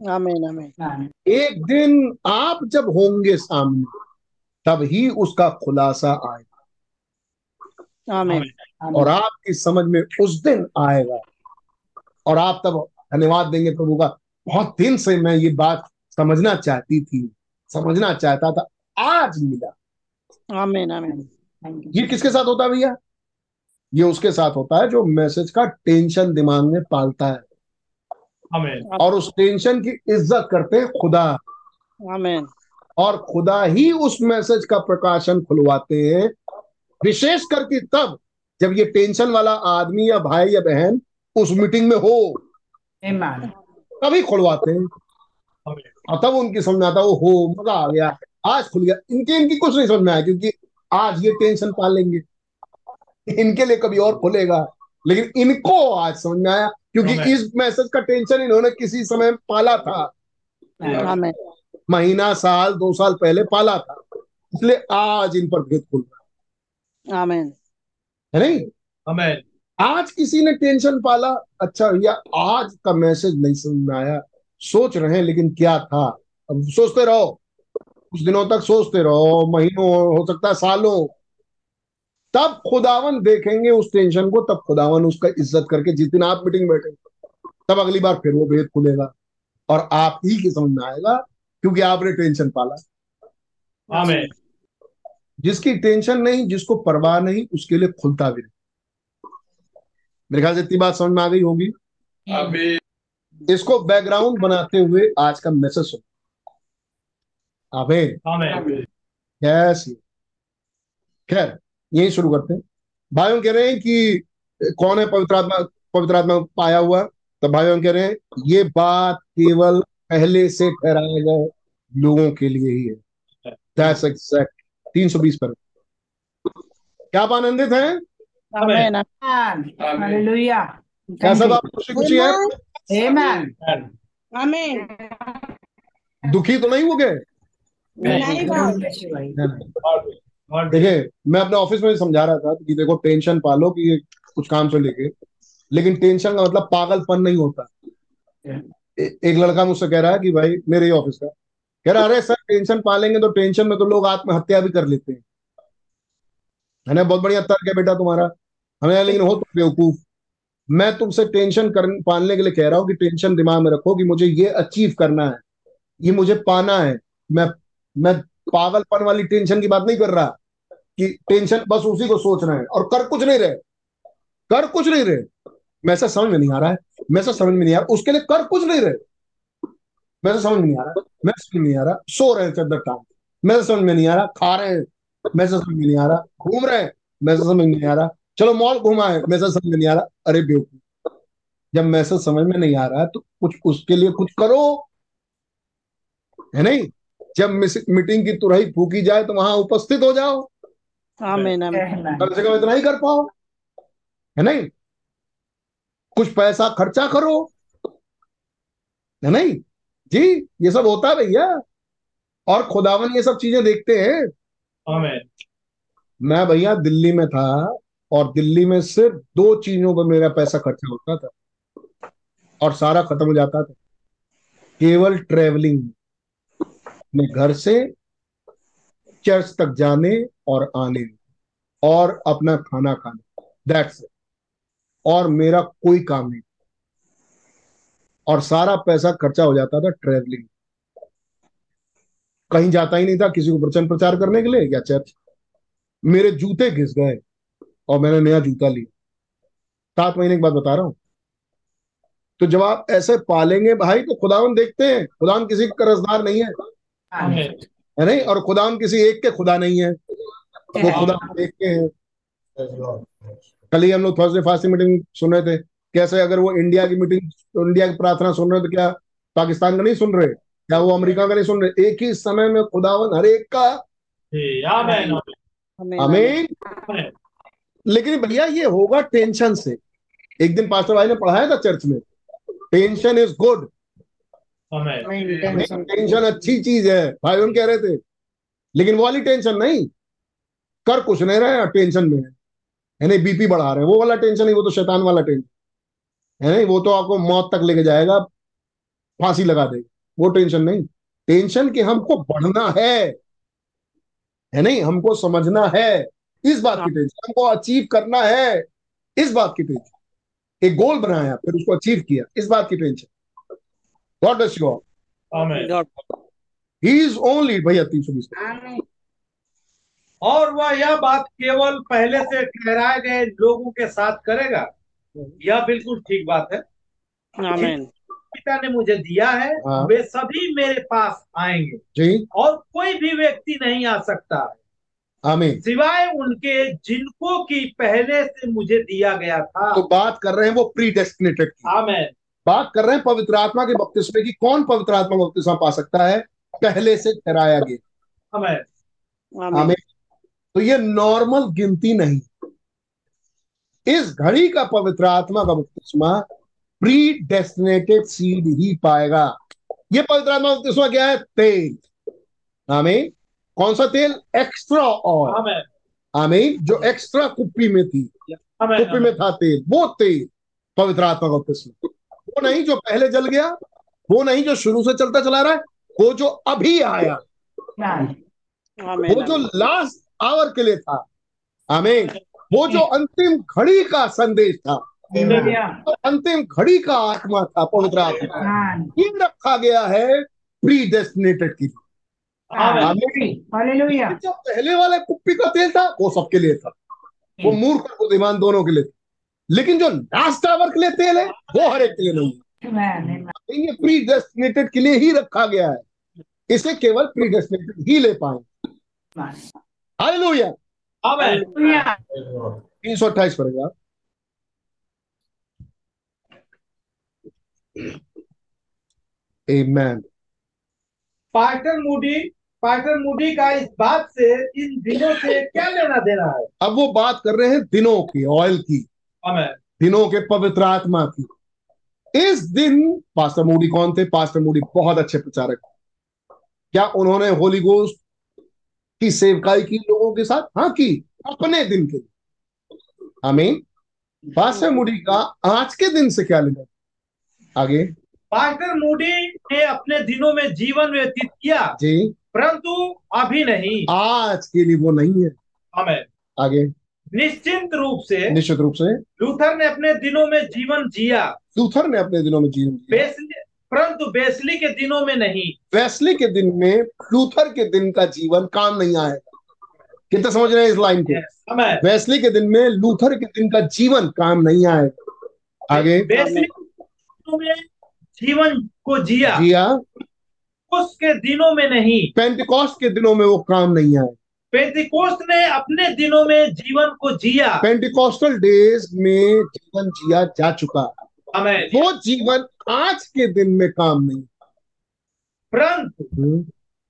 आमीन। आमीन। एक दिन आप जब होंगे सामने तब ही उसका खुलासा आएगा। आमीन। और आपकी समझ में उस दिन आएगा। और आप तब धन्यवाद देंगे प्रभु का। बहुत दिन से मैं ये बात समझना चाहती थी समझना चाहता था आज मिला। आमीन आमीन। ये किसके साथ होता है भैया? ये उसके साथ होता है जो मैसेज का टेंशन दिमाग में पालता है। आमीन। और उस टेंशन की इज़्ज़त करते हैं खुदा। आमीन। और खुदा ही उस मैसेज का प्रकाशन खुलवाते हैं। विशेष करके तब जब ये टेंशन वाला आदमी या भाई या बहन उस मीटिंग में हो। तभी खुलवाते हैं। और तब उनकी समझ में आता है, ओ हो मज़ा आ गया। आज खुल गया। इनके इनकी कुछ नहीं समझ में आया क्योंकि आज ये टेंशन पाल लेंगे इनके लिए कभी और खुलेगा। लेकिन इनको आज समझ में आया क्योंकि इस मैसेज का टेंशन इन्होंने किसी समय पाला था। आमीन महीना साल दो साल पहले पाला था। इसलिए आज इन पर भेद खुल रहा आमीन। है नहीं? आमीन। आज किसी ने टेंशन पाला अच्छा भैया आज का मैसेज नहीं समझ में आया सोच रहे हैं लेकिन क्या था? अब सोचते रहो। कुछ दिनों तक सोचते रहो महीनों हो सकता है सालों। तब खुदावन देखेंगे उस टेंशन को तब खुदावन उसका इज़्ज़त करके जिस दिन आप मीटिंग बैठे तब अगली बार फिर वो भेद खुलेगा। और आप ही की समझ में आएगा क्योंकि आपने टेंशन पाला। आमीन। जिसकी टेंशन नहीं जिसको परवाह नहीं उसके लिए खुलता भी नहीं। मेरे ख्याल से इतनी बात समझ में आ गई होगी। इसको बैकग्राउंड बनाते हुए आज का मैसेज सुनो। आमीन। कैसे खैर यही शुरू करते हैं। भाइयों कह रहे हैं कि कौन है पवित्र आत्मा पवित्र आत्मा पाया हुआ? तो भाइयों कह रहे हैं ये बात केवल पहले से ठहराए गए लोगों के लिए ही है। दैट्स एग्जैक्ट तीन सौ बीस पर। क्या आप आनंदित हैं? आमीन Hallelujah. क्या सब आप खुशी खुशी है? Amen. आमीन दुखी तो नहीं हो गए। और देखिए मैं अपने ऑफ़िस में समझा रहा था कि देखो टेंशन पालो कि कुछ काम से लेके लेकिन टेंशन का मतलब पागलपन नहीं होता। एक लड़का मुझसे कह रहा है कि भाई, मेरे ही ऑफ़िस का कह रहा, अरे सर टेंशन पालेंगे तो टेंशन में तो लोग आत्महत्या भी कर लेते हैं। मैंने, बहुत बढ़िया तर्क है बेटा तुम्हारा। हमें लेकिन हो तुम बेवकूफ़। मैं तुमसे टेंशन कर, पालने के लिए कह रहा हूँ कि टेंशन दिमाग में रखो कि मुझे ये अचीव करना है। ये मुझे पाना है। मैं मैं पागलपन वाली टेंशन की बात नहीं कर रहा कि टेंशन बस उसी को सोच रहे हैं और कर कुछ नहीं रहे। कर कुछ नहीं रहे। मैसेज समझ में नहीं आ रहा है। मैसेज समझ में नहीं आ रहा। उसके लिए कर कुछ नहीं रहे। मैसेज समझ में नहीं आ रहा। मैसेज समझ में नहीं आ रहा। सो रहे हैं चद्दर टांग मैसेज समझ में नहीं आ रहा। खा रहे हैं। मैसेज समझ में नहीं आ रहा। घूम रहे हैं। मैसेज समझ में नहीं आ रहा। चलो मॉल घुमाए मैसेज समझ में नहीं आ रहा। अरे बेवकूफ़। जब मैसेज समझ में नहीं आ रहा है तो कुछ उसके लिए कुछ करो। है नहीं? जब मीटिंग की तुरही फूकी जाए तो वहाँ उपस्थित हो जाओ। Amen. कम से कम इतना ही कर पाओ। है नहीं? कुछ पैसा खर्चा करो। है नहीं। जी ये सब होता है भैया। और खुदावन ये सब चीज़ें देखते हैं। मैं भैया दिल्ली में था और दिल्ली में सिर्फ़ दो चीज़ों पर मेरा पैसा खर्चा होता था। और सारा खत्म हो जाता था। केवल ट्रेवलिंग अपने घर से चर्च तक जाने और आने। और अपना खाना खाने। दैट्स और मेरा कोई काम नहीं और सारा पैसा खर्चा हो जाता था ट्रेवलिंग कहीं जाता ही नहीं था किसी को प्रचंड प्रचार करने के लिए या चर्च मेरे जूते घिस गए और मैंने नया जूता लिया। सात महीने के बाद बता रहा हूँ। तो जब आप ऐसे पालेंगे, भाई तो खुदावन देखते हैं खुदावन किसी का कर्जदार नहीं है। है नहीं? और खुदा किसी एक के खुदा नहीं है। वो खुदा के हैं। कल ही हम लोग थर्सडे फास्टिंग मीटिंग सुन रहे थे। कैसे अगर वो इंडिया की मीटिंग इंडिया की प्रार्थना सुन रहे तो क्या पाकिस्तान का नहीं सुन रहे? क्या वो अमेरिका का नहीं सुन रहे? एक ही समय में खुदावन हर एक का। हमें लेकिन भैया ये होगा टेंशन से। एक दिन पास्टर भाई ने पढ़ाया था चर्च में tension is good tension tension अच्छी चीज़ है। भाई उन कह रहे थे लेकिन वो वाली टेंशन नहीं। कर कुछ नहीं रहे टेंशन में है। है नहीं बीपी बढ़ा रहे हैं। वो वाला टेंशन नहीं वो तो शैतान वाला टेंशन है नहीं? वो तो आपको मौत तक लेके जाएगा फांसी लगा देगा। वो टेंशन नहीं। टेंशन कि हमको बढ़ना है। है नहीं? हमको समझना है। इस बात की टेंशन हमको अचीव करना है। इस बात की टेंशन एक गोल बनाया फिर उसको अचीव किया। इस बात की tension God bless you all amen he is only भैया तीन सौ बीस। और वह यह बात केवल पहले से ठहराए गए लोगों के साथ करेगा। यह बिल्कुल ठीक बात है। पिता ने मुझे दिया है हाँ। वे सभी मेरे पास आएँगे। जी। और कोई भी व्यक्ति नहीं आ सकता। आमीन। सिवाय उनके जिनको की पहले से मुझे दिया गया था। तो बात कर रहे हैं वो प्री डेस्टिनेटेड आमेन। बात कर रहे हैं पवित्र आत्मा के बपतिस्मे की। कौन पवित्र आत्मा का बपतिस्मा पा सकता है? पहले से ठहराया गया। आमीन। आमीन। तो ये नॉर्मल गिनती नहीं। इस घड़ी का पवित्र आत्मा का बपतिस्मा प्री डेस्टिनेटेड सीड ही पाएगा। ये पवित्र आत्मा बपतिस्मा क्या है? तेल। आमीन। कौन सा तेल? Extra oil amen. आमीन। जो एक्स्ट्रा कुप्पी में थी। कुप्पी में था तेल। वो तेल पवित्र आत्मा का बपतिस्मा। वो नहीं जो पहले जल गया वो नहीं जो शुरू से चलता चला रहा है वो जो अभी आया। वो जो लास्ट आवर के लिए था। आमीन। वो जो अंतिम घड़ी का संदेश था। तो अंतिम घड़ी का आत्मा था पवित्र आत्मा। ये रखा गया है प्री डेस्टिनेटेड की जो पहले वाला कुप्पी का तेल था वो सबके लिए था। वो मूर्ख और बुद्धिमान दोनों के लिए था। लेकिन जो लास्ट आवर के लिए तेल है वो हर एक के लिए नहीं है। ये प्री डेस्टिनेटेड के लिए ही रखा गया है। इसे केवल प्री डेस्टिनेटेड ही ले पाए। हालेलुया आमेन तीन सौ अट्ठाईस पड़ेगा Amen. Pastor Moody pastor Moody का इस बात से इन दिनों से क्या लेना देना है? अब वो बात कर रहे हैं दिनों की ऑयल की। दिनों के पवित्र आत्मा की। इस दिन पास्टर मूडी कौन थे? पास्टर मूडी बहुत अच्छे प्रचारक। क्या उन्होंने होली गोस्ट की सेवकाई की लोगों के साथ? हाँ की। अपने दिन के लिए। आमीन। पास्टर मूडी का। आज के दिन से क्या लेना आगे। पास्टर मूडी ने अपने दिनों में जीवन व्यतीत किया। जी। परंतु अभी नहीं। आज के लिए वो नहीं है। हमें आगे। निश्चिंत रूप से निश्चित रूप से। लूथर ने अपने दिनों में जीवन जिया। लूथर ने अपने दिनों में जीवन जिया। परंतु बेसली के दिनों में नहीं। वेस्ली के दिन में लूथर के दिन का जीवन काम नहीं आएगा। कितना समझ रहे हैं इस लाइन को? वेस्ली के दिन में लूथर के दिन का जीवन काम नहीं आएगा। आगे। जीवन को जिया। जिया। उसके दिनों में नहीं। पेंटिकॉस्ट के दिनों में वो काम नहीं आए। पेंतिकोस्त ने अपने दिनों में जीवन को जिया। पेंटिकॉस्टल डेज़ में जीवन जिया जा चुका। वो जीवन आज के दिन में काम नहीं परंतु हम्म,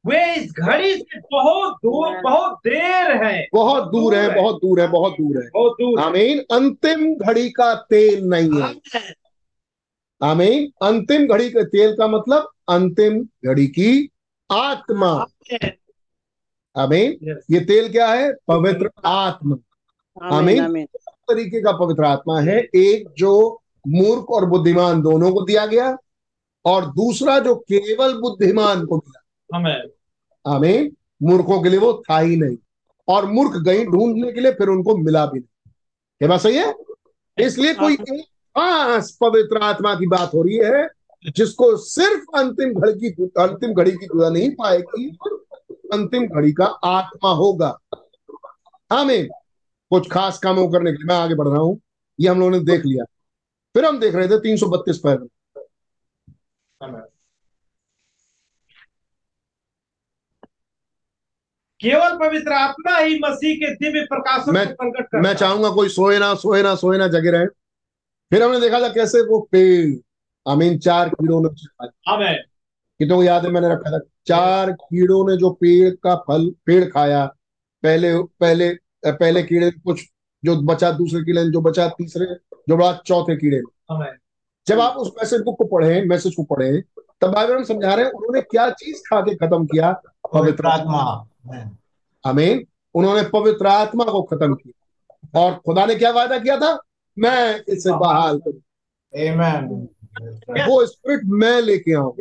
वे इस घड़ी से बहुत दूर बहुत देर है। बहुत दूर है बहुत दूर है बहुत दूर है। बहुत दूर है। आमीन। अंतिम घड़ी का तेल नहीं है। आमेन। आमीन। अंतिम घड़ी के तेल का मतलब अंतिम घड़ी की आत्मा। आमेन। आमीन। ये तेल क्या है? पवित्र आत्मा। आमीन तरीके का पवित्र आत्मा है। एक जो मूर्ख और बुद्धिमान दोनों को दिया गया और दूसरा जो केवल बुद्धिमान को दिया हमें। मूर्खों के लिए वो था ही नहीं। और मूर्ख गई ढूँढने के लिए फिर उनको मिला भी नहीं। ये बात सही है? इसलिए कोई खास पवित्र आत्मा की बात हो रही है जिसको सिर्फ़ अंतिम घड़ी की अंतिम घड़ी की दुआ नहीं पाएगी अंतिम घड़ी का आत्मा होगा। आमीन। कुछ खास कामों करने के लिए मैं आगे बढ़ रहा हूँ। ये हम लोगों ने देख लिया। फिर हम देख रहे थे तीन सौ बत्तीस पैर। केवल पवित्र आत्मा ही मसीह के दिव्य प्रकाशों मैं- प्रकट करता मैं चाहूँगा कोई सोए ना सोए ना सोए ना जगे रहे। फिर हमने देखा था कैसे वो पेड़। आमीन चार कीड़ों ने कितनों को याद है मैंने रखा था? चार कीड़ों ने जो पेड़ का फल पेड़ खाया। पहले पहले पहले कीड़े कुछ जो बचा दूसरे कीड़े जो बचा तीसरे जो बड़ा चौथे कीड़े। आमेन जब आप उस मैसेज बुक को पढ़े मैसेज को पढ़े तब बाइबल में समझा रहे हैं उन्होंने क्या चीज़ खा के खत्म किया? पवित्र आत्मा। हमें उन्होंने पवित्र आत्मा को खत्म किया। और खुदा ने क्या वादा किया था? मैं इसे बहाल करूँ। वो स्पिरिट मैं लेके आऊँ।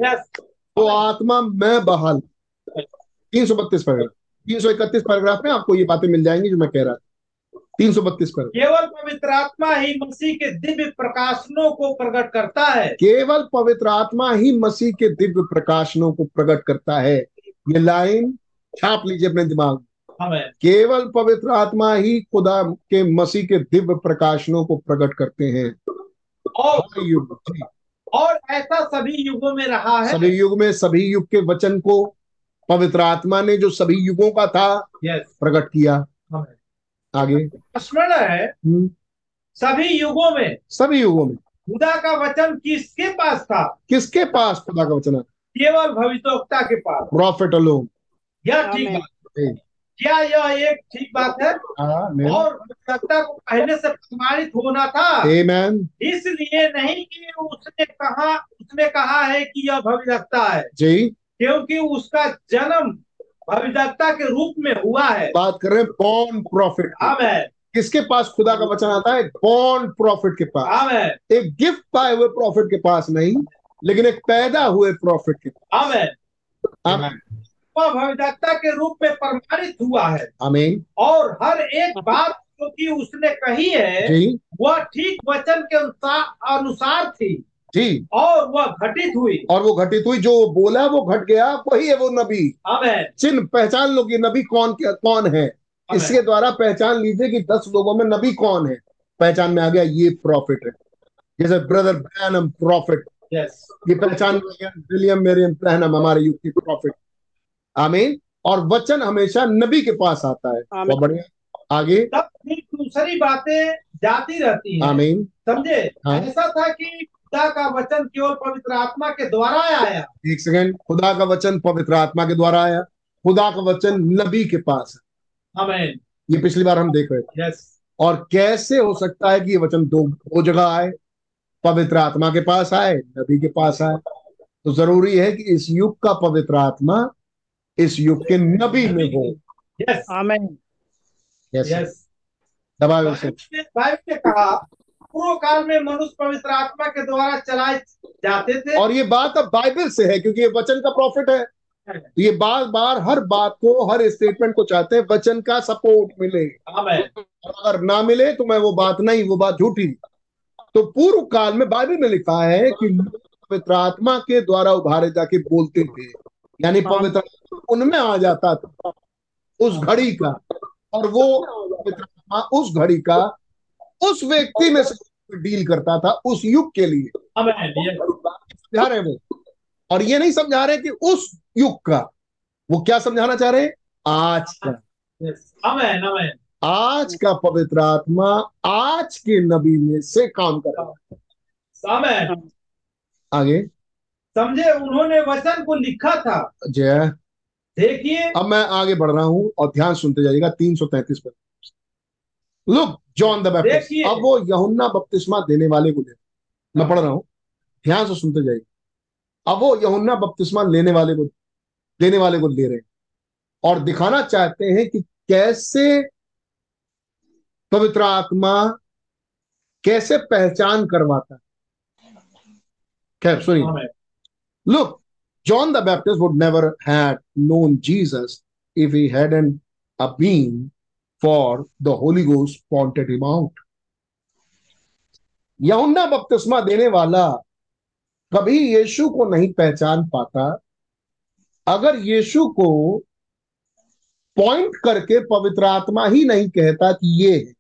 वो आत्मा मैं बहाल तीन सौ बत्तीस पैराग्राफ तीन सौ इकतीस पैराग्राफ में आपको ये बातें मिल जाएँगी जो मैं कह रहा था। तीन सौ बत्तीस पैराग्राफ केवल पवित्र आत्मा ही मसीह के दिव्य प्रकाशनों को प्रकट करता है। केवल पवित्र आत्मा ही मसीह के दिव्य प्रकाशनों को प्रकट करता है। ये लाइन छाप लीजिए अपने दिमाग में। केवल पवित्र आत्मा ही खुदा के मसीह के दिव्य प्रकाशनों को प्रकट करते हैं। और युग और ऐसा सभी युगों में रहा है। सभी युग में सभी युग के वचन को पवित्र आत्मा ने जो सभी युगों का था प्रकट किया। आगे। स्मरण है हम्म, सभी युगों में सभी युगों में। खुदा का वचन किसके पास था? किसके पास खुदा का वचन केवल भविष्यवक्ता के पास। प्रॉफिट अलोन यह ठीक बात है। क्या यह एक ठीक बात है? और भविष्यवक्ता को पहले से प्रमाणित होना था। आमेन इसलिए नहीं कि उसने कहा उसने कहा है कि यह भविष्यवक्ता है। जी। क्योंकि उसका जन्म भविष्यवक्ता के रूप में हुआ है। बात कर रहे हैं बॉर्न प्रॉफिट आमेन किसके पास खुदा का वचन आता है? बॉर्न प्रॉफिट के पास। आमेन एक गिफ्ट पाए हुए प्रॉफिट के पास नहीं लेकिन एक पैदा हुए प्रॉफिट के पास। आमेन आमीन वह भविष्यवक्ता के रूप में प्रमाणित हुआ है। आमीन और हर एक बात जो कि उसने कही है वह ठीक वचन के अनुसार अनुसार थी। जी। और वह घटित हुई। और वो घटित हुई जो बोला वो घट गया वही है वो नबी। चिन्ह पहचान लो कि नबी कौन क्या कौन है। इसके द्वारा पहचान लीजिए कि दस लोगों में नबी कौन है। पहचान में आ गया ये प्रॉफिट है। जैसे ब्रदर ब्रैनम प्रॉफिट यस ये पहचान में आ गया विलियम मेरियम ब्रैनम हमारे युग की प्रॉफिट आमीन। और वचन हमेशा नबी के पास आता है। बहुत बढ़िया। आगे। तब दूसरी बातें जाती रहती हैं। आमीन। समझे? हाँ। ऐसा था कि खुदा का वचन केवल पवित्र आत्मा के द्वारा आया एक सेकंड खुदा का वचन पवित्र आत्मा के द्वारा आया। खुदा का वचन नबी के पास है। आमेन ये पिछली बार हम देख रहे थे। यस और कैसे हो सकता है कि ये वचन दो दो जगह आए पवित्र आत्मा के पास आए नबी के पास आए? तो ज़रूरी है कि इस युग का पवित्र आत्मा इस युग के नबी में हो। Yes amen yes yes Bible ने कहा पूर्व काल में मनुष्य पवित्र आत्मा के द्वारा चलाए जाते थे। और ये बात अब बाइबल से है क्योंकि ये वचन का प्रॉफिट है। तो ये बार बार हर बात को हर स्टेटमेंट को चाहते हैं वचन का सपोर्ट मिले। और अगर ना मिले तो मैं वो बात नहीं वो बात झूठी तो पूर्व काल में बाइबल में लिखा है कि पवित्र आत्मा के द्वारा उभारे जाके बोलते थे। यानी पवित्र आत्मा उनमें आ जाता था उस घड़ी का। और वो पवित्र आत्मा उस घड़ी का उस व्यक्ति में से डील करता था उस युग के लिए। समझा रहे वो। और ये नहीं समझा रहे कि उस युग का वो क्या समझाना चाह रहे हैं? आज का। आज का पवित्र आत्मा आज के नबी में से काम कर रहा है। आगे। समझे उन्होंने वचन को लिखा था। जय। देखिए। अब मैं आगे बढ़ रहा हूँ और ध्यान सुनते जाइएगा तीन सौ तैतीस पर। लुक जॉन द बैप्टिस्ट अब वो यहुन्ना बपतिस्मा देने वाले को ले। मैं पढ़ रहा हूँ। ध्यान से सुनते जाइए। अब वो यहुन्ना बपतिस्मा लेने वाले को देने वाले को ले रहे हैं। और दिखाना चाहते हैं कि कैसे पवित्र आत्मा कैसे पहचान करवाता है। खैर सुनिए। John the Baptist would never had known Jesus if he hadn't a been for the Holy Ghost pointed him out. यहुन्ना बपतिस्मा देने वाला कभी यीशु को नहीं पहचान पाता अगर यीशु को पॉइंट करके पवित्र आत्मा ही नहीं कहता कि ये है।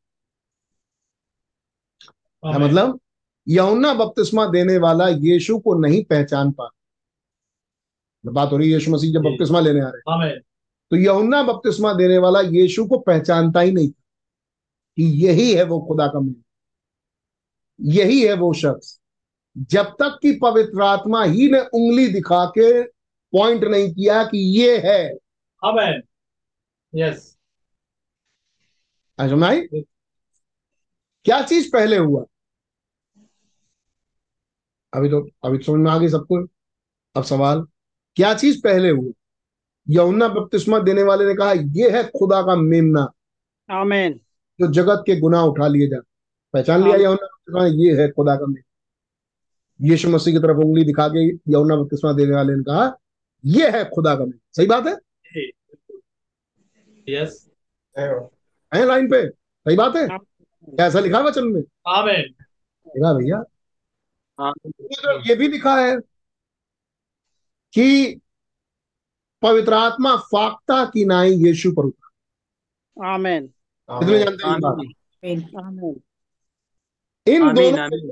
मतलब यहुन्ना बपतिस्मा देने वाला यीशु को नहीं पहचान पाता बात हो रही है यीशु मसीह जब। बपतिस्मा लेने आ रहे हैं तो यहुन्ना बपतिस्मा देने वाला यीशु को पहचानता ही नहीं था कि यही है वो खुदा का मेल। यही है वो शख्स। जब तक कि पवित्र आत्मा ही ने उंगली दिखा के पॉइंट नहीं किया कि ये है। आमेन यस अजमाई क्या चीज़ पहले हुआ? अभी तो अभी तो समझ में आ गई सबको अब सवाल क्या चीज़ पहले हुआ? यमुना बपतिस्मा देने वाले ने कहा यह है खुदा का मेमना। आमीन। जो जगत के गुनाह उठा लिए जा पहचान लिया यमुना ये है खुदा का मेमना। यीशु मसीह की तरफ़ उंगली दिखा के यमुना बपतिस्मा देने वाले ने कहा यह है खुदा का मेमना। सही बात है? यस है लाइन पे? सही बात है? क्या ऐसा लिखा वचन में? आमेन। लिखा भैया? हाँ। ये भी लिखा है कि पवित्र आत्मा फाकता की नाई यीशु पर उतरा आमीन। हैं इन दोनों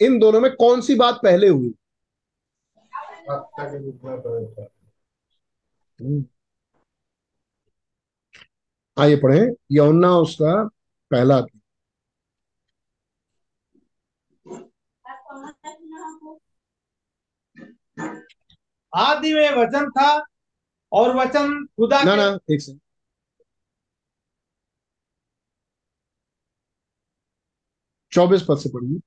इन दोनों में कौन सी बात पहले हुई। आइए पढ़े यौना उसका पहला। आदि में वचन था और वचन खुदा ना के ना एक सेकंड चौबीस पद से पढ़िए।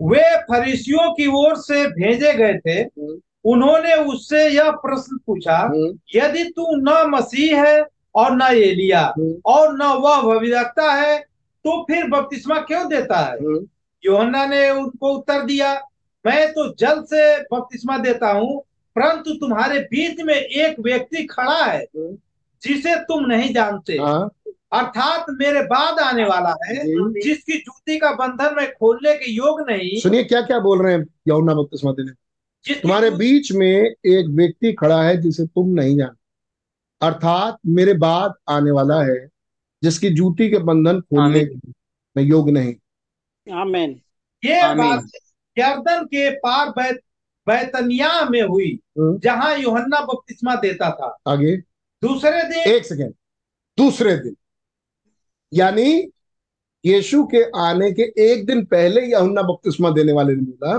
वे फरीसियों की ओर से भेजे गए थे उन्होंने उससे यह प्रश्न पूछा हम्म, यदि तू न मसीह है और न एलिया हम्म, और न वह भविष्यवक्ता है तो फिर बपतिस्मा क्यों देता है? हम्म, योहन्ना ने उनको उत्तर दिया मैं तो जल से बपतिस्मा देता हूँ परंतु तुम्हारे बीच में एक व्यक्ति खड़ा है जिसे तुम नहीं जानते। हाँ। अर्थात मेरे बाद आने वाला है जिसकी जूती का बंधन में खोलने के योग नहीं। सुनिए क्या क्या बोल रहे हैं यौना बपतिस्मा देने? तुम्हारे बीच में एक व्यक्ति खड़ा है जिसे तुम नहीं जानते। अर्थात मेरे बाद आने वाला है जिसकी जूती के बंधन खोलने। में योग नहीं। आमीन। ये। बात यर्दन के पार बैत बैतनिया में हुई हम्म। जहाँ यूहन्ना बपतिस्मा देता था। आगे। दूसरे दिन एक सेकेंड। दूसरे दिन। यानी यीशु के आने के एक दिन पहले यहुन्ना बपतिस्मा देने वाले ने बोला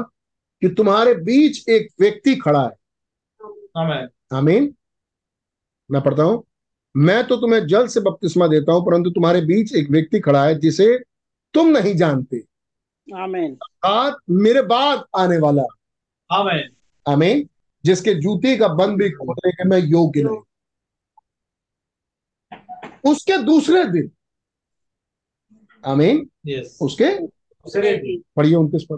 कि तुम्हारे बीच एक व्यक्ति खड़ा है। आमीन। मैं पढ़ता हूँ। मैं तो तुम्हें जल से बपतिस्मा देता हूँ परंतु तुम्हारे बीच एक व्यक्ति खड़ा है जिसे तुम नहीं जानते। आमीन आज मेरे बाद आने वाला आमेन आमीन जिसके जूते का बंद भी खोलने के मैं योग्य नहीं। उसके दूसरे दिन। आमीन यस उसके दूसरे दिन। पढ़िए उनतीस पर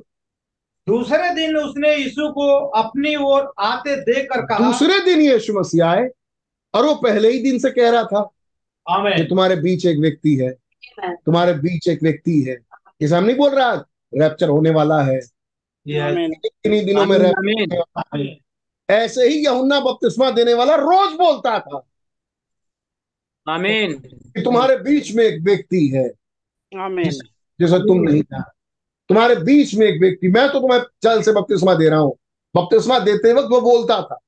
दूसरे दिन उसने यीशु को अपनी ओर आते देखकर कहा दूसरे दिन यीशु मसीह आए और वो पहले ही दिन से कह रहा था कि आमेन तुम्हारे बीच एक व्यक्ति है। तुम्हारे बीच एक व्यक्ति है। ये सामने बोल रहा रैप्चर होने वाला है। इन्हीं दिनों में रैप्चर। ऐसे ही यहुन्ना बपतिस्मा देने वाला रोज बोलता था। आमीन कि तुम्हारे बीच में एक व्यक्ति है। आमीन जिसे तुम नहीं जानते तुम्हारे बीच में एक व्यक्ति मैं तो तुम्हें जल से बपतिस्मा दे रहा हूँ। बपतिस्मा देते वक्त वो बोलता था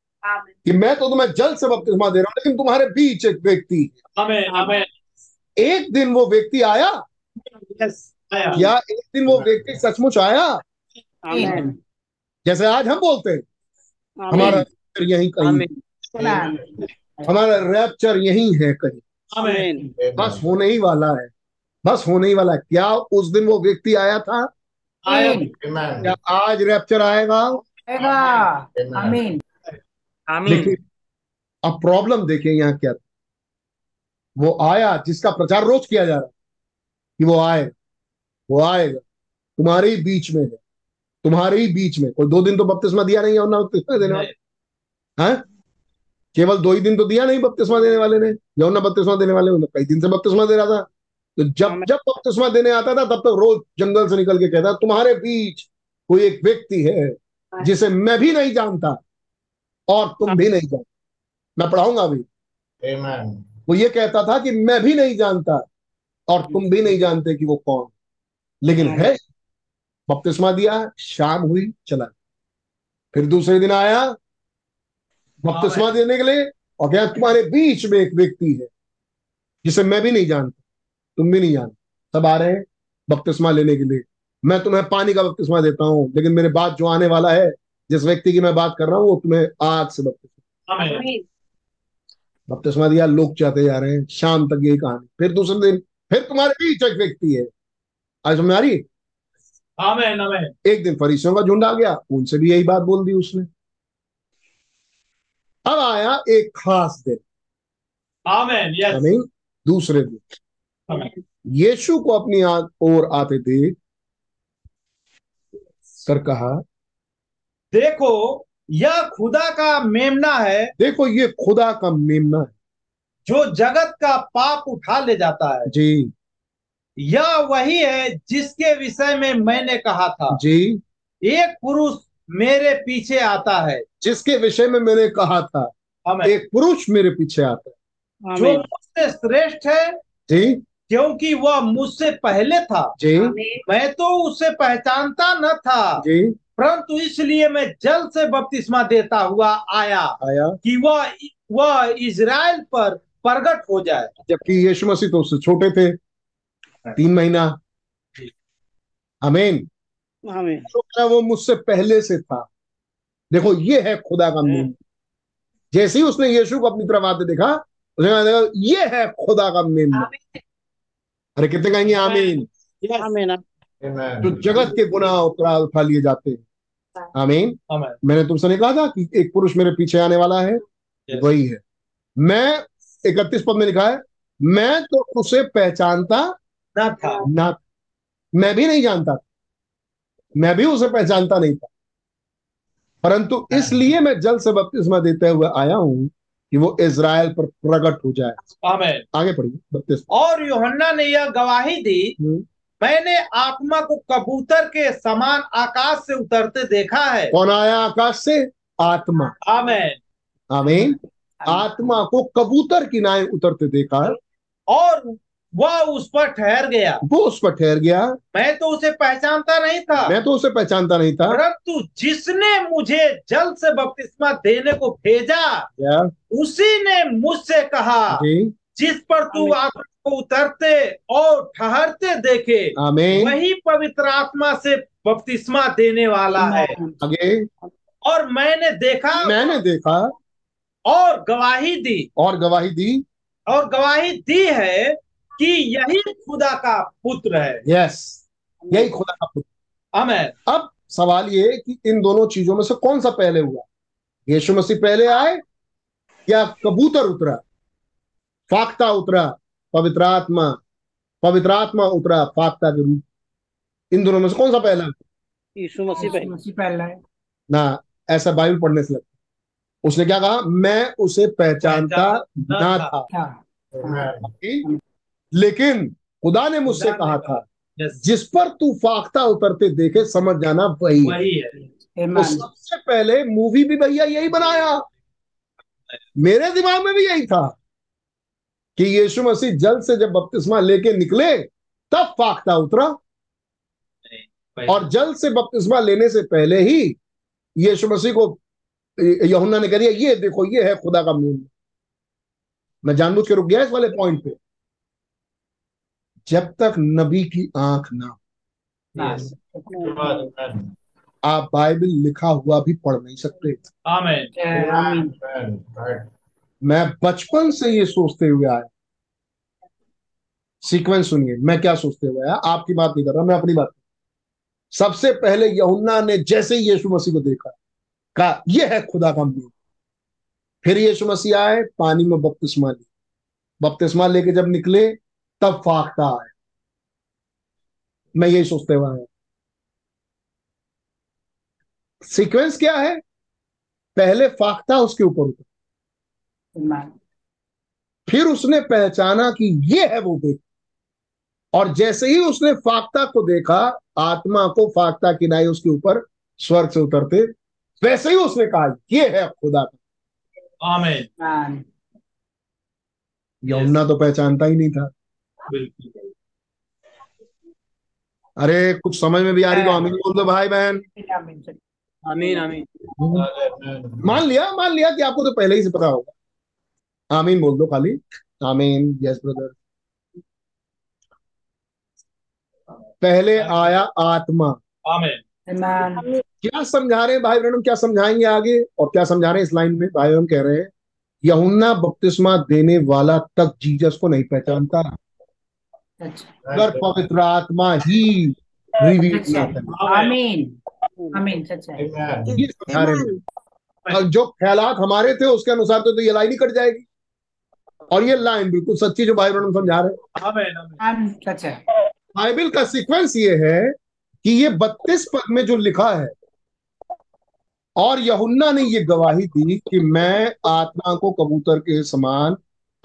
कि मैं तो तुम्हें जल से बपतिस्मा दे रहा हूँ लेकिन तुम्हारे बीच एक व्यक्ति आमेन आमेन एक दिन वो व्यक्ति आया। या एक दिन वो व्यक्ति सचमुच आया? जैसे आज हम बोलते हैं। हमारा रैप्चर यहीं कहीं। हमारा रैप्चर यहीं है कहीं। बस होने ही वाला है। बस होने ही वाला है। क्या उस दिन वो व्यक्ति आया था? क्या आज रैप्चर आएगा? आएगा। आमीन। आमीन। देखिए अब प्रॉब्लम देखिए यहाँ क्या। वो आया जिसका प्रचार रोज किया जा रहा है कि वो आएगा वो आएगा। तुम्हारे ही बीच में है। तुम्हारे ही बीच में। कोई दो दिन तो बपतिस्मा दिया नहीं है और ना बपतिस्मा देने वाले है? केवल दो ही दिन तो दिया नहीं बपतिस्मा देने वाले ने। यौना बपतिस्मा देने वाले ने कई दिन से बपतिस्मा दे रहा था। तो जब जब बपतिस्मा देने आता था तब तक तो रोज जंगल से निकल के कहता तुम्हारे बीच कोई एक व्यक्ति है जिसे मैं भी नहीं जानता और तुम भी नहीं जानते। मैं पढ़ाऊँगा अभी। वो ये कहता था कि मैं भी नहीं जानता और तुम भी नहीं जानते कि वो कौन लेकिन है बपतिस्मा दिया शाम हुई चला। फिर दूसरे दिन आया बपतिस्मा देने के लिए और क्या तुम्हारे बीच में एक व्यक्ति है जिसे मैं भी नहीं जानता तुम भी नहीं जानते। सब आ रहे हैं बपतिस्मा लेने के लिए। मैं तुम्हें पानी का बपतिस्मा देता हूँ लेकिन मेरे बाद जो आने वाला है जिस व्यक्ति की मैं बात कर रहा हूँ वो तुम्हें आग से बपतिस्मा बपतिस्मा दिया लोग चाहते जा रहे हैं शाम तक यही कहानी। फिर दूसरे दिन फिर तुम्हारे बीच एक व्यक्ति है आज समझ आ रही? आमीन आमीन। एक दिन फरीसियों का झुंड आ गया उनसे भी यही बात बोल दी उसने। अब आया एक खास दिन। आमीन यस आमीन। दूसरे दिन। आमीन। यीशु को अपनी ओर आते देख कर कहा देखो यह खुदा का मेमना है। देखो ये खुदा का मेमना है। जो जगत का पाप उठा ले जाता है। जी। यह वही है जिसके विषय में मैंने कहा था। जी। एक पुरुष मेरे पीछे आता है। जिसके विषय में मैंने कहा था हमें एक पुरुष मेरे पीछे आता है। जो मुझसे श्रेष्ठ है जी। क्योंकि वह मुझसे पहले था। जी। मैं तो उसे पहचानता न था। जी। परंतु इसलिए मैं जल से बपतिस्मा देता हुआ आया आया। कि वह वह इज़राइल पर प्रगट हो जाए। जबकि यीशु मसीह तो उससे छोटे थे। तीन महीना। अमीन आमीन। तो वो मुझसे पहले से था। देखो ये है खुदा का मेमना जैसे ही उसने यीशु को अपनी तरफ़ आते देखा उसने कहा देखो, ये है खुदा का मेमना अरे कितने कहेंगे आमीन? आमीन तो जगत के गुनाह उतरा उठा लिए जाते हैं। आमीन। आमीन मैंने तुमसे नहीं कहा था कि एक पुरुष मेरे पीछे आने वाला है। वही है। मैं इकतीस पद में लिखा है मैं तो उसे पहचानता न था। ना मैं भी नहीं जानता था। मैं भी उसे पहचानता नहीं था। परंतु इसलिए मैं जल से बपतिस्मा देते हुए आया हूँ कि वो इज़राइल पर प्रकट हो जाए। आगे पढ़िए बपतिस्मा। और यूहन्ना ने यह गवाही दी हम्म। मैंने आत्मा को कबूतर के समान आकाश से उतरते देखा है। कौन आया आकाश से? आत्मा। आमीन। आमीन। आत्मा को कबूतर की नाय उतरते देखा है। और वह उस पर ठहर गया। वो उस पर ठहर गया। मैं तो उसे पहचानता नहीं था। मैं तो उसे पहचानता नहीं था। परंतु जिसने मुझे जल से बपतिस्मा देने को भेजा उसी ने मुझसे कहा जी। जिस पर तू आत्मा को उतरते और ठहरते देखे आमीन। वही पवित्र आत्मा से बपतिस्मा देने वाला है। आगे। और मैंने देखा मैंने देखा। और गवाही दी। और गवाही दी। और गवाही दी है कि यही खुदा का पुत्र है। यस यही खुदा का पुत्र। अमेन अब सवाल ये है कि इन दोनों चीज़ों में से कौन सा पहले हुआ? यीशु मसीह पहले आए या कबूतर उतरा? फाख्ता उतरा पवित्र आत्मा पवित्र आत्मा उतरा फाख्ता के रूप। इन दोनों में से कौन सा पहला? यीशु मसीह पहले। मसीह पहला है। ना ऐसा बाइबल पढ़ने से लगता उसने क्या कहा? मैं उसे पहचानता ना था। लेकिन खुदा ने मुझसे कहा था जिस पर तू फाख्ता उतरते देखे समझ जाना वही है। वही है। तो सबसे पहले मूवी भी भैया यही बनाया। मेरे दिमाग में भी यही था कि यीशु मसीह जल से जब बपतिस्मा लेके निकले तब फाख्ता उतरा। और जल से बपतिस्मा लेने से पहले ही यीशु मसीह को यहुन्ना ने कह दिया ये देखो ये है खुदा का मूल मैं जानबूझ के रुक गया इस वाले पॉइंट पे। जब तक नबी की आँख ना. आप बाइबल लिखा हुआ भी पढ़ नहीं सकते। मैं बचपन से ये सोचते हुए आया। सीक्वेंस सुनिए मैं क्या सोचते हुए आया? आपकी बात नहीं कर रहा मैं अपनी बात। सबसे पहले यहुन्ना ने जैसे ही यीशु मसीह को देखा कहा यह है खुदा का मूल फिर यीशु मसीह आए पानी में बपतिस्मा ली। बपतिस्मा लेके जब निकले तब फाख्ता आए मैं यही सोचते हुए आया। सीक्वेंस क्या है? पहले फाख्ता उसके ऊपर उतर। फिर उसने पहचाना कि ये है वो व्यक्ति। और जैसे ही उसने फाख्ता को देखा आत्मा को फाख्ता की नाई उसके ऊपर स्वर्ग से उतरते वैसे ही उसने कहा ये है खुदा का। आमेन यमुना तो पहचानता ही नहीं था। बिल्कुल अरे कुछ समझ में भी आ रही तो आमीन बोल दो भाई बहन। आमीन आमीन। आमीन मान लिया मान लिया कि आपको तो पहले ही से पता होगा। आमीन बोल दो खाली। आमीन यस ब्रदर पहले आया आत्मा। आमीन। क्या समझा रहे हैं भाई बहन? क्या समझाएँगे आगे? और क्या समझा रहे हैं इस लाइन में? भाई बहन कह रहे हैं यहुन्ना बपतिस्मा देने वाला तक जीजस को नहीं पहचानता। अगर पवित्र आत्मा ही रिवील आमीन आमीन सच Amen. ये समझा रहे और जो ख्यालात हमारे थे उसके अनुसार तो, तो ये लाइन ही कट जाएगी। और ये लाइन बिल्कुल सच्ची जो भाई बहन समझा रहे हैं। बाइबल का सीक्वेंस ये है कि ये बत्तीस पद में जो लिखा है और यहुन्ना ने ये गवाही दी कि मैं आत्मा को कबूतर के समान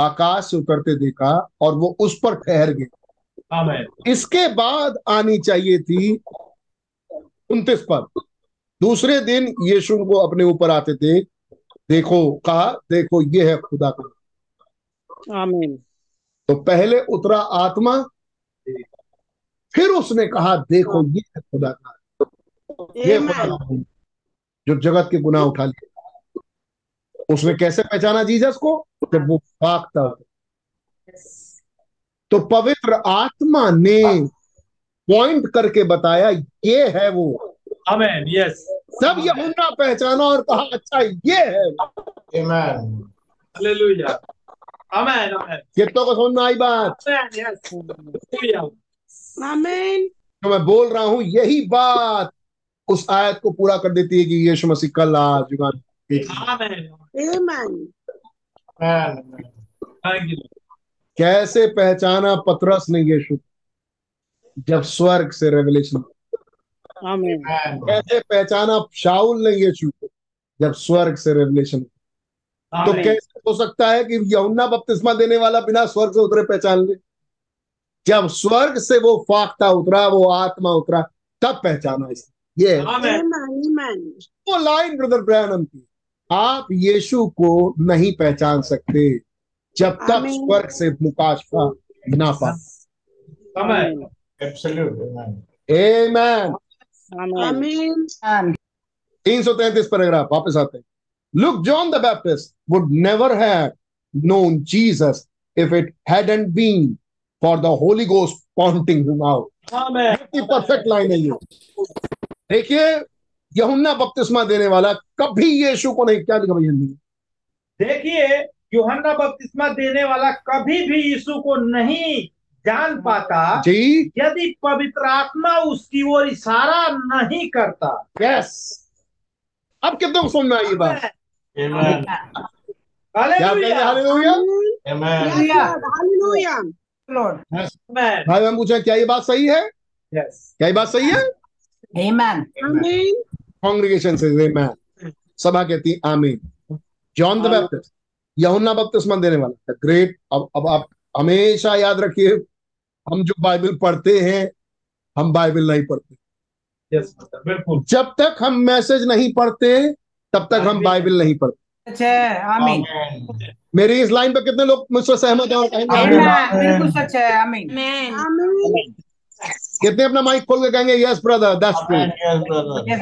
आकाश से उतरते देखा और वो उस पर ठहर आमीन इसके बाद आनी चाहिए थी उनतीस पद दूसरे दिन यीशु को अपने ऊपर आते थे। देखो कहा देखो ये है खुदा का। आमीन। तो पहले उतरा आत्मा फिर उसने कहा देखो ये है खुदा का। ये खुदा जो जगत के गुनाह उठा लिए। उसने कैसे पहचाना जीसस को? जब वो भागता हो तो पवित्र आत्मा ने पॉइंट करके बताया ये है वो। आमीन यस सब यहुन्ना पहचाना और कहा अच्छा ये है. हालेलुया आमीन आमीन कितनों को समझ में आई बात? आमीन यस हालेलुया आमीन तो मैं बोल रहा हूँ यही बात उस आयत को पूरा कर देती है कि यीशु मसीह कल आज आमीन आमीन थैंक यू कैसे पहचाना पतरस ने यीशु? जब स्वर्ग से रेवलेशन कैसे पहचाना शाउल ने यीशु को? जब स्वर्ग से रेवलेशन तो कैसे हो सकता है कि यमुना बपतिस्मा देने वाला बिना स्वर्ग से उतरे पहचान ले? जब स्वर्ग से वो फाख्ता उतरा वो आत्मा उतरा तब पहचाना इसे। ये वो लाइन ब्रदर ब्रैनम की आप यीशु को नहीं पहचान सकते। जब तक स्वर्ग से मुकाशफा ना पा आमीन Absolute. Amen. आमेन आमीन आमीन Amen. तीन सौ तैतीस पैराग्राफ वापस आते हैं। Look John the Baptist would never have known Jesus if it hadn't been for the holy ghost pointing him out. Perfect line है ये। देखिए यहुन्ना बपतिस्मा देने वाला कभी यीशु को नहीं क्या लिखा भैया देखिए यूहन्ना बपतिस्मा देने वाला कभी भी यीशु को नहीं जान पाता जी। यदि पवित्र आत्मा उसकी ओर इशारा नहीं करता। यस अब कितने को समझ में आई ये बात? भाई हम पूछे क्या ये बात सही है? यस क्या ये बात सही है? Amen. कांग्रेगेशन से सभा कहती आमीन। जॉन द बैप्टिस्ट यहुन्ना बपतिस्मा देने वाला। द ग्रेट अब अब आप हमेशा याद रखिए हम जो बाइबल पढ़ते हैं हम बाइबल नहीं पढ़ते। यस बिल्कुल। जब तक हम मैसेज नहीं पढ़ते तब तक हम बाइबल नहीं पढ़ते। है आमीन मेरी इस लाइन पे कितने लोग मुझसे सहमत हैं और कहेंगे बिल्कुल सच है आमीन आमीन कितने अपना माइक खोल के कहेंगे yes brother that's true. Yes.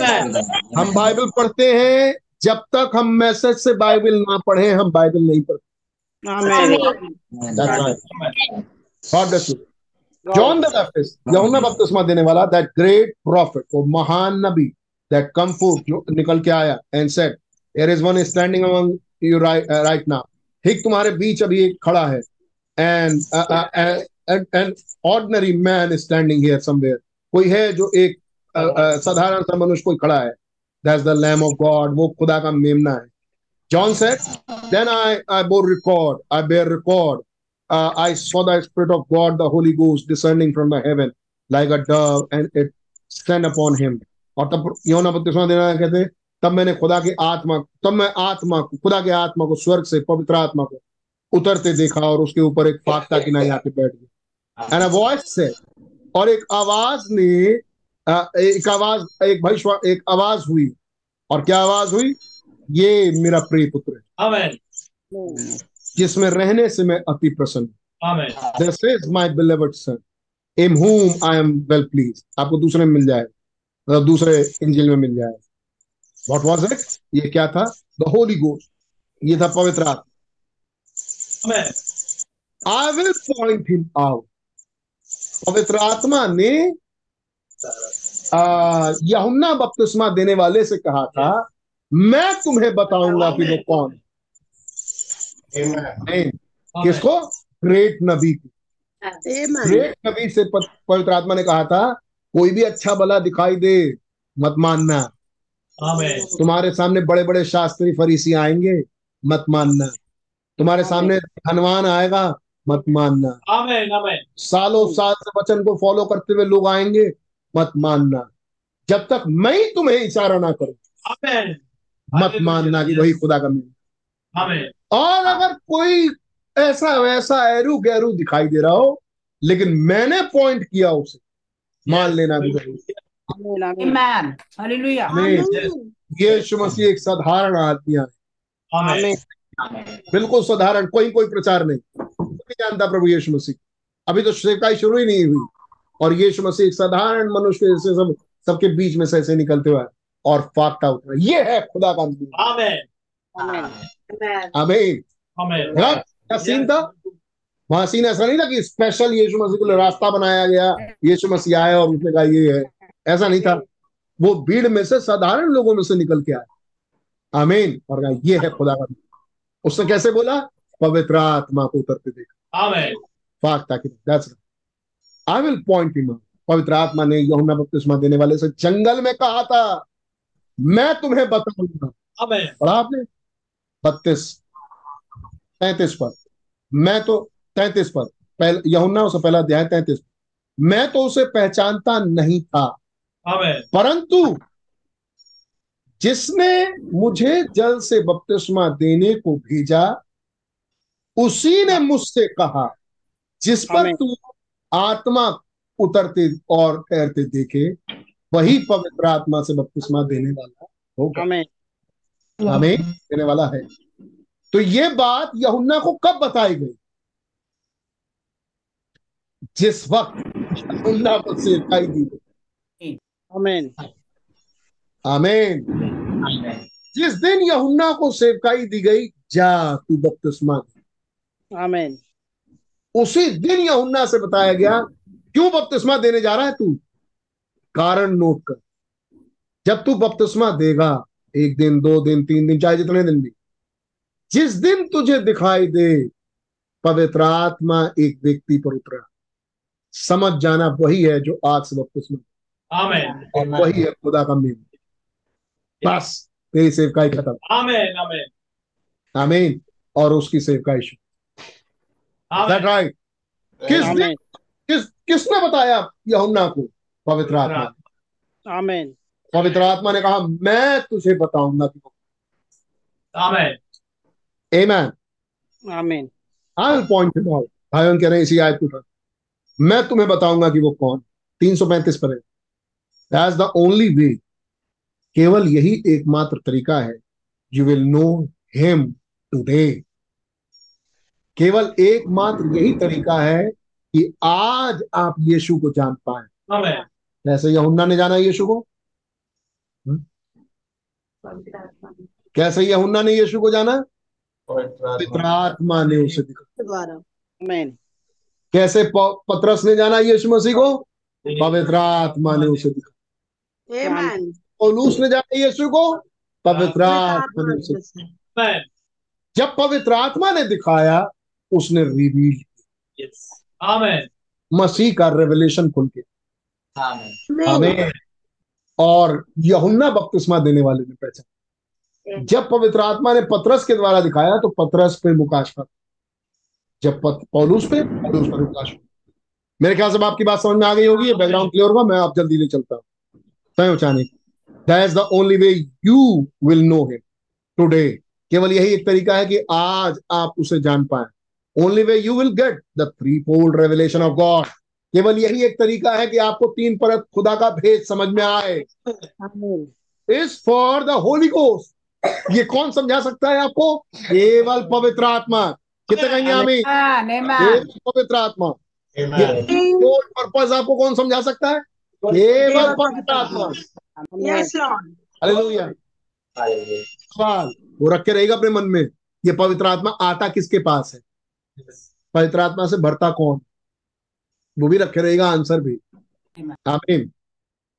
Yes, हम बाइबल पढ़ते हैं जब तक हम मैसेज से बाइबल ना पढ़े हम बाइबल नहीं पढ़ते। जॉन द बैप्टिस्ट यमुना बपतिस्मा देने वाला दैट ग्रेट प्रॉफिट वो महान नबी दैट कम फ़ूड निकल के आया and said there is one standing among you right now ठीक तुम्हारे बीच अभी एक खड़ा है। And an ordinary man standing here somewhere कोई है जो एक uh, uh, साधारण सा मनुष्य कोई खड़ा है। That the lamb of God वो खुदा का मेमना है। John said then I I bore record I bare record I saw the spirit of God the holy ghost discerning from the heaven like a dove and it stand upon him और तब यौन बत्तीसवा दिन कहते तब मैंने खुदा की आत्मा, तब मैं आत्मा को खुदा के आत्मा को, स्वर्ग से पवित्र आत्मा को उतरते देखा और उसके ऊपर एक फाकता की नाई आके बैठ गई एंड और एक आवाज़ ने एक आवाज़ एक भविष्य एक आवाज़ हुई। और क्या आवाज़ हुई? ये मेरा प्रिय पुत्र है। जिसमें रहने से मैं अति प्रसन्न हूँ। This is my beloved son, in whom I am well pleased. आपको दूसरे में मिल जाएगा मतलब दूसरे इंजिल में मिल जाए। व्हाट वाज इट ये क्या था? द होली गोस्ट ये था पवित्र आत्मा। I will point him out पवित्र आत्मा ने यहुन्ना बपतिस्मा देने वाले से कहा था मैं तुम्हें बताऊँगा कि वो कौन है। किसको? ग्रेट नबी को। ग्रेट नबी से पवित्र आत्मा ने कहा था कोई भी अच्छा भला दिखाई दे मत मानना। तुम्हारे सामने बड़े बड़े शास्त्री फरीसी आएँगे मत मानना। तुम्हारे सामने धनवान आएगा मत मानना। आमेन आमेन सालों साल से वचन को फॉलो करते हुए लोग आएँगे मत मानना। जब तक मैं ही तुम्हें इशारा ना करूँ मत मानना कि वही खुदा का मिल। आमेन और अगर कोई ऐसा वैसा एरू गैरू दिखाई दे रहा हो लेकिन मैंने पॉइंट किया उसे मान लेना भी. यीशु मसीह एक साधारण आदमी है। बिल्कुल साधारण कोई कोई प्रचार नहीं जानता प्रभु यीशु मसीह। अभी तो सेवकाई शुरू ही नहीं हुई। और यीशु मसीह एक साधारण मनुष्य जैसे सब सबके बीच में से ऐसे निकलते हुए और फाकता उठ रहा ये है खुदा का आमेन. आमीन। आमेन। हाँ, क्या सीन था? वहाँ सीन ऐसा नहीं था कि स्पेशल यीशु मसीह के लिए रास्ता बनाया गया यीशु मसीह आया और उसने कहा ये है। ऐसा नहीं था। वो भीड़ में से साधारण लोगों में से निकल के आया। आमीन। और कहा ये है खुदा का उसने कैसे बोला? पवित्र आत्मा को उतरते देखा। आमेन। फाक ताकि that's I will point him पवित्र आत्मा ने यूहन्ना बपतिस्मा देने वाले से जंगल में कहा था मैं तुम्हें बताऊँगा। पढ़ा आपने? बत्तीस तैतीस पद मैं तो तैतीस पद पहले यहुन्ना उससे पहला अध्याय तैतीस। मैं तो उसे पहचानता नहीं था। परंतु जिसने मुझे जल से बपतिस्मा देने को भेजा उसी ने मुझसे कहा जिस पर। तू आत्मा उतरते और ठहरते देखे वही पवित्र आत्मा से बपतिस्मा देने वाला होगा। हमें देने वाला है। तो ये बात यहुन्ना को कब बताई गई? जिस वक्त यहुन्ना को सेवकाई दी गई। आमीन। आमीन। जिस दिन यहुन्ना को सेवकाई दी गई जा तू बपतिस्मा। आमीन। उसी दिन यहुन्ना से बताया गया क्यों बपतिस्मा देने जा रहा है तू? कारण नोट कर। जब तू बपतिस्मा देगा एक दिन दो दिन तीन दिन चाहे जितने दिन भी जिस दिन तुझे दिखाई दे पवित्र आत्मा एक व्यक्ति पर उतरा। समझ जाना वही है जो आज से बपतिस्मा आमेन। और वही है खुदा का मेल। बस तेरी सेवकाई खत्म। आमेन आमेन। आमीन। और उसकी सेवकाई शुरू। दैट आमेन राइट किस किस किसने बताया यहुन्ना को? पवित्र आत्मा। आमीन पवित्र आत्मा ने कहा मैं तुझे बताऊँगा कि आमेन Amen. आमीन I will point him out. भाइयों कह रहे हैं इसी आयत को मैं तुम्हें बताऊँगा कि वो कौन? 335 पर है। That's the only way. केवल यही एकमात्र तरीका है। You will know him today केवल एकमात्र यही तरीका है कि आज आप यीशु को जान पाए। कैसे यहुन्ना ने जाना यीशु को? हम्म? कैसे यहुन्ना ने यीशु को जाना? पवित्र आत्मा। ने उसे दिखा। कैसे पत्रस ने जाना यीशु मसीह को? पवित्र आत्मा ने उसे दिखा। Amen. पौलुस ने जाना यीशु को? पवित्र आत्मा ने उसे जब पवित्र आत्मा ने दिखाया उसने रिवील यस मसीह का रेवलेशन खुल के। हमें और यहुन्ना बपतिस्मा देने वाले ने पहचाना। जब पवित्र आत्मा ने पतरस के द्वारा दिखाया तो पतरस पे मुकाशफा जब पौलुस पे पौलुस पर मुकाशफा मेरे ख्याल से आपकी बात समझ में आ गई होगी ये बैकग्राउंड क्लियर होगा मैं आप जल्दी ले चलता हूँ। तय उचाने that is the only way you will know him today केवल यही एक तरीका है कि आज आप उसे जान पाए। Only way you will get the three fold revelation of God केवल यही एक तरीका है कि आपको तीन परत खुदा का भेद समझ में आए। Is for the holy ghost ये कौन समझा सकता है आपको? केवल पवित्र आत्मा। कितने कहेंगे आमीन. केवल पवित्र आत्मा। पर्पज आपको कौन समझा सकता है? केवल पवित्र आत्मा. सवाल। वो रख के रहेगा अपने मन में। ये पवित्र आत्मा आता किसके पास है? पवित्र आत्मा से भरता कौन? वो भी रखे रहेगा आंसर भी। आमीन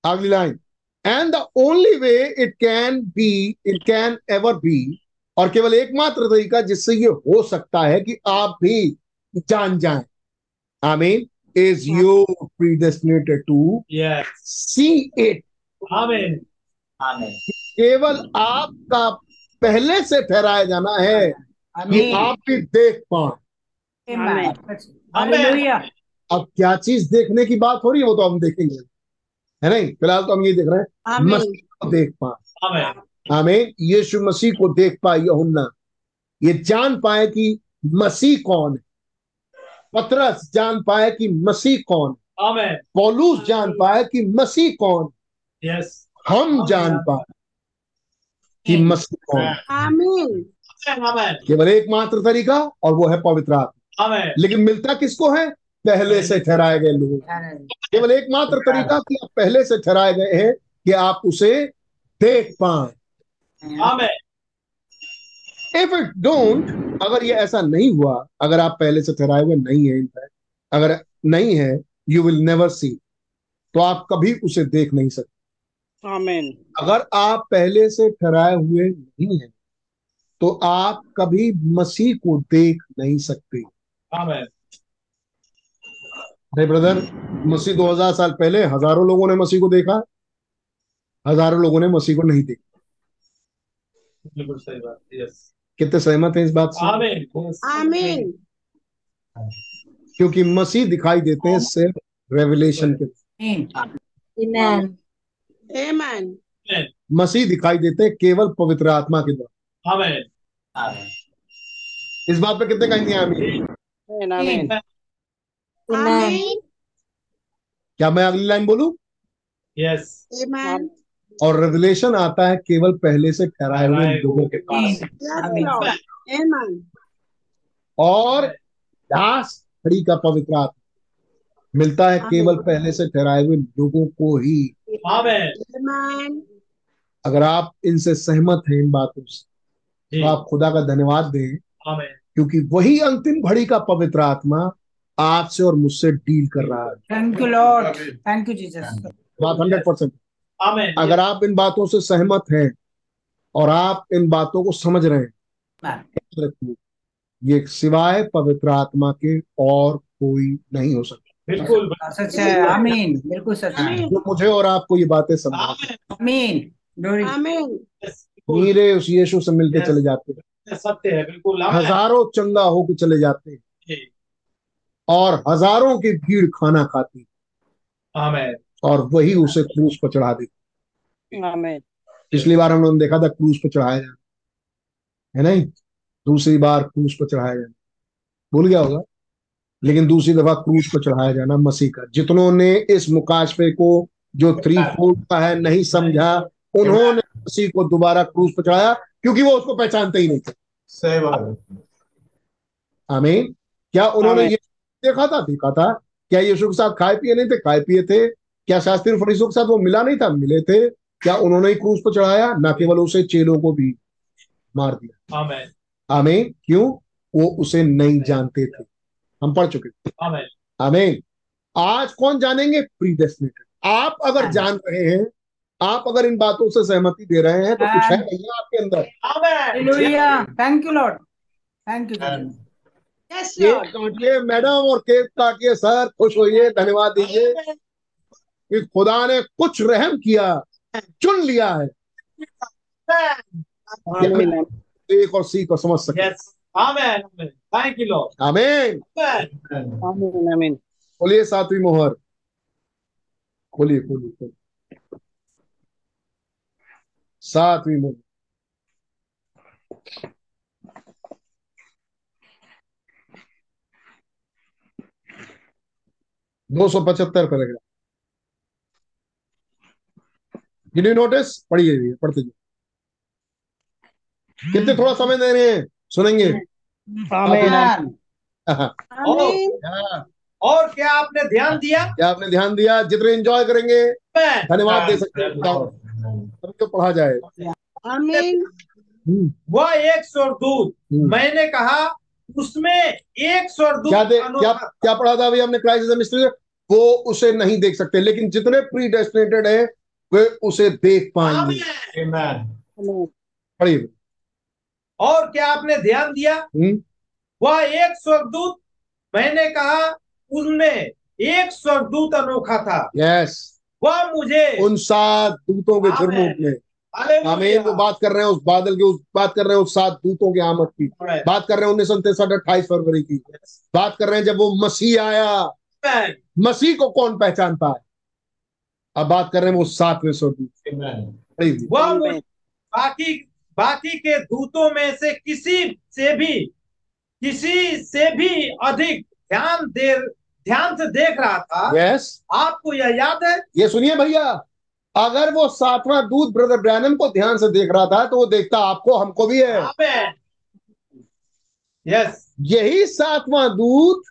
अगली line and the only way it can be it can ever be और केवल एकमात्र तरीका जिससे ये हो सकता है कि आप भी जान जाएँ। आमीन is you predestinated to Yes. See it Amen. केवल आपका पहले से ठहराया जाना है कि आमीन आप भी देख पाए। अब क्या चीज़ देखने की बात हो रही है वो तो हम देखेंगे। है नहीं? फ़िलहाल तो हम ये देख रहे हैं मसीह को देख पाए Amen. हमें यीशु मसीह को देख पाए यहुन्ना। ये जान पाए कि मसीह कौन है। पतरस जान पाए कि मसीह कौन है। Amen. पौलुस जान पाए कि मसीह कौन Yes. हम जान पाए कि मसीह कौन. केवल एकमात्र तरीका और वो है पवित्र आत्मा. लेकिन मिलता किसको है? पहले से ठहराए गए लोगों केवल एकमात्र तरीका कि आप पहले से ठहराए गए हैं कि आप उसे देख पाए। इफ़ इट डोंट अगर ये ऐसा नहीं हुआ अगर आप पहले से ठहराए हुए नहीं है इनफैक्ट अगर नहीं है यू विल नेवर सी तो आप कभी उसे देख नहीं सकते। Amen. अगर आप पहले से ठहराए हुए नहीं है तो आप कभी मसीह को देख नहीं सकते। Amen. अरे ब्रदर मसीह 2000 साल पहले हज़ारों लोगों ने मसीह को देखा हज़ारों लोगों ने मसीह को नहीं देखा। बिल्कुल सही बात यस कितने सहमत हैं इस बात से? आमीन। Yes. क्योंकि मसीह दिखाई देते हैं सिर्फ़ रेवलेशन के। Amen. Amen. मसीह दिखाई देते हैं केवल पवित्र आत्मा के द्वारा। आमीन। इस बात पे कितने कहेंगे आमीन? क्या मैं अगली लाइन बोलू? Yes Amen. और रेवलेशन आता है केवल पहले से ठहराए हुए लोगों के पास. और दास खड़ी का पवित्र आत्मा मिलता है केवल पहले से ठहराए हुए लोगों को ही। अगर आप इनसे सहमत हैं इन बातों से तो आप खुदा का धन्यवाद दें। क्योंकि वही अंतिम घड़ी का पवित्र आत्मा आपसे और मुझसे डील कर रहा है। Thank you lord thank you Jesus बात हंड्रेड परसेंट अगर आप इन बातों से सहमत हैं और आप इन बातों को समझ रहे हैं ये सिवाय पवित्र आत्मा के और कोई नहीं हो सकता। बिल्कुल। सच है। आमीन बिल्कुल सच है। जो मुझे और आपको ये बातें समझ आमीन आमीन मीरे उस यीशु से मिलके. चले जाते हैं। सत्य है बिल्कुल हज़ारों चंगा होके चले जाते हैं। और हज़ारों की भीड़ खाना खाती आमीन। और वही उसे क्रूस पर चढ़ा देती पिछली बार हम लोगों ने देखा था क्रूस पर चढ़ाया जाना है। नहीं? दूसरी बार क्रूस पर चढ़ाया जाना भूल गया होगा। लेकिन दूसरी दफ़ा क्रूस पर चढ़ाया जाना मसीह का। जितनों ने इस मुकाशफे को जो थ्री फोल्ड का है नहीं समझा उन्होंने मसीह को दोबारा क्रूस पर चढ़ाया। क्योंकि वो उसको पहचानते ही नहीं थे। सही बात आमीन। क्या उन्होंने ये देखा था? देखा था। क्या यीशु के साथ खाए पिए नहीं थे? खाए पिए थे। क्या शास्त्री फरीसों के साथ वो मिला नहीं था? मिले थे। क्या उन्होंने ही क्रूस पर चढ़ाया? ना केवल उसे चेलों को भी मार दिया। आमीन। आमीन। क्यों? वो उसे नहीं जानते थे। हम पढ़ चुके थे आमीन। आमीन। आज कौन जानेंगे? प्रीडेस्टिनेटेड आप अगर जान रहे हैं आप अगर इन बातों से सहमति दे रहे हैं तो कुछ है भैया आपके अंदर? Thank you lord thank you cake काटिए madam और केक काटिए सर खुश होइए धन्यवाद दीजिए। कि खुदा ने कुछ रहम किया चुन लिया है। एक और सी को समझ सके। यस आमीन आमीन थैंक यू लॉर्ड आमीन आमीन Amen. Amen. खोलिए सातवीं मोहर। खोलिए खोलिए खोलिए सातवीं मोहर दो सौ पचहत्तर पैराग्राफ डिड यू नोटिस पढ़िए पढ़ते जाइए कितने थोड़ा समय दे रहे हैं? सुनेंगे. Amen. हाँ, और क्या आपने ध्यान दिया? क्या आपने ध्यान दिया? जितने एंजॉय करेंगे धन्यवाद दे सकते हैं। सबको पढ़ा जाए। आमीन। वह एक स्वर्गदूत हम्म। मैंने कहा उसमें एक स्वर्गदूत क्या क्या क्या पढ़ा था अभी हमने क्राइस्ट मिस्ट्री वो उसे नहीं देख सकते लेकिन जितने प्री डेस्टिनेटेड है वे उसे देख पाएँगे। पढ़िए। और क्या आपने ध्यान दिया? वह एक स्वर्गदूत मैंने कहा उनमें एक स्वर्गदूत अनोखा था। यस वह मुझे। उन सात दूतों के झुरमुट में। आमीन तो बात कर रहे हैं उस बादल के उस बात कर रहे हैं उस सात दूतों की आमद की। बात कर रहे हैं उन्नीस सौ तिरसठ अट्ठाईस फरवरी की। बात कर रहे हैं जब वो मसीह आया। मसीह को कौन पहचानता है? अब बात कर रहे हैं वो सातवें। वह मुझे बाकी बाकी के दूतों में से किसी से भी किसी से भी अधिक ध्यान दे ध्यान से देख रहा था। यस आपको यह याद है? ये सुनिए भैया अगर वो सातवां दूत ब्रदर ब्रैनम को ध्यान से देख रहा था तो वो देखता आपको हमको भी है। आमीन। यस यही सातवां दूत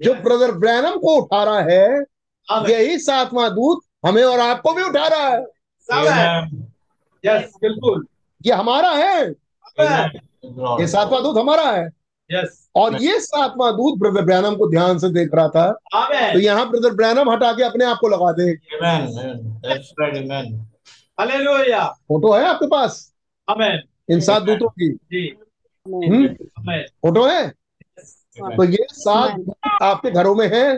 जो ब्रदर ब्रैनम को उठा रहा है यही सातवां दूत हमें और आपको भी उठा रहा है। यस बिल्कुल। ये हमारा है। ये सातवां दूत हमारा है। यस और ये सातवां दूत ब्रदर ब्रैनम को ध्यान से देख रहा था। तो यहाँ ब्रदर ब्रैनम हटा के अपने आप को लगा दे। फ़ोटो है आपके पास? आमीन इन सात दूतों की? जी। हम्म? फ़ोटो है? तो ये सात दूत आपके घरों में है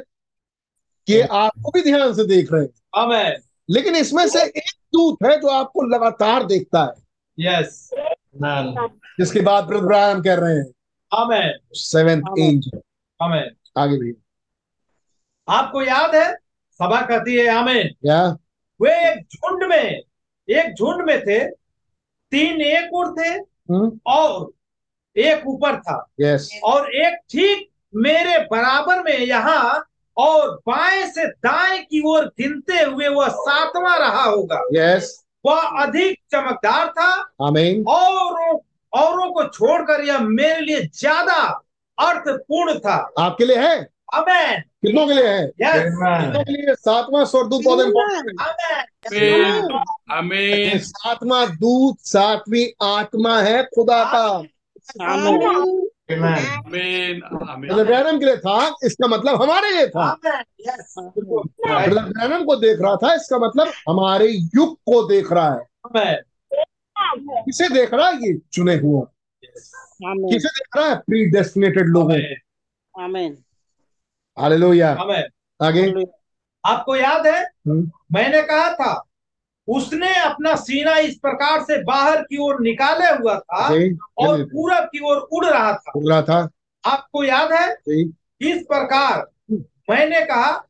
कि आपको भी ध्यान से देख रहे हैं। आमीन लेकिन इसमें से एक दूत है जो आपको लगातार देखता है। यस जिसके बाद ब्रदर ब्रैनम कह रहे हैं। आमीन सेवेंथ एंजल आमीन आगे भी आपको याद है? सभा कहती है आमीन. क्या? वे एक झुंड में एक झुंड में थे। तीन एक और थे हम्म। और एक ऊपर था। यस और एक ठीक मेरे बराबर में यहाँ और बाएँ से दाएँ की ओर गिनते हुए वह सातवां रहा होगा। यस वह अधिक चमकदार था आमीन और औरों को छोड़कर यह मेरे लिए ज़्यादा अर्थपूर्ण था। आपके लिए है? अमेन कितनों के लिए है? यस कितनों के लिए सातवां स्वर्गदूत बहुत इंपॉर्टेंट अमेन है सातवां दूत सातवीं आत्मा है खुदा का। आमीन आमीन आमीन ब्रदर ब्रैनम के लिए था इसका मतलब हमारे लिए था। अमेन ब्रैनम को देख रहा था इसका मतलब हमारे युग को देख रहा है। किसे देख रहा है ये? चुने हुए। किसे देख रहा है? प्री डेस्टिनेटेड लोगों हालेलुया। आगे। आपको याद है? हम्म, मैंने कहा था उसने अपना सीना इस प्रकार से बाहर की ओर निकाले हुआ था जी, और पूरब की ओर उड़ रहा था। उड़ रहा था। आपको याद है? इस प्रकार मैंने कहा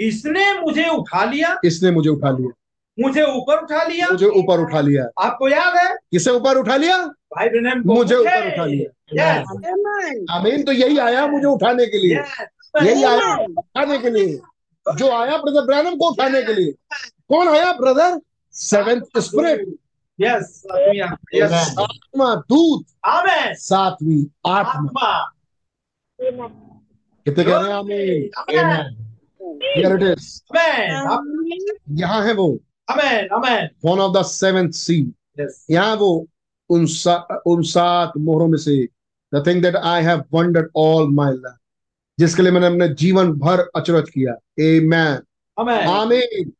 इसने मुझे उठा लिया। इसने मुझे उठा लिया। मुझे ऊपर उठा लिया। मुझे ऊपर उठा लिया। आपको याद है? किसे ऊपर उठा लिया? भाई ब्रैनम को मुझे ऊपर उठा लिया। आमीन आमीन तो यही आया मुझे उठाने के लिए। यही आया उठाने के लिए। जो आया ब्रदर ब्रैनम को उठाने के लिए। कौन आया brother seventh spirit yes yes सातवां दूत। आमेन सातवीं आत्मा। आत्मा। कितने कह रहे हैं. आमेन। यहाँ है वो। Amen amen one of the seventh seal yes यहाँ वो उन सा, उन सात मोहरों में से the thing that I have wondered all my life जिसके लिए मैंने अपने जीवन भर अचरज किया आमेन आमेन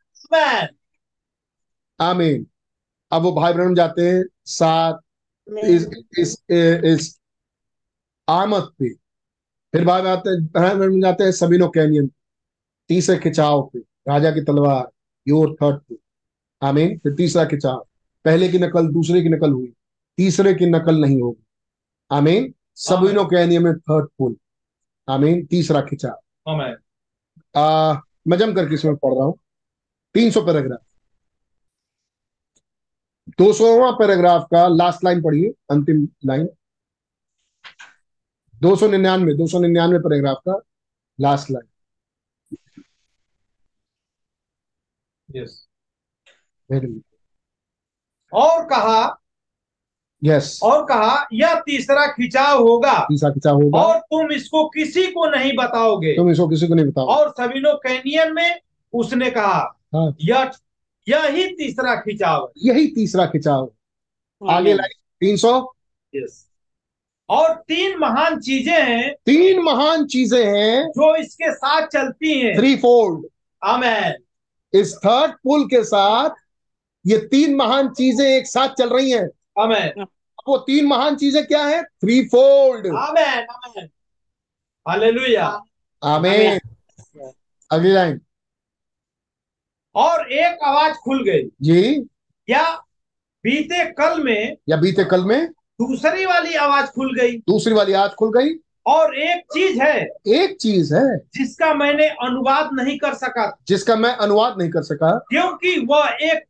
आमीन अब वो भाई बहन जाते हैं सात इस इस इस आमद पे फिर बाद आते हैं भाई बहन जाते हैं सबीनो कैनियन तीसरे खिंचाव पे राजा की तलवार योर थर्ड पे आमीन। फिर तीसरा खिंचाव पहले की नकल दूसरे की नकल हुई। तीसरे की नकल नहीं होगी। आमीन। सबीनो कैनियन में थर्ड पुल। आमीन। तीसरा खिंचाव आ, मैं जम करके इसमें पढ़ रहा हूँ। तीन सौ पैराग्राफ। दो सौवा पैराग्राफ का लास्ट लाइन पढ़िए अंतिम लाइन। दो सौ निन्यानवे दो सौ निन्यानवे पैराग्राफ का last line. Yes very good और कहा यस और कहा यह तीसरा खिंचाव होगा। तीसरा खिंचाव होगा। और तुम इसको किसी को नहीं बताओगे। तुम इसको किसी को नहीं बताओ और सबिनो कैनियन में उसने कहा हाँ। यह यही तीसरा खिंचाव यही तीसरा खिंचाव। आगे आमीन लाइन तीन सौ? यस और तीन महान चीज़ें हैं। तीन महान चीज़ें हैं। जो इसके साथ चलती हैं। थ्री फोल्ड आमेन इस थर्ड पुल के साथ ये तीन महान चीज़ें एक साथ चल रही हैं। आमेन वो तीन महान चीज़ें क्या है? Three fold amen amen hallelujah आमीन अगली लाइन और एक आवाज़ खुल गई। जी। या बीते कल में या बीते कल में दूसरी वाली आवाज़ खुल गई। दूसरी वाली आवाज़ खुल गई। और एक चीज़ है। एक चीज़ है। जिसका मैंने अनुवाद नहीं कर सका। जिसका मैं अनुवाद नहीं कर सका। क्योंकि वह एक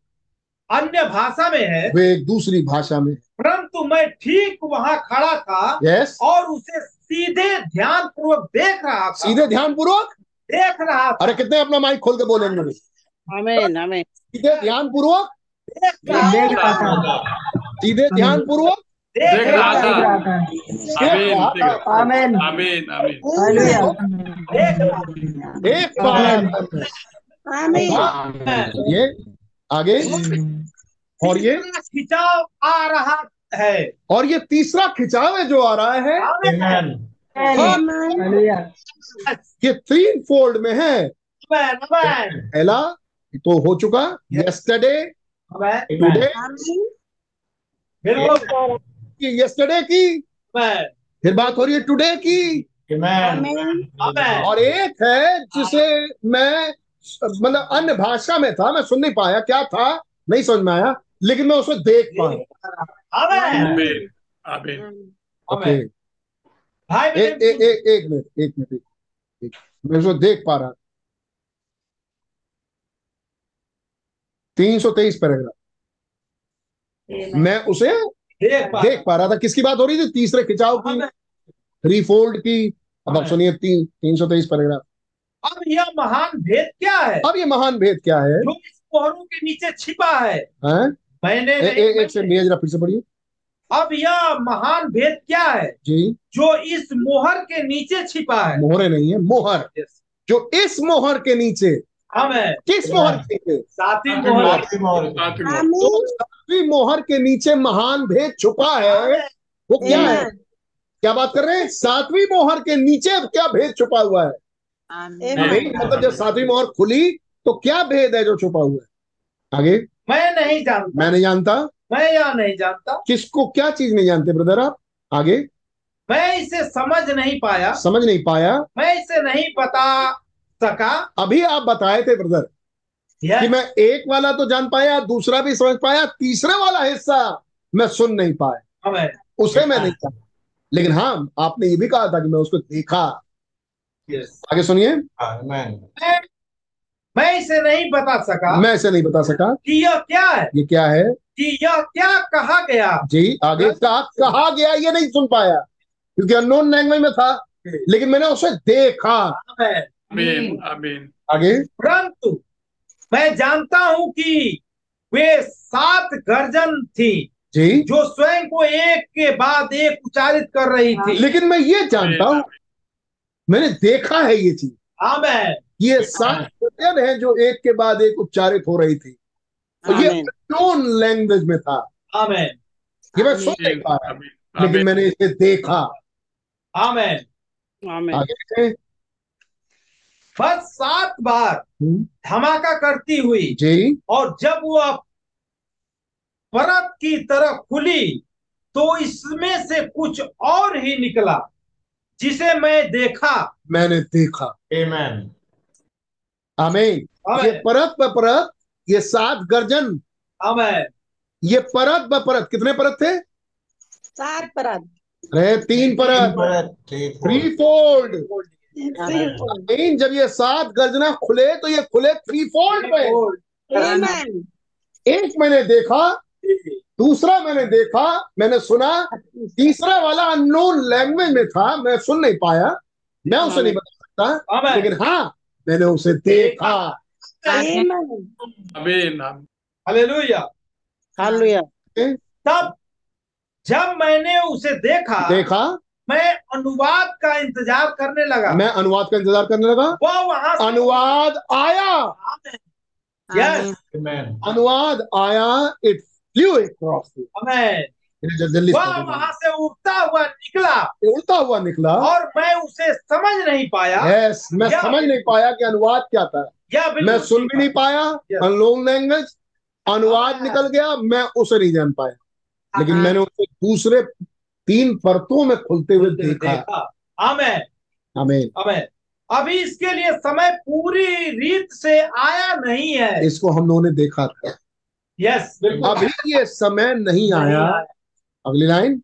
अन्य भाषा में है। वे एक दूसरी भाषा में। परंतु मैं ठीक वहाँ खड़ा था यस और उसे सीधे ध्यान पूर्वक देख रहा था। सीधे ध्यान पूर्वक देख रहा था। अरे कितने अपना माइक खोल के बोलेंगे आमीन आमीन सीधे ध्यान पूर्वक देख रहा था। सीधे ध्यान पूर्वक देख रहा था। आमीन। आमीन आमीन आमीन देख रहा था। एक बार। आमीन ये आगे? और ये? खिंचाव आ रहा है। और ये तीसरा खिंचाव है जो आ रहा है? ये तीन फोल्ड में है। पहला तो हो चुका। यस्टरडे टुडे यस्टरडे की फिर बात हो रही है टुडे की। और एक है जिसे मैं मतलब अन्य भाषा में था मैं सुन नहीं पाया क्या था नहीं समझ में आया लेकिन मैं उसको देख पाया। भाई एक मिनट एक मिनट एक, एक मैं उसको देख पा रहा। तीन सौ तेईस पैराग्राफ। मैं उसे देख पा देख पा रहा था। किसकी बात हो रही थी? तीसरे खिंचाव की। थ्री फोल्ड की। अब आप सुनिए तीन तीन सौ तेईस पैराग्राफ। अब यह महान भेद क्या है? अब ये महान भेद क्या है? जो इस मोहरों के नीचे छिपा है। हैं? मैंने ए, ए, एक से भेज रहा फिर से पढ़िए। अब यह महान भेद क्या है? जी। जो इस मोहर के नीचे छिपा है। मोहरे नहीं है मोहर। जो इस मोहर के नीचे। हमें किस मोहर के नीचे? साथी मोहर। सातवीं मोहर। सातवीं मोहर। के नीचे महान भेद छुपा है वो क्या है? क्या बात कर रहे हैं? सातवीं मोहर के नीचे क्या भेद छुपा हुआ है? मतलब जब सातवीं मोहर खुली तो क्या भेद है जो छुपा हुआ है? आगे। मैं नहीं जानता। मैं नहीं जानता। मैं यह नहीं जानता। किसको क्या चीज़ नहीं जानते ब्रदर आप? आगे। मैं इसे समझ नहीं पाया। समझ नहीं पाया। मैं इसे नहीं बता सका। अभी आप बताए थे ब्रदर कि मैं एक वाला तो जान पाया दूसरा भी समझ पाया तीसरा वाला हिस्सा मैं सुन नहीं पाया। उसे मैं नहीं जाना लेकिन हाँ आपने ये भी कहा था कि मैं उसको देखा। यस आगे सुनिए। मैं, मैं इसे नहीं बता सका। मैं इसे नहीं बता सका। कि यह क्या है? ये क्या है? कि यह क्या कहा गया? जी आगे का कहा गया ये नहीं सुन पाया। क्योंकि अननोन लैंग्वेज में था लेकिन मैंने उसे देखा। आमीन आमीन आगे। परंतु मैं जानता हूँ कि वे सात गर्जन थी जी। जो स्वयं को एक के बाद एक उच्चारित कर रही थी। लेकिन मैं ये जानता हूँ मैंने देखा है ये चीज़। आमेन। ये सात वचन है जो एक के बाद एक उच्चारित हो रही थी। तो ये नॉन लैंग्वेज में था। आमेन। ये मैं सुन नहीं पाया आमीन। लेकिन मैंने इसे देखा। आमेन। बस सात बार हम्म, धमाका करती हुई जी। और जब वह परत की तरफ़ खुली तो इसमें से कुछ और ही निकला। जिसे मैं देखा। मैंने देखा। आमीन। ये परत ब परत ये सात गर्जन। आमेन ये परत ब परत कितने परत थे? सात परत। अरे तीन परत। Three fold. आमीन जब ये सात गर्जना खुले तो ये खुले थ्री फोल्ड में एक मैंने देखा दूसरा मैंने देखा मैंने सुना तीसरा वाला अननोन लैंग्वेज में था मैं सुन नहीं पाया। मैं उसे नहीं बता सकता लेकिन हाँ मैंने उसे देखा। तब जब मैंने उसे देखा देखा। मैं अनुवाद का इंतज़ार करने लगा। मैं अनुवाद का इंतज़ार करने लगा। वह वहाँ अनुवाद आया। यस अनुवाद आया इट फ्लू अक्रॉस हमें जल्दी वह वहाँ से उड़ता हुआ निकला उड़ता हुआ निकला और मैं उसे समझ नहीं पाया यस मैं समझ नहीं पाया कि अनुवाद क्या था मैं सुन भी नहीं पाया Yes. अनलोन लैंग्वेज अनुवाद निकल गया मैं उसे नहीं जान पाया लेकिन। मैंने उसे दूसरे तीन परतों में खुलते हुए देखा देखा हमें हमें हमें अभी इसके लिए समय पूरी रीत से आया नहीं है इसको हम लोगों ने देखा था यस बिल्कुल। अभी ये समय नहीं आया। अगली लाइन।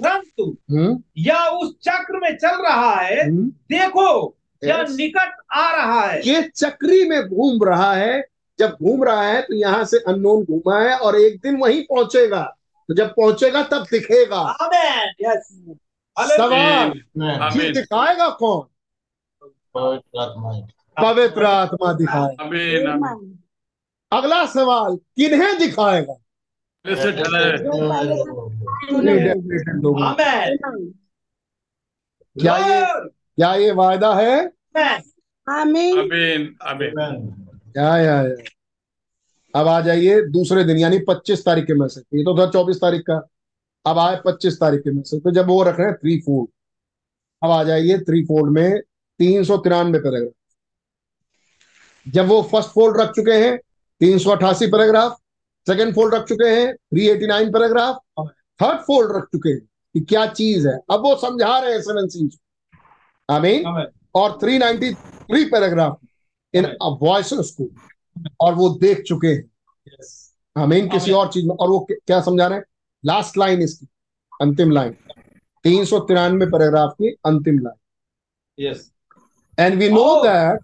परंतु हम्म। यह उस चक्र में चल रहा है हम्म, देखो Yes. निकट आ रहा है। ये चक्री में घूम रहा है। जब घूम रहा है तो यहाँ से अननोन घूमा है और एक दिन वहीं पहुंचेगा। तो जब पहुंचेगा तब दिखेगा। आमेन यस सवाल। ये दिखाएगा कौन? पवित्र आत्मा। दिखाएगा। आमीन आमीन अगला सवाल किन्हें दिखाएगा? है क्या ये क्या ये वायदा है? आमीन या अब आ जाइए दूसरे दिन यानी 25 तारीख के मैसेज ये तो था 24 तारीख का। अब आए 25 तारीख के मैसेज तो जब वो रख रहे हैं थ्री फोल्ड अब आ जाइए थ्री फोल्ड में तीन सौ तिरानवे पैराग्राफ। जब वो फ़र्स्ट फोल्ड रख चुके हैं तीन सौ अठासी पैराग्राफ सेकेंड फोल्ड रख चुके हैं three eighty nine paragraph third fold रख चुके हैं कि क्या चीज़ है। अब वो समझा रहे हैं सेवन सीज आमीन आमेन और 393 पैराग्राफ इन वॉइसेस को और वो देख चुके हैं। यस हमें किसी और चीज़ में और वो क्या समझा रहे हैं? लास्ट लाइन इसकी अंतिम लाइन तीन सौ तिरानवे पैराग्राफ की अंतिम line yes and we know. That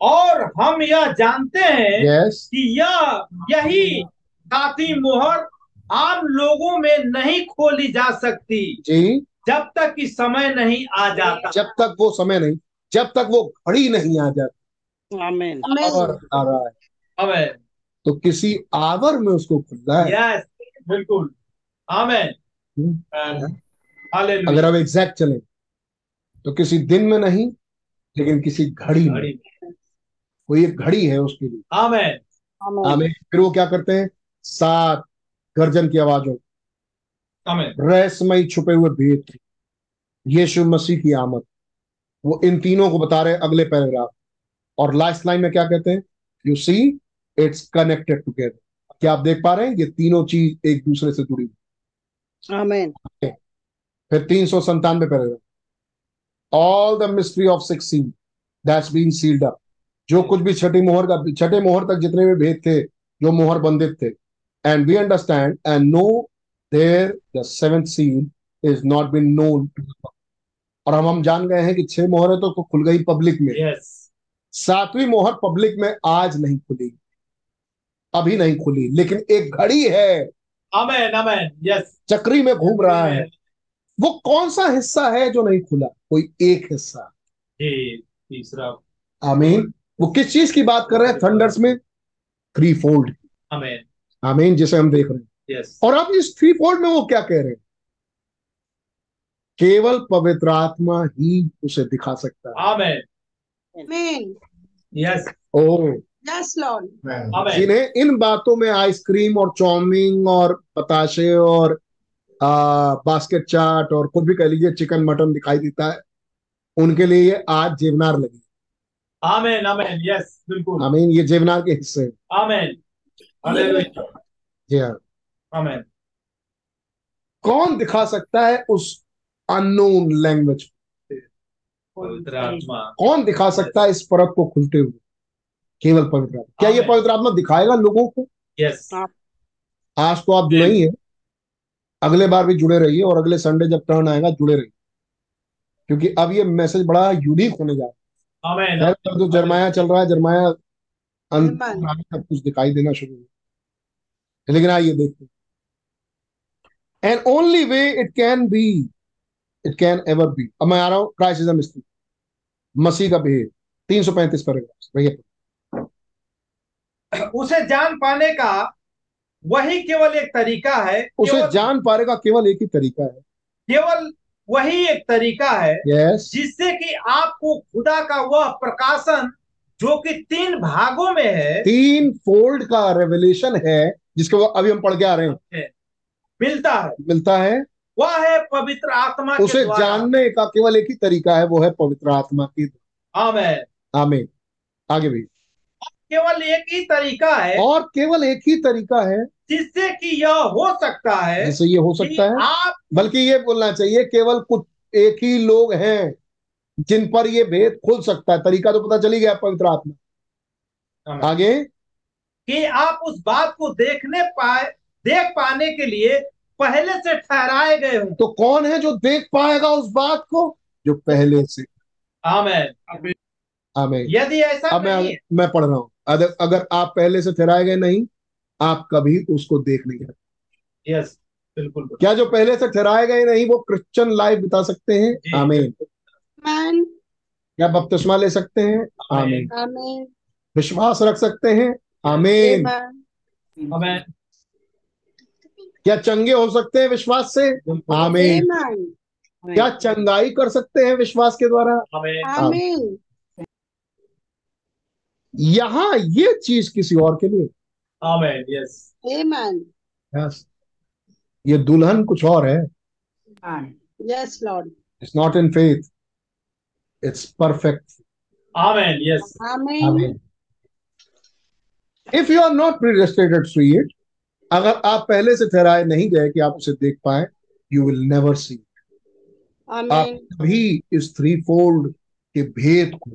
और हम यह जानते हैं यस कि यह यही साथी मोहर आम लोगों में नहीं खोली जा सकती। जी। जब तक कि समय नहीं आ जाता। जब तक वो समय नहीं जब तक वो घड़ी नहीं आ जाती। आमीन और आ रहा है तो किसी आवर में उसको खुलना है। यस बिल्कुल। आमेन हम्म। अगर अब एग्जैक्ट चले तो किसी दिन में नहीं लेकिन किसी घड़ी में। घड़ी। कोई एक घड़ी है उसके लिए। आमेन हमें फिर वो क्या करते हैं? सात गर्जन की आवाजों आमेन रहस्यमयी छुपे हुए भेद यीशु मसीह की आमद। वो इन तीनों को बता रहे हैं अगले पैराग्राफ। और लास्ट लाइन में क्या कहते हैं? You see it's connected together क्या आप देख पा रहे हैं? ये तीनों चीज़ एक दूसरे से जुड़ी हुई। फिर तीन सौ संतानवे paragraph. All the mystery of sixteen that's been sealed up जो कुछ भी छठी मोहर का छठे मोहर तक जितने भी भेद थे जो मोहर बंधित थे। And we understand and know there the seventh seal is not been known और हम हम जान गए हैं कि छह मोहरें तो खुल गई पब्लिक में। यस सातवीं मोहर पब्लिक में आज नहीं खुली। अभी नहीं खुली लेकिन एक घड़ी है। आमेन आमेन यस चक्री में घूम रहा है। वो कौन सा हिस्सा है जो नहीं खुला? कोई एक हिस्सा। तीसरा। आमीन। वो किस चीज़ की बात कर रहे हैं? थंडर्स में? थ्री फोल्ड आमेन आमीन जिसे हम देख रहे हैं। यस और अब इस थ्री फोल्ड में वो क्या कह रहे हैं? केवल पवित्र आत्मा ही उसे दिखा सकता है। आमेन आमीन यस ओ। यस लॉर्ड जिन्हें इन बातों में आइसक्रीम और चाउमीन और बताशे और आ, बास्केट चाट और कुछ भी कह लीजिए चिकन मटन दिखाई देता है उनके लिए ये आज जेवनार लगी आमेन आमेन यस बिल्कुल आमीन ये जेवनार के हिस्से आमेन हालेलुया जी हाँ आमेन कौन दिखा सकता है उस अननोन लैंग्वेज पवित्र आत्मा। कौन दिखा सकता है इस परत को खुलते हुए? केवल पवित्र आत्मा। क्या ये पवित्र आत्मा दिखाएगा लोगों को? यस आज तो आप जुड़े ही हैं। अगले बार भी जुड़े रहिए और अगले संडे जब टर्न आएगा जुड़े रहिए। क्योंकि अब ये मैसेज बड़ा यूनिक होने जा रहा है। जो जरमाया चल रहा है जरमाया अंत सब कुछ दिखाई देना शुरू हुआ लेकिन आइए देखते and only way it can be it can ever be अब मैं आ रहा हूँ क्राइस्ट इज़ मिस्ट्री मसीह का भेद। तीन सौ पैंतीस पैराग्राफ भैया उसे जान पाने का वही केवल एक तरीका है उसे जान पाने का केवल एक ही तरीका है। केवल वही एक तरीका है यस जिससे कि आपको खुदा का वह प्रकाशन जो कि तीन भागों में है तीन फोल्ड का रेवल्यूशन है जिसको अभी हम पढ़ के आ रहे हैं। मिलता है। मिलता है। वह है पवित्र आत्मा उसे जानने का केवल एक ही तरीका है वो है पवित्र आत्मा की आमेन। आमीन। आगे भी। केवल एक ही तरीका है। और केवल एक ही तरीका है। जिससे कि यह हो सकता है जिससे ये हो सकता है। आप बल्कि ये बोलना चाहिए केवल कुछ एक ही लोग हैं जिन पर ये भेद खुल सकता है। तरीका तो पता चली गया पवित्र आत्मा। आगे। कि आप उस बात को देखने पाए देख पाने के लिए पहले से ठहराए गए हो। तो कौन है जो देख पाएगा उस बात को? जो पहले से। आमेन। आमीन। यदि ऐसा अब मैं मैं पढ़ रहा हूँ। अगर अगर आप पहले से ठहराए गए नहीं आप कभी उसको देख नहीं सकते। यस बिल्कुल क्या जो पहले से ठहराए गए नहीं वो क्रिश्चियन लाइफ बिता सकते हैं। आमीन। क्या बपतिस्मा ले सकते हैं? आमीन। विश्वास रख सकते हैं? आमीन। क्या चंगे हो सकते हैं विश्वास से? आमीन। क्या चंगाई कर सकते हैं विश्वास के द्वारा? आमेन। Amen. यहाँ ये चीज़ किसी और के लिए आमेन यस Amen. yes. ये दुल्हन कुछ और है. Yes, Lord. It's not in faith it's perfect amen yes Amen. आमीन if you are not predestinated to see it अगर आप पहले से ठहराए नहीं गए कि आप उसे देख पाए यू विल नेवर सी आप Amen. कभी इस थ्री फोल्ड के भेद को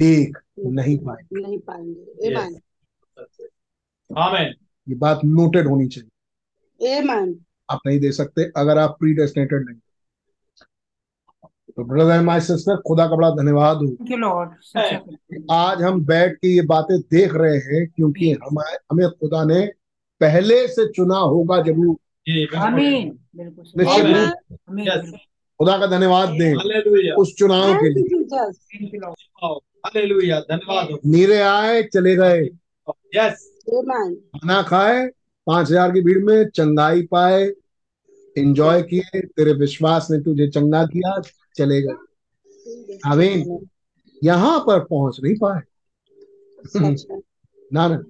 देख नहीं पाए नहीं पाएँगे। आमेन ये बात नोटेड होनी चाहिए। Amen. आप नहीं दे सकते अगर आप प्रीडेस्टिनेटेड नहीं तो ब्रदर एंड माय सिस्टर खुदा का बड़ा धन्यवाद हो। Thank you, Lord. Such a- आज हम बैठ के ये बातें देख रहे हैं क्योंकि हमारे हमें खुदा ने पहले से चुना होगा ज़रूर। खुदा का धन्यवाद दें उस चुनाव के लिए। हालेलुया धन्यवाद। नीरे आए चले गए। यस खाना खाए पाँच हज़ार की भीड़ में चंगाई पाए एंजॉय किए तेरे विश्वास ने तुझे चंगा किया चले गए। आमीन। यहाँ पर पहुँच नहीं पाए। ना ना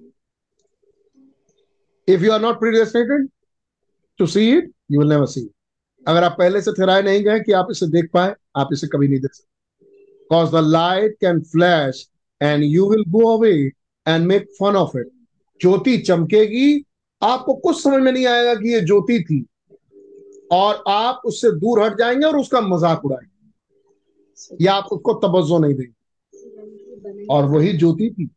if you are not predestinated to see it you will never see अगर आप पहले से ठहराए नहीं गए कि आप इसे देख पाए आप इसे कभी नहीं देख सकते। Cause the light can flash and you will go away and make fun of it ज्योति चमकेगी। आपको कुछ समझ में नहीं आएगा कि ये ज्योति थी। और आप उससे दूर हट जाएँगे और उसका मज़ाक उड़ाएँगे। या आप उसको तवज्जो नहीं देंगे। और वही ज्योति थी.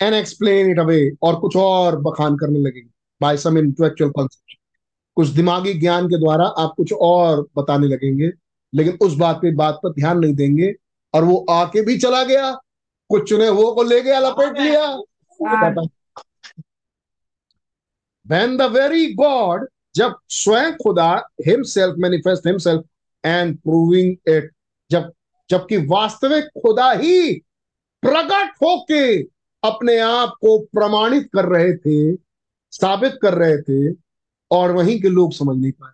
एंड एक्सप्लेन इट अवे और कुछ और बखान करने लगेंगे। बाय सम इंटेलेक्चुअल कॉन्सेप्ट कुछ दिमागी ज्ञान के द्वारा आप कुछ और बताने लगेंगे। लेकिन उस बात पे बात पर ध्यान नहीं देंगे और वो आके भी चला गया। कुछ चुने हुए को ले गया लपेट लिया। Amen. when the very God जब स्वयं खुदा himself manifest himself and proving it जब जबकि वास्तविक खुदा ही प्रकट होके अपने आप को प्रमाणित कर रहे थे साबित कर रहे थे और वहीं के लोग समझ नहीं पाए।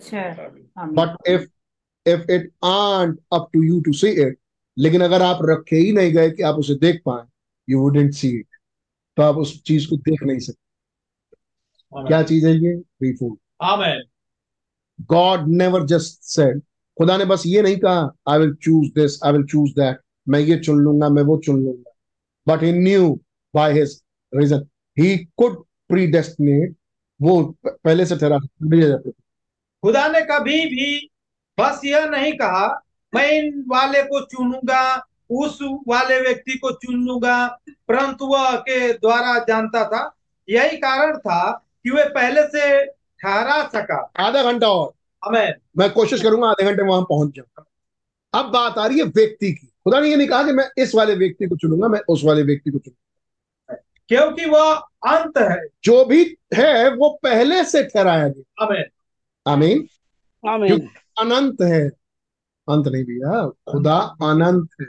अच्छा। But if if it ain't up to you to see it लेकिन अगर आप रखे ही नहीं गए कि आप उसे देख पाए यू वुडेंट सी इट तो आप उस चीज़ को देख नहीं सकते। क्या चीज़ है ये? Free food God never just said खुदा ने बस ये नहीं कहा I will choose this I will choose that मैं ये चुन लूँगा मैं वो चुन लूँगा. But he knew by his reason he could predestinate वो पहले से ठहरा। खुदा ने कभी भी बस यह नहीं कहा मैं इन वाले को चुनूँगा उस वाले व्यक्ति को चुन लूँगा परंतु वह के द्वारा जानता था। यही कारण था कि वे पहले से ठहरा सका। आधा घंटा और। हमें मैं कोशिश करूँगा आधे घंटे में वहाँ पहुँच जाऊँगा अब बात आ रही है व्यक्ति की। खुदा ने ये नहीं कहा कि मैं इस वाले व्यक्ति को चुनूँगा मैं उस वाले व्यक्ति को चुनूँगा। क्योंकि वह अंत है। जो भी है वो पहले से ठहराया गया। हमें आमीन। आमीन। अनंत है। अंत नहीं भैया खुदा अनंत है।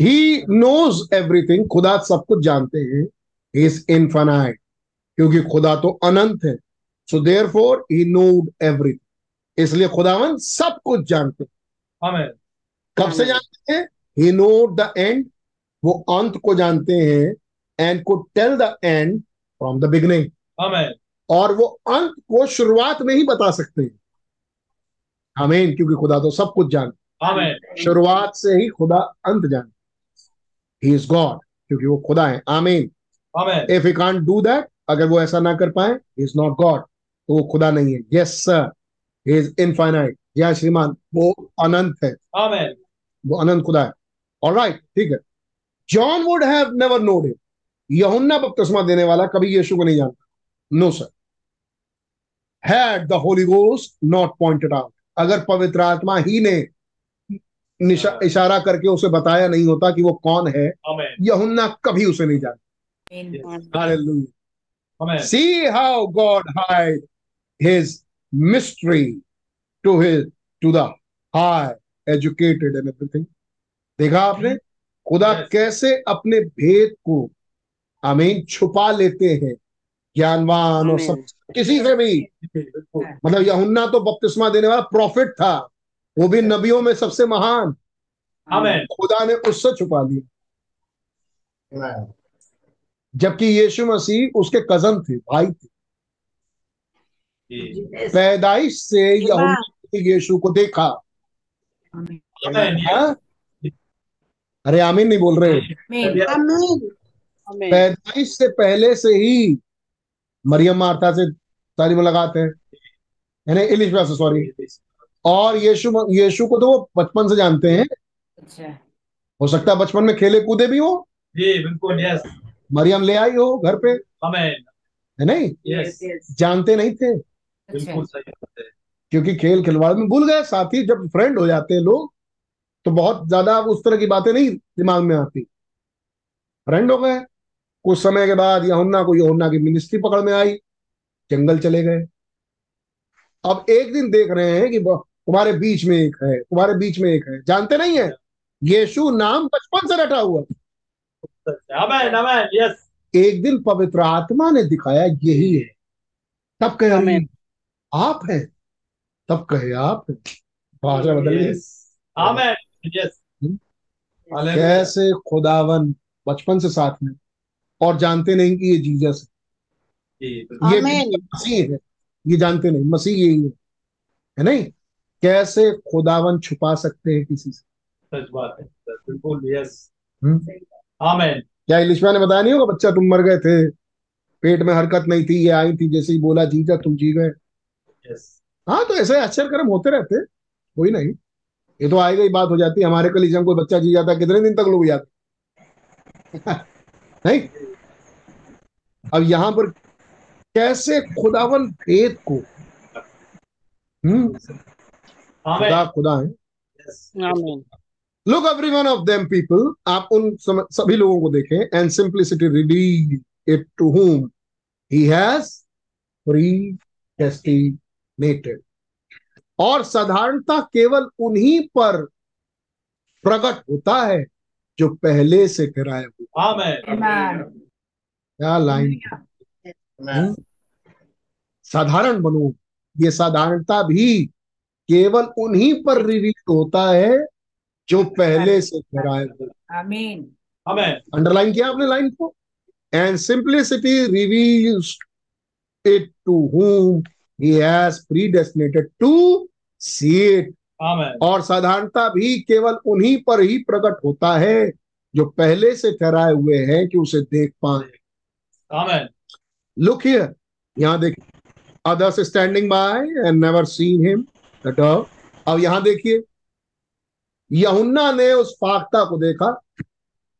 ही? नोज़ एवरीथिंग खुदा सब कुछ जानते हैं। इज़ इनफाइनाइट क्योंकि खुदा तो अनंत है। So therefore he knowed everything इसलिए खुदावन सब कुछ जानते हैं। कब से जानते हैं? ही नोड द एंड वो अंत को जानते हैं। And could tell the end from the beginning amen और वो अंत को शुरुआत में ही बता सकते हैं। आमीन क्योंकि खुदा तो सब कुछ आमेन। शुरुआत से ही खुदा अंत जानते ही इज़ गॉड क्योंकि वो खुदा है। आमीन। Amen. If you can't do that अगर वो ऐसा ना कर पाए इज़ नॉट गॉड तो वो खुदा नहीं है। यस सर इज़ इनफाइनाइट या श्रीमान वो अनंत है। आमेन। वो अनंत खुदा है। और राइट ठीक है। John would have never knowed him यहुन्ना बपतिस्मा देने वाला कभी यीशु को नहीं जानता। No sir had the Holy Ghost not pointed out अगर पवित्र आत्मा ही ने निशा इशारा करके उसे बताया नहीं होता कि वो कौन है यहुन्ना कभी उसे नहीं जानता। Hallelujah. Amen See how God hide his mystery to his to the high educated and देखा आपने? खुदा Yes. कैसे अपने भेद को आमीन छुपा लेते हैं ज्ञानवान और सब किसी से भी। मतलब यहुन्ना तो बपतिस्मा देने वाला प्रॉफिट था। वो भी नबियों में सबसे महान। खुदा ने उससे छुपा लिया जबकि यीशु मसीह उसके कज़न थे भाई थे। पैदाइश से यहुन्ना यीशु को देखा। हाँ? अरे आमीन नहीं बोल रहे पैदाइश से पहले से ही मरियम मार्था से सारी मुलाकात है। यानी इलिशबा से सॉरी और यीशु यीशु को तो वो बचपन से जानते हैं। अच्छा। हो सकता है बचपन में खेले कूदे भी हो। जी बिल्कुल यस मरियम ले आई हो घर पे। है नहीं? यस जानते नहीं थे। बिल्कुल सही क्योंकि खेल खिलवाड़ में भूल गए। साथ ही जब फ्रेंड हो जाते हैं लोग तो बहुत ज़्यादा उस तरह की बातें नहीं दिमाग में आती। फ्रेंड हो गए। कुछ समय के बाद यहुन्ना को यहुन्ना की मिनिस्ट्री पकड़ में आई जंगल चले गए। अब एक दिन देख रहे हैं कि तुम्हारे बीच में एक है तुम्हारे बीच में एक है। जानते नहीं है? यीशु नाम बचपन से रटा हुआ आमेन यस एक दिन पवित्र आत्मा ने दिखाया यही है। तब कहे आमीन। आप है? तब कहे आप है? भाषा बदल गई। कैसे खुदावन बचपन से साथ में? और जानते नहीं कि ये जीजस है। ये मसीह है। ये जानते नहीं मसीह यही है। है नहीं? कैसे खुदावन छुपा सकते हैं किसी से? सच बात है बिल्कुल यस हम्म? आमेन। क्या इलिशवा ने बताया नहीं होगा बच्चा तुम मर गए थे? पेट में हरकत नहीं थी ये आई थी जैसे ही बोला जीजा तुम जी गए। यस हाँ तो ऐसे आश्चर्य कर्म होते रहते कोई नहीं। ये तो आएगा ही बात हो जाती हमारे कलीसिया में कोई बच्चा जी जाता है कितने दिन तक लोग जाते नहीं। अब यहाँ पर कैसे खुदावन भेद को? हम्म। खुदा खुदा है। Look every one of them people आप उन सम, सभी लोगों को देखें and simplicity reveals it to whom? He has predestinated. और साधारणता केवल उन्हीं पर प्रकट होता है जो पहले से ठहराया Amen. क्या लाइन हम्म? साधारण बनो। ये साधारणता भी केवल उन्हीं पर रिवील होता है जो पहले से Amen. अंडरलाइन किया आपने लाइन को? And simplicity reveals it to whom he has predestinated to see it amen और साधारणता भी केवल उन्हीं पर ही प्रकट होता है जो पहले से ठहराए हुए हैं कि उसे देख पाए। लुक हियर यहाँ देखिए। Others standing by and never seen him अब यहाँ देखिए। यहुन्ना ने उस फाख्ता को देखा।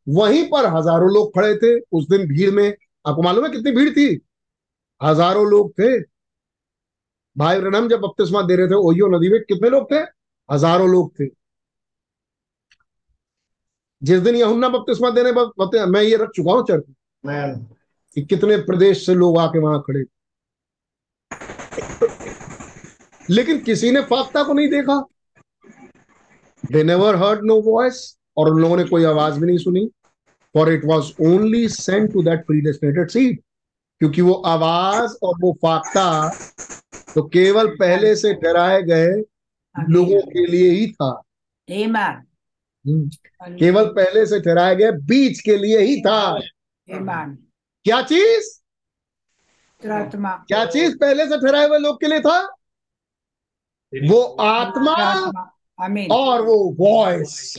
वहीं पर हज़ारों लोग खड़े थे। उस दिन भीड़ में आपको मालूम है कितनी भीड़ थी? हज़ारों लोग थे। भाई ब्रनम जब बपतिस्मा दे रहे थे ओहियो नदी में कितने लोग थे? हज़ारों लोग थे। जिस दिन यहुन्ना बपतिस्मा देने मैं ये रख चुका हूँ चर्च में कि कितने प्रदेश से लोग आके वहाँ खड़े। लेकिन किसी ने फाख्ता को नहीं देखा। They never heard no voice और उन लोगों ने कोई आवाज़ भी नहीं सुनी। For it was only sent to that predestinated seed क्योंकि वो आवाज़ और वो फाख्ता तो केवल पहले से डराए गए लोगों के लिए ही था। Amen. केवल पहले से ठहराए गए बीच के लिए ही था। क्या चीज़? क्या चीज़ पहले से ठहराए हुए लोग के लिए था? वो आत्मा और वो वॉइस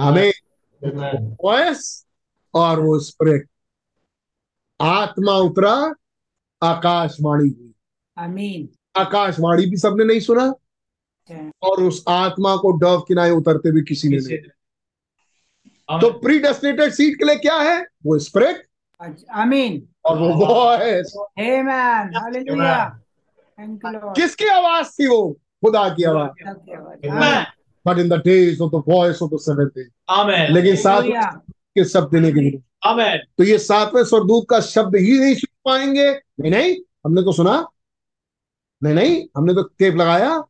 हमें वॉइस और वो स्पिरिट आत्मा उतरा आकाशवाणी हुई। आमीन। आकाशवाणी भी सबने नहीं सुना। और उस आत्मा को डव किनारे उतरते भी किसी ने नहीं। तो प्री डेस्टिनेटेड सीट के लिए क्या है? वो स्पिरिट आमीन। और वो वॉइस. किसकी आवाज़ थी वो? खुदा की आवाज़। But in the days of the voice of the seventh day लेकिन साथ के शब्द देने के लिए। Amen. तो ये सातवें स्वरदूत का शब्द ही नहीं सुन पाएँगे। नहीं नहीं हमने तो सुना। नहीं नहीं हमने तो टेप लगाया।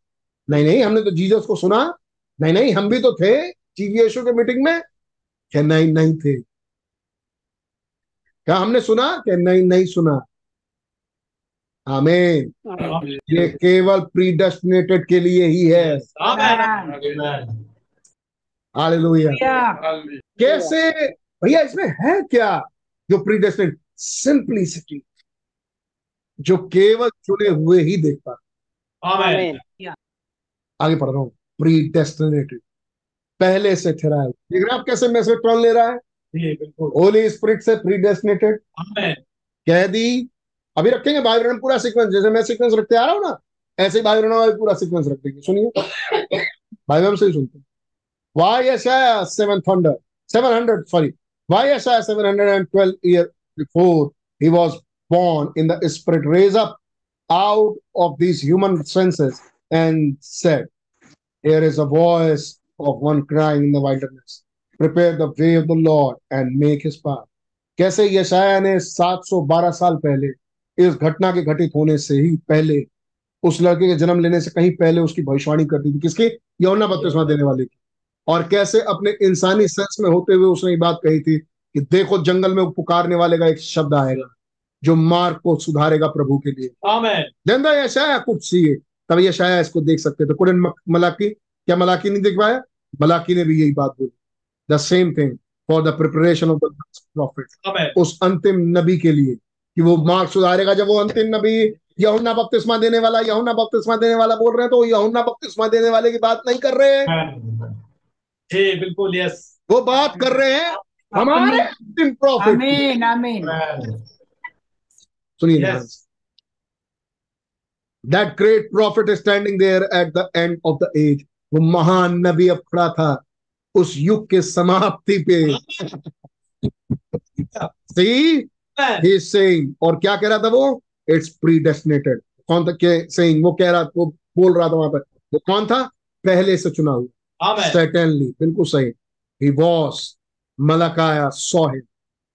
नहीं नहीं हमने तो जीसस को सुना। नहीं नहीं हम भी तो थे चीफ यीशु के मीटिंग में। क्या नहीं नहीं थे। क्या हमने सुना? क्या नहीं नहीं सुना हमें ये केवल प्रीडेस्टिनेटेड के लिए ही है। Amen. हालेलुया कैसे? भैया इसमें है क्या जो प्रीडेस्टिनेट सिंपलिसिटी जो केवल चुने हुए ही देख पा Amen. आगे पढ़ रहा हूँ। प्रीडेस्टिनेटेड पहले से ठहराया देख रहे आप कैसे मैसेज टर्न ले रहा है? होली स्पिरिट से प्रीडेस्टिनेटेड Amen. कह दी अभी रखेंगे बाइबल में पूरा सीक्वेंस जैसे मैं सीक्वेंस रखते आ रहा हूँ ना ऐसे ही बाइबल पूरा सीक्वेंस रख देंगे। सुनिए। बाइबल से ही सुनते वाई यशाया seven thunder seven hundred sorry why यशाया seven hundred and twelve year before he was born in the spirit raise up out of these human senses and said here is a voice of one crying in the wilderness. Prepare the way of the lord and make his path. कैसे यशाया ने 712 साल पहले इस घटना के घटित होने से ही पहले उस लड़के के जन्म लेने से कहीं पहले उसकी भविष्यवाणी कर दी थी? किसकी? यौना बपतिस्मा देने वाले की। और कैसे अपने इंसानी सेंस में होते हुए उसने ये बात कही थी कि देखो जंगल में पुकारने वाले का एक शब्द आएगा जो मार्ग को सुधारेगा प्रभु के लिए। देन द यशाया कुछ सी तब यशाया इसको देख सकते थे कुरन मलाकी क्या मलाकी नहीं देख पाया? मलाकी ने भी यही बात बोली। The same thing for the preparation of the prophet उस अंतिम नबी के लिए कि वो मार्ग सुधारेगा। जब वो अंतिम नबी यहुना बपतिस्मा देने वाला यहुना बपतिस्मा देने वाला बोल रहे हैं तो यहुना बपतिस्मा देने वाले की बात नहीं कर रहे हैं। जी बिल्कुल यस वो बात कर रहे हैं हमारे अंतिम प्रॉफिट Amen. Amen. सुनिए Yes. That great prophet standing there at the end of the age वो महान नबी अब खड़ा था उस युग के समाप्ति पे। सी ही सेइंग और क्या कह रहा था वो? इट्स प्रीडेस्टिनेटेड कौन था के सेइंग वो कह रहा वो बोल रहा था वहाँ पर। वो कौन था? पहले से चुना हुआ। Certainly. बिल्कुल सही। He was मलाकाया him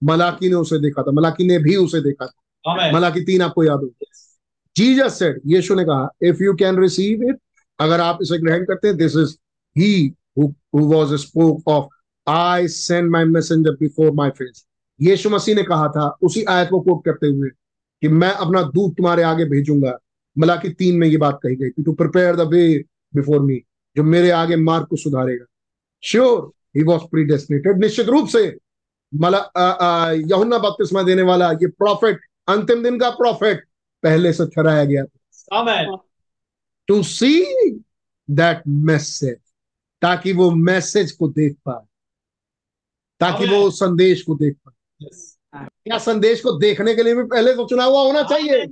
मलाकी ने उसे देखा था। मलाकी ने भी उसे देखा था। मलाकी तीन आपको याद हो जीसस सेड यीशु ने कहा if you can receive it अगर आप इसे ग्रहण करते हैं this is he who was spoke of I send my messenger before my face यीशु मसीह ने कहा था, उसी आयत को कोट करते हुए कि मैं अपना दूत तुम्हारे आगे भेजूँगा। मलाकी तीन में ये बात कही गई to prepare the way before me जो मेरे आगे मार्ग को सुधारेगा। श्योर ही वॉज़ प्रीडेस्टिनेटेड निश्चित रूप से, मला यहुन्ना बपतिस्मा देने वाला ये प्रॉफिट अंतिम दिन का प्रॉफिट पहले से ठहराया गया Amen. To see that message ताकि वो मैसेज को देख पाए। ताकि वो संदेश को देख पाए। Yes. क्या संदेश को देखने के लिए भी पहले तो चुना हुआ होना चाहिए?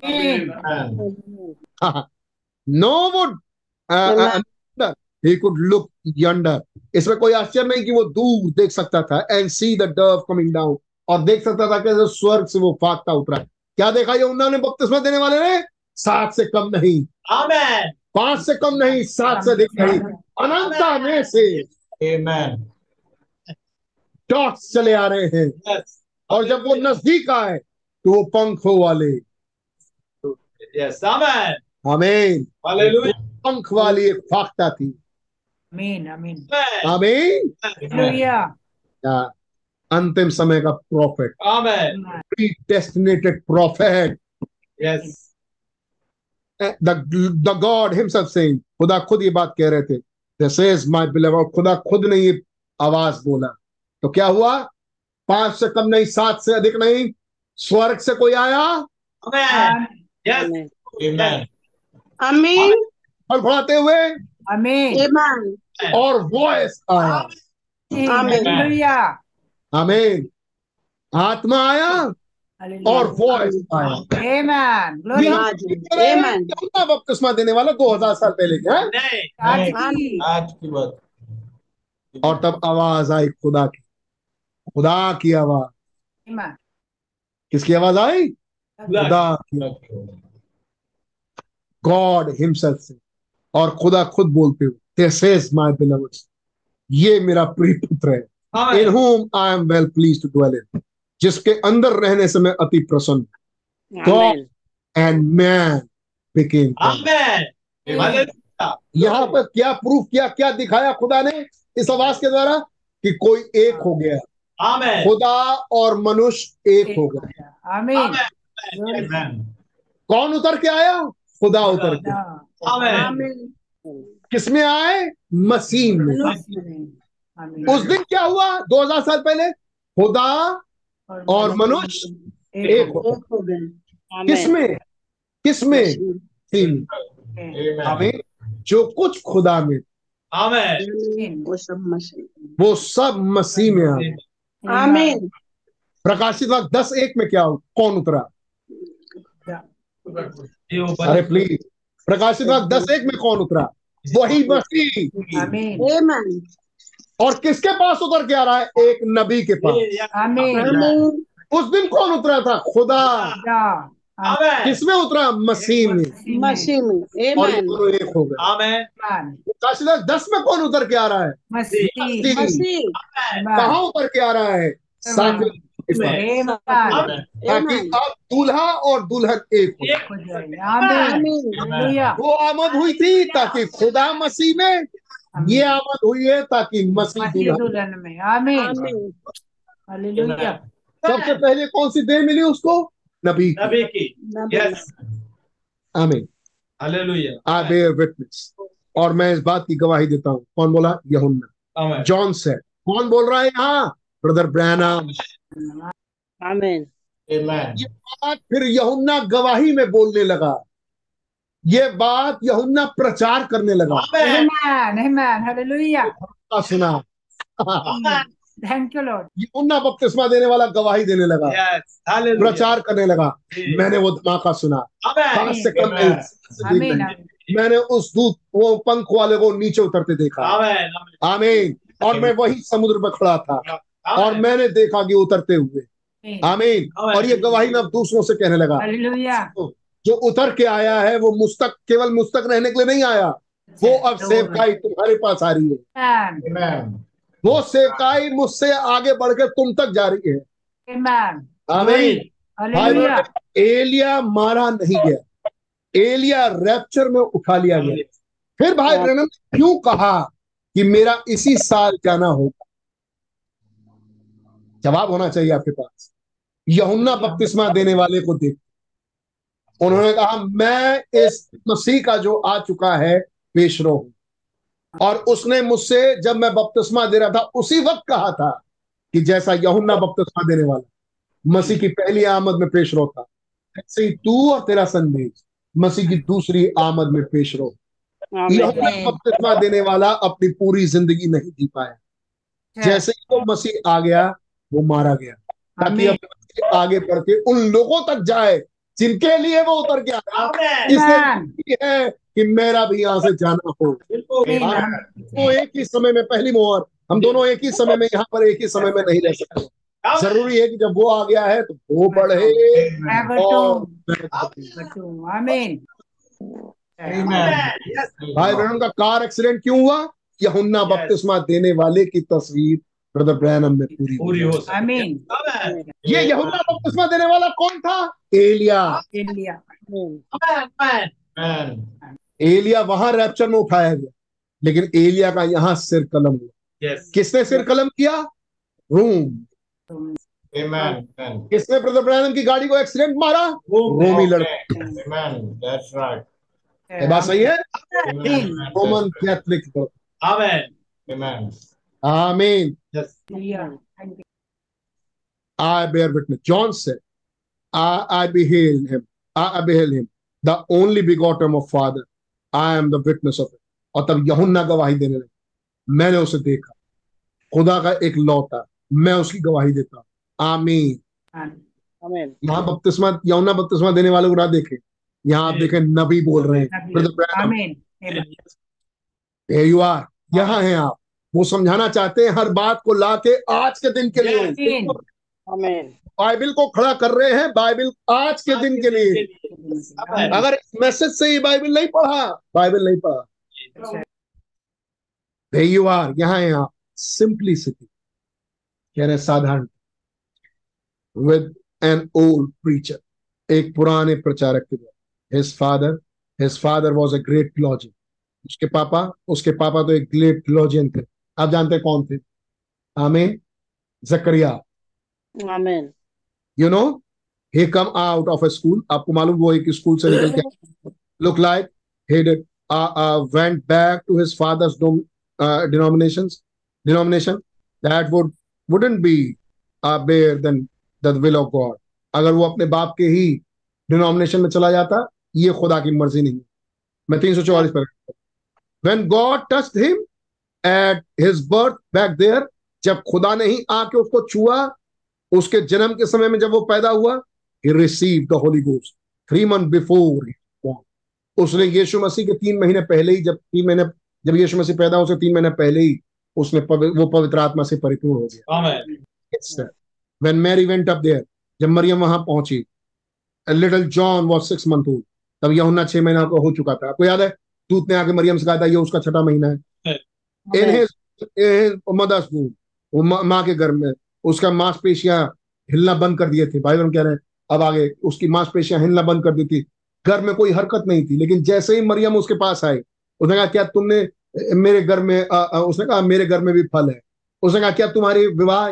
No would he could look yonder इसमें कोई आश्चर्य नहीं कि वो दूर देख सकता था and see the dove coming down और देख सकता था कैसे स्वर्ग से वो फाकता उतरा। क्या देखा ये उन्होंने बपतिस्मा देने वाले ने सात से कम नहीं Amen. पाँच से कम नहीं सात से अधिक नहीं अनंता में से Amen. डॉट्स चले आ रहे हैं Yes. और जब वो नज़दीक आए तो वो पंखों वाले Yes. Amen. हमें. पंख वाली एक फाख्ता थी Amen. Amen. आमीन Hallelujah. या अंतिम समय का prophet. Predestinated prophet Yes. the the God himself saying खुदा खुद ये बात कह रहे थे this is my beloved खुदा खुद ने ये आवाज़ बोला तो क्या हुआ पाँच से कम नहीं सात से अधिक नहीं स्वर्ग से कोई आया. Amen. Amen. Amen. हुए Amen. Amen. और वॉइस आया Amen. आमीन आत्मा आया और. वॉइस आया। बपतिस्मा देने वाला 2000 साल पहले क्या. आज की। बात। और तब आवाज़ आई खुदा की। खुदा की आवाज़। किसकी आवाज़ आई? खुदा की। गॉड हिमसेल्फ से। और खुदा खुद बोलते हुए दिस इज़ माय ये मेरा प्रिय पुत्र है। In whom I am well pleased to dwell in जिसके अंदर रहने से मैं अति प्रसन्न Amen. एंड मैन बिकेम यहाँ पर क्या प्रूफ किया क्या दिखाया खुदा ने इस आवाज़ के द्वारा कि कोई एक हो गया? Amen. खुदा और मनुष्य एक हो गया. कौन उतर के आया? खुदा उतर के. किसमें आए? मसीह में. उस दिन क्या हुआ? 2000 साल पहले खुदा और मनुष्य एक हो. किसमें? किसमें? हमें जो कुछ खुदा में। वो सब मसीह। वो सब मसीह में आमीन। प्रकाशित वाक्य दस एक में क्या कौन उतरा? अरे प्लीज़ प्रकाशित वाक्य दस एक में कौन उतरा? वही मसीह। और किसके पास उतर के आ रहा है? एक नबी के पास। उस दिन कौन उतरा था? खुदा। किसमें उतरा? मसीह में। मसीह में। और ये दोनों एक हो गए। दस में कौन उतर के आ रहा है. मसीह। मसीह। कहाँ उतर के आ रहा है. ताकि अब दूल्हा और दुल्हन एक हो. वो आमद हुई थी ताकि खुदा मसीह में ये आमद हुई है ताकि मसीह दुल्हन में. आमीन। सबसे पहले कौन सी देह मिली उसको? नबी नबी की। यस आमीन। हालेलुया। आई बेयर विटनेस और मैं इस बात की गवाही देता हूँ। कौन बोला? यहुन्ना। आमेन। जॉन से कौन बोल रहा है यहाँ? Brother Branham Amen. आमेन ये बात फिर यहुन्ना गवाही में बोलने लगा। ये बात यहुन्ना प्रचार करने लगा। आमेन Amen. Amen. Hallelujah. का सुना। Thank you, Lord. यहुन्ना बपतिस्मा देने वाला गवाही देने लगा। यस हालेलुया प्रचार करने लगा। मैंने वो धमाका सुना। से कम. मैंने उस दूत वो पंख वाले को नीचे उतरते देखा। आमेन। आमीन और मैं वही समुद्र में खड़ा था। और मैंने देखा कि उतरते हुए। Amen. आमीन। और ये गवाही मैं अब दूसरों से कहने लगा। Hallelujah. जो उतर के आया है वो मुस्तक केवल मुस्तक रहने के लिए नहीं आया। वो अब सेवकाई तुम्हारे पास आ रही है। Amen. वो सेवकाई मुझसे आगे बढ़कर तुम तक जा रही है। एलिया मारा नहीं गया। एलिया रैप्चर में उठा लिया गया। फिर भाई ब्रैनम ने क्यों कहा कि मेरा इसी साल जाना होगा? जवाब होना चाहिए आपके पास। यहुन्ना बपतिस्मा देने वाले को देख। उन्होंने कहा मैं इस मसीह का जो आ चुका है पेशरो हूँ। और उसने मुझसे जब मैं बपतिस्मा दे रहा था उसी वक्त कहा था कि जैसा यहुन्ना बपतिस्मा देने वाला मसीह की पहली आमद में पेशरो था ऐसे ही तू और तेरा संदेश मसीह की दूसरी आमद में पेशरो. यहुन्ना बपतिस्मा देने वाला अपनी पूरी ज़िंदगी नहीं जी पाया। जैसे ही वो मसीह आ गया वो मारा गया। ताकि अब आगे बढ़ के उन लोगों तक जाए जिनके लिए वो उतर के आया है कि मेरा भी यहाँ से जाना हो. वो एक ही समय में पहली मोहर। हम दोनों एक ही समय में यहाँ पर एक ही समय में नहीं रह सकते। ज़रूरी है कि जब वो आ गया है तो वो बढ़े। भाई बहनों का कार एक्सीडेंट क्यों हुआ? यहुन्ना बपतिस्मा देने वाले की तस्वीर। ब्रदर ब्रैनम में पूरी पूरी हो. आमेन ये यहुन्ना बपतिस्मा देने वाला कौन था? एलिया। आमेन एलिया वहाँ रैप्चर में उठाया गया। लेकिन एलिया का यहाँ सिर कलम हुआ। यस किसने सिर कलम किया? रूम। Amen. किसने ब्रदर ब्रैनम की गाड़ी को एक्सीडेंट मारा? रोमी लड़का। Okay. Amen. That's right. ये बात सही है? Roman Catholic amen Amen. आमीन yes I bear witness. John said, I, I beheld him. I, I beheld him, the only begotten of Father. I am the witness of it. और तब यहुन्ना गवाही देने लगे मैंने उसे देखा खुदा का एक लौटा मैं उसकी गवाही देता हूँ। आमीन आमेन यहाँ बपतिस्मा यमुना बपतिस्मा देने वाले को ना देखे यहाँ आप देखें नबी बोल रहे हैं. यहाँ हैं आप वो समझाना चाहते हैं हर बात को ला के आज के दिन के लिए। बाइबिल को खड़ा कर रहे हैं बाइबिल आज के दिन के लिए। अगर मैसेज से ही बाइबिल नहीं पढ़ा बाइबिल नहीं पढ़ा। There you are, यहाँ है आप। सिंप्लिसिटी कह रहे साधारण। विद एन ओल्ड प्रीचर एक पुराने प्रचारक के द्वारा। His father his father was a great theologian उसके पापा उसके पापा तो एक ग्रेट थियोलॉजियन थे। आप जानते कौन थे? Amen Zechariah. Amen. You know he come out of a school आपको मालूम वो एक स्कूल से निकल के look like went back to his father's denomination denomination that would wouldn't be bear then will of God अगर वो अपने बाप के ही डिनोमिनेशन में चला जाता ये खुदा की मर्ज़ी नहीं मैं तीन सौ चौवालीस पर when God touch him at his birth back there जब खुदा ने ही आके उसको छुआ उसके जन्म के समय में जब वो पैदा हुआ he received the Holy Ghost three months before he was born. उसने यीशु मसीह के तीन महीने पहले ही जब तीन महीने जब यीशु मसीह पैदा हुआ उसके तीन महीने पहले ही उसने पवि, वो पवित्र आत्मा से परिपूर्ण हो गया. When Mary went up there, जब मरियम वहाँ पहुँची little John was six month old तब यूहन्ना छह महीना का हो चुका था। आपको याद है? दूत ने आके मरियम से कहा था ये उसका छठा महीना है। इन in his mother's वो माँ माँ के घर में उसका मांसपेशियाँ हिलना बंद कर दिए थे भाई बहन कह रहे हैं अब आगे उसकी मांसपेशियाँ हिलना बंद कर दी थी घर में कोई हरकत नहीं थी लेकिन जैसे ही मरियम उसके पास आई उसने कहा क्या तुमने मेरे घर में आ, आ, उसने कहा मेरे घर में भी फल है उसने कहा क्या तुम्हारी विवाह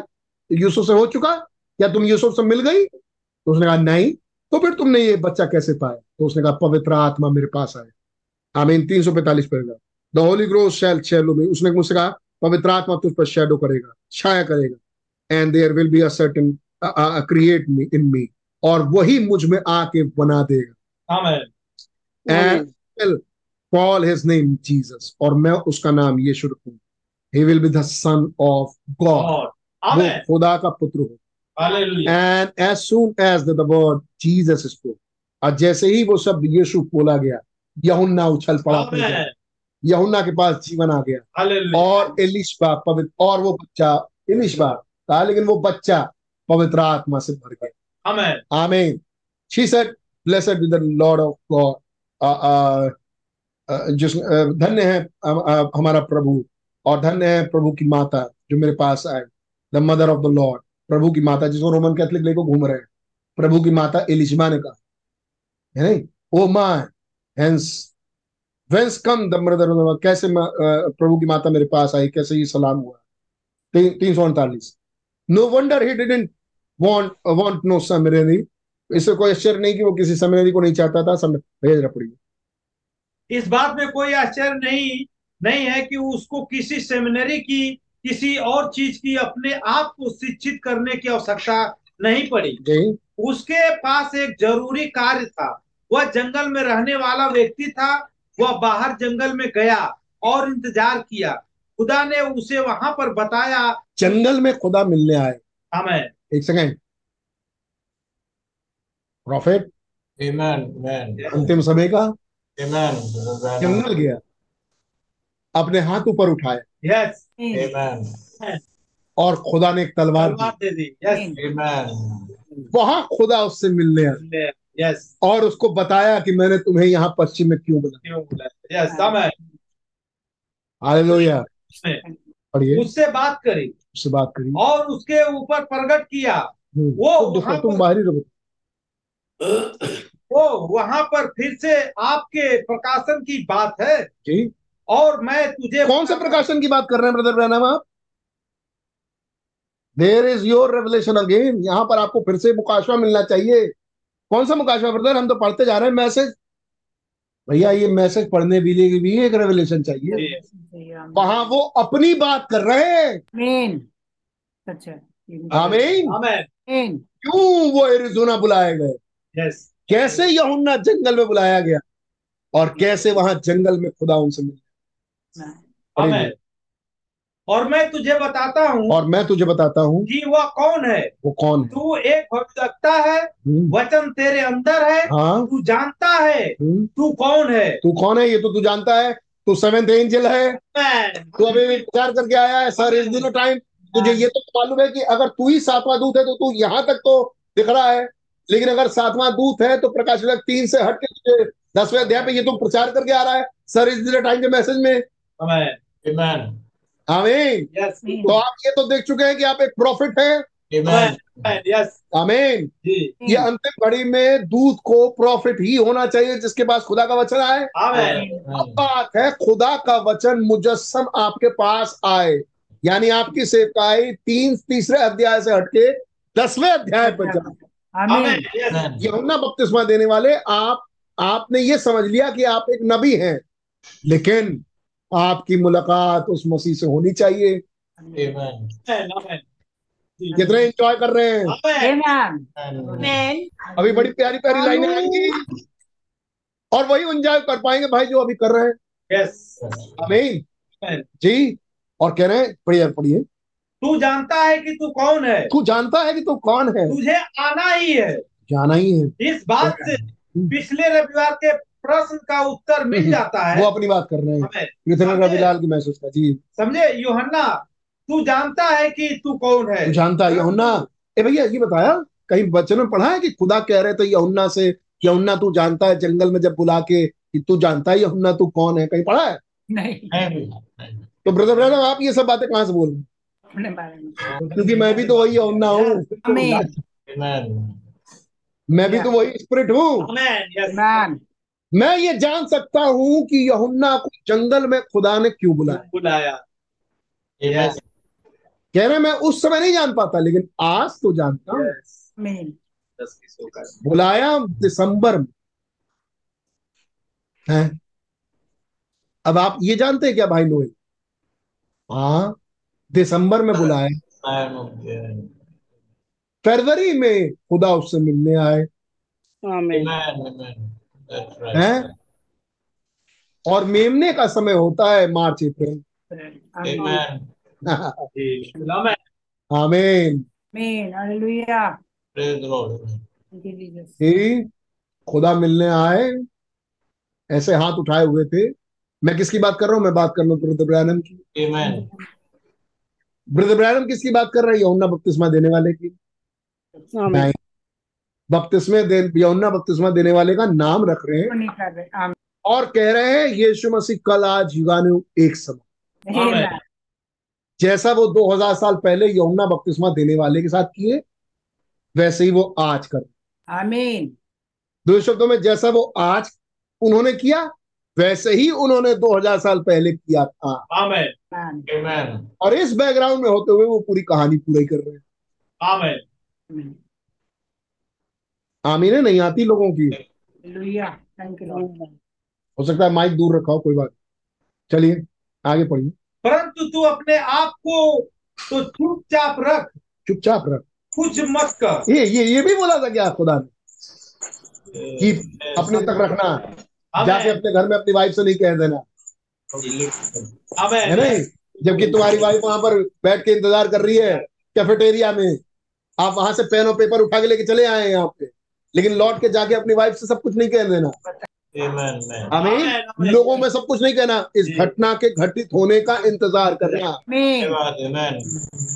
यूसुफ से हो चुका क्या तुम यूसुफ से मिल गई तो उसने कहा नहीं तो फिर तुमने ये बच्चा कैसे पाया तो उसने कहा पवित्र आत्मा मेरे पास आया आमीन तीन सौ पैंतालीस पढ़ेगा द होली ग्रोथ शैल शैलो में उसने मुझसे कहा पवित्र आत्मा तुझ पर शैडो करेगा छाया करेगा and there will be a certain create me in me और वही मुझमें आके बना देगा। Amen and call his name Jesus और मैं उसका नाम यीशु रखूँगा। He will be the Son of God God वो खुदा का पुत्र हो। Hallelujah and as soon as the word Jesus spoke और जैसे ही वो शब्द यीशु बोला गया यहुन्ना उछल पड़ा यहुन्ना के पास जीवन आ गया। और एलिशबा पवित्र और वो बच्चा एलिशबा कहा लेकिन वो बच्चा पवित्र आत्मा से भर गया। आमेन। आमीन। She said blessed with the Lord of God जिस धन्य है हमारा प्रभु और धन्य है प्रभु की माता जो मेरे पास आए the mother of the Lord प्रभु की माता जिसको रोमन कैथलिक लेको घूम रहे हैं। प्रभु की माता एलिशबा ने कहा। है नहीं? ओ my hence whence come the mother कैसे प्रभु की माता मेरे पास आई कैसे ये सलाम हुआ? ती, तीन सौ उनतालीस। No wonder he didn't want want no समरेनी इससे कोई आश्चर्य नहीं कि वो किसी समरेनी को नहीं चाहता था सम भेजना पड़ी। इस बात में कोई आश्चर्य नहीं नहीं है कि उसको किसी सेमिनरी की किसी और चीज़ की अपने आप को शिक्षित करने की आवश्यकता नहीं पड़ी। जी। उसके पास एक ज़रूरी कार्य था। वह जंगल में रहने वाला व्यक्ति था वह बाहर जंगल में गया और इंतज़ार किया। खुदा ने उसे वहाँ पर बताया। जंगल में खुदा मिलने आए। हमें एक सेकेंड। प्रॉफिट. अंतिम समय का? Amen. जंगल गया। अपने हाथ ऊपर उठाया। Yes Amen. और खुदा ने एक तलवार तलवार दे। दी यस Amen. वहाँ खुदा उससे मिलने आया यस और उसको बताया कि मैंने तुम्हें यहाँ पश्चिम में क्यों बुलाया? उसने पढ़िए। उससे बात करी। उससे बात करी। और उसके ऊपर प्रकट किया। हम्म, वो तो वहाँ तुम बाहरी रहो वो वहाँ पर फिर से आपके प्रकाशन की बात है। जी। और मैं तुझे कौन से प्रकाशन की बात कर रहे हैं ब्रदर ब्रैनम आप there is your revelation again यहाँ पर आपको फिर से मुकाशवा मिलना चाहिए। कौन सा मुकाशवा ब्रदर हम तो पढ़ते जा रहे हैं मैसेज। भैया ये मैसेज पढ़ने के लिए भी एक रेवलेशन चाहिए। वहाँ वो अपनी बात कर रहे हैं। आमीन अच्छा। आमीन क्यों वो एरिजोना बुलाए गए? यस कैसे यहुन्ना जंगल में बुलाया गया? और कैसे वहाँ जंगल में खुदा उनसे मिला? आमेन और मैं तुझे बताता हूँ और मैं तुझे बताता हूँ कि वह कौन है। वो कौन है? तू एक भविष्यवक्ता है हम्म, वचन तेरे अंदर है हाँ। तू जानता है हम्म, तू कौन है। तू कौन है? ये तो तू जानता है। तू सेवेंथ एंजल है। तू अभी विचार करके आया है सर इस दिनों टाइम तुझे ये तो मालूम है कि अगर तू ही सातवां दूत है तो तू यहाँ तक तो दिख रहा है। लेकिन अगर सातवां दूत है तो प्रकाश वाचक तीन से हट के तुझे दसवें अध्याय पे ये तो प्रचार करके आ रहा है। सर इस दिनों टाइम के मैसेज में। आमेन यस तो आप ये तो देख चुके हैं कि आप एक प्रॉफिट हैं। Amen. यस आमीन ये अंतिम घड़ी में दूत को प्रॉफिट ही होना चाहिए जिसके पास खुदा का वचन आए। अब बात है खुदा का वचन मुजस्सम आपके पास आए। यानी आपकी सेवकाई तीन तीसरे अध्याय से हटके दसवें अध्याय पर जाए। बपतिस्मा देने वाले आप आपने ये समझ लिया कि आप एक नबी हैं। लेकिन आपकी मुलाकात उस मसीह से होनी चाहिए। कितने एंजॉय कर रहे हैं. अभी बड़ी प्यारी प्यारी लाइनें आएँगी और वही एंजॉय कर पाएँगे भाई जो अभी कर रहे हैं। यस आमीन आमेन। जी और कह रहे हैं पढ़िए पढ़िए। तू जानता है कि तू कौन है? तू जानता है कि तू कौन है? तुझे आना ही है। जाना ही है। इस बात से पिछले रविवार के प्रश्न का उत्तर मिल जाता है। वो अपनी बात कर रहे हैं। रविलाल की मैसेज का जी। समझे? यूहन्ना तू जानता है कि तू कौन है? तू जानता है यहुन्ना? ए भैया ये बताया कहीं वचन में पढ़ा है कि खुदा कह रहे थे यहुन्ना से यहुन्ना तू जानता है जंगल में जब बुला के कि तू जानता है यहुन्ना तू कौन है? कहीं पढ़ा है? नहीं। तो ब्रदर ब्रदर आप ये सब बातें कहाँ से बोल रहे हैं? क्योंकि मैं भी तो वही यहुन्ना हूँ। मैं भी तो वही स्पिरिट हूँ। मैं ये जान सकता हूँ कि यहुन्ना को जंगल में खुदा ने क्यों बुलाया। बुलाया। Amen. कह रहे मैं उस समय नहीं जान पाता लेकिन आज तो जानता हूँ। का बुलाया दिसंबर में। है? अब आप ये जानते हैं क्या भाई नोए हाँ दिसंबर में बुलाया। फरवरी में खुदा उससे मिलने आए। आमीन Amen. Right. हैं? और मेमने का समय होता है मार्च अप्रैल। आमीन। खुदा मिलने आए। ऐसे हाथ उठाए हुए थे। मैं किसकी बात कर रहा हूँ? मैं बात कर रहा हूँ ब्रदर ब्रैनम की। Amen. ब्रदर ब्रैनम किसकी बात कर रहे हैं? बपतिस्मा देने वाले की। नहीं बपतिस्मे दे यौना बपतिस्मा देने वाले का नाम रख रहे हैं। नहीं कर रहे आमीन। और कह रहे हैं यीशु मसीह कल आज युगानु एक समय। जैसा वो 2000 साल पहले यमुना बपतिस्मा देने वाले के साथ किए वैसे ही वो आज कर। आमीन। दो शब्दों में जैसा वो आज उन्होंने किया वैसे ही उन्होंने 2000 साल पहले किया था। आमेन आमीन और इस बैकग्राउंड में होते हुए वो पूरी कहानी पूरी कर रहे हैं। आमेन आमीन नहीं आती लोगों की। हो सकता है माइक दूर रखा हो कोई बात। चलिए आगे पढ़िए। परंतु तू अपने आप को तो चुपचाप रख। चुपचाप रख। कुछ मत कर। ये ये ये भी बोला था क्या खुदा ने? कि अपने तक रखना जाके अपने घर में अपनी वाइफ से नहीं कह देना। है नहीं जबकि तुम्हारी वाइफ वहाँ पर बैठ के इंतज़ार कर रही है कैफेटेरिया में। आप वहाँ से पेन और पेपर उठा के लेके चले आए हैं यहाँ पे। लेकिन लौट के जाके अपनी वाइफ से सब कुछ नहीं कह देना. हमें लोगों में सब कुछ नहीं कहना। इस घटना के घटित होने का इंतज़ार करना।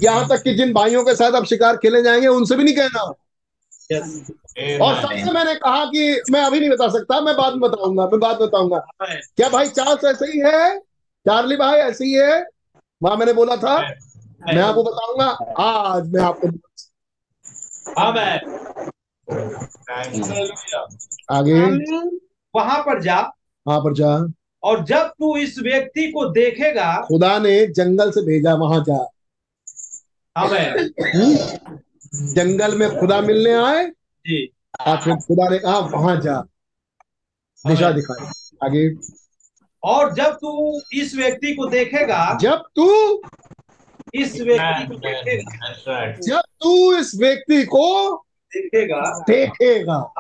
यहाँ तक कि जिन भाइयों के साथ आप शिकार खेले जाएँगे उनसे भी नहीं कहना। और सबसे मैंने कहा कि मैं अभी नहीं बता सकता मैं बाद में बताऊँगा मैं बाद में बताऊँगा। क्या भाई चार्ल्स ऐसे ही है? चार्ली भाई ऐसे ही है? वहाँ मैंने बोला था। मैं आपको बताऊँगा आज मैं आपको आगे। वहाँ पर जा। वहाँ पर जा। और जब तू इस व्यक्ति को देखेगा खुदा ने जंगल से भेजा वहाँ जा। हम्म? जंगल में खुदा मिलने आए। जी। और फिर खुदा ने कहा वहाँ जा। दिशा दिखाई। आगे। और जब तू इस व्यक्ति को देखेगा जब तू इस व्यक्ति को देखेगा। जब तू इस व्यक्ति को देखेगा। देखेगा।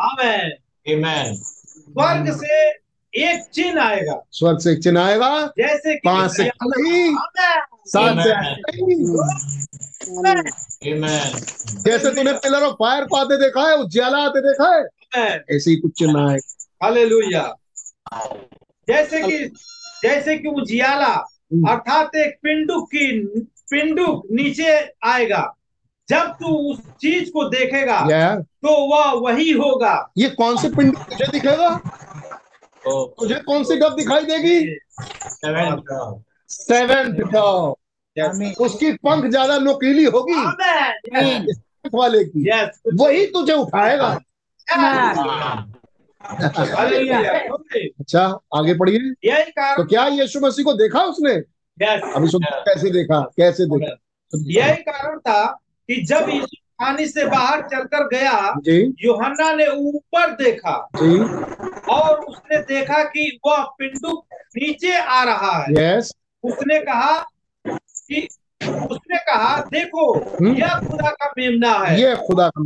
Amen. स्वर्ग से एक चिन्ह आएगा। स्वर्ग से एक चिन्ह आएगा। जैसे कि पाँच से नहीं सात से आमीन. जैसे तूने पिलर ऑफ़ फायर को आते देखा है उज्याला आते देखा है ऐसे ही कुछ चिन्ह आए। हालेलुया। जैसे कि जैसे कि उजियाला अर्थात एक पिंडुक की पिंडुक नीचे आएगा। जब तू उस चीज़ को देखेगा या तो वह वही होगा। ये कौन से पिंड तुझे दिखेगा? Oh, तुझे कौन सी डब दिखाई देगी? Seven सेवन डब उसकी पंख ज़्यादा नुकीली होगी। आमीन वाले की। यस वही तुझे उठाएगा। अच्छा आगे पढ़िए। तो क्या यीशु मसीह को देखा उसने? यस अभी सुन कैसे देखा? कैसे देखा? यही कारण था कि जब यीशु पानी से बाहर चलकर गया यूहन्ना ने ऊपर देखा। जी। और उसने देखा कि वह पिंडुक नीचे आ रहा है। यस उसने कहा कि उसने कहा देखो हम्म। यह खुदा का मेमना है। ये खुदा का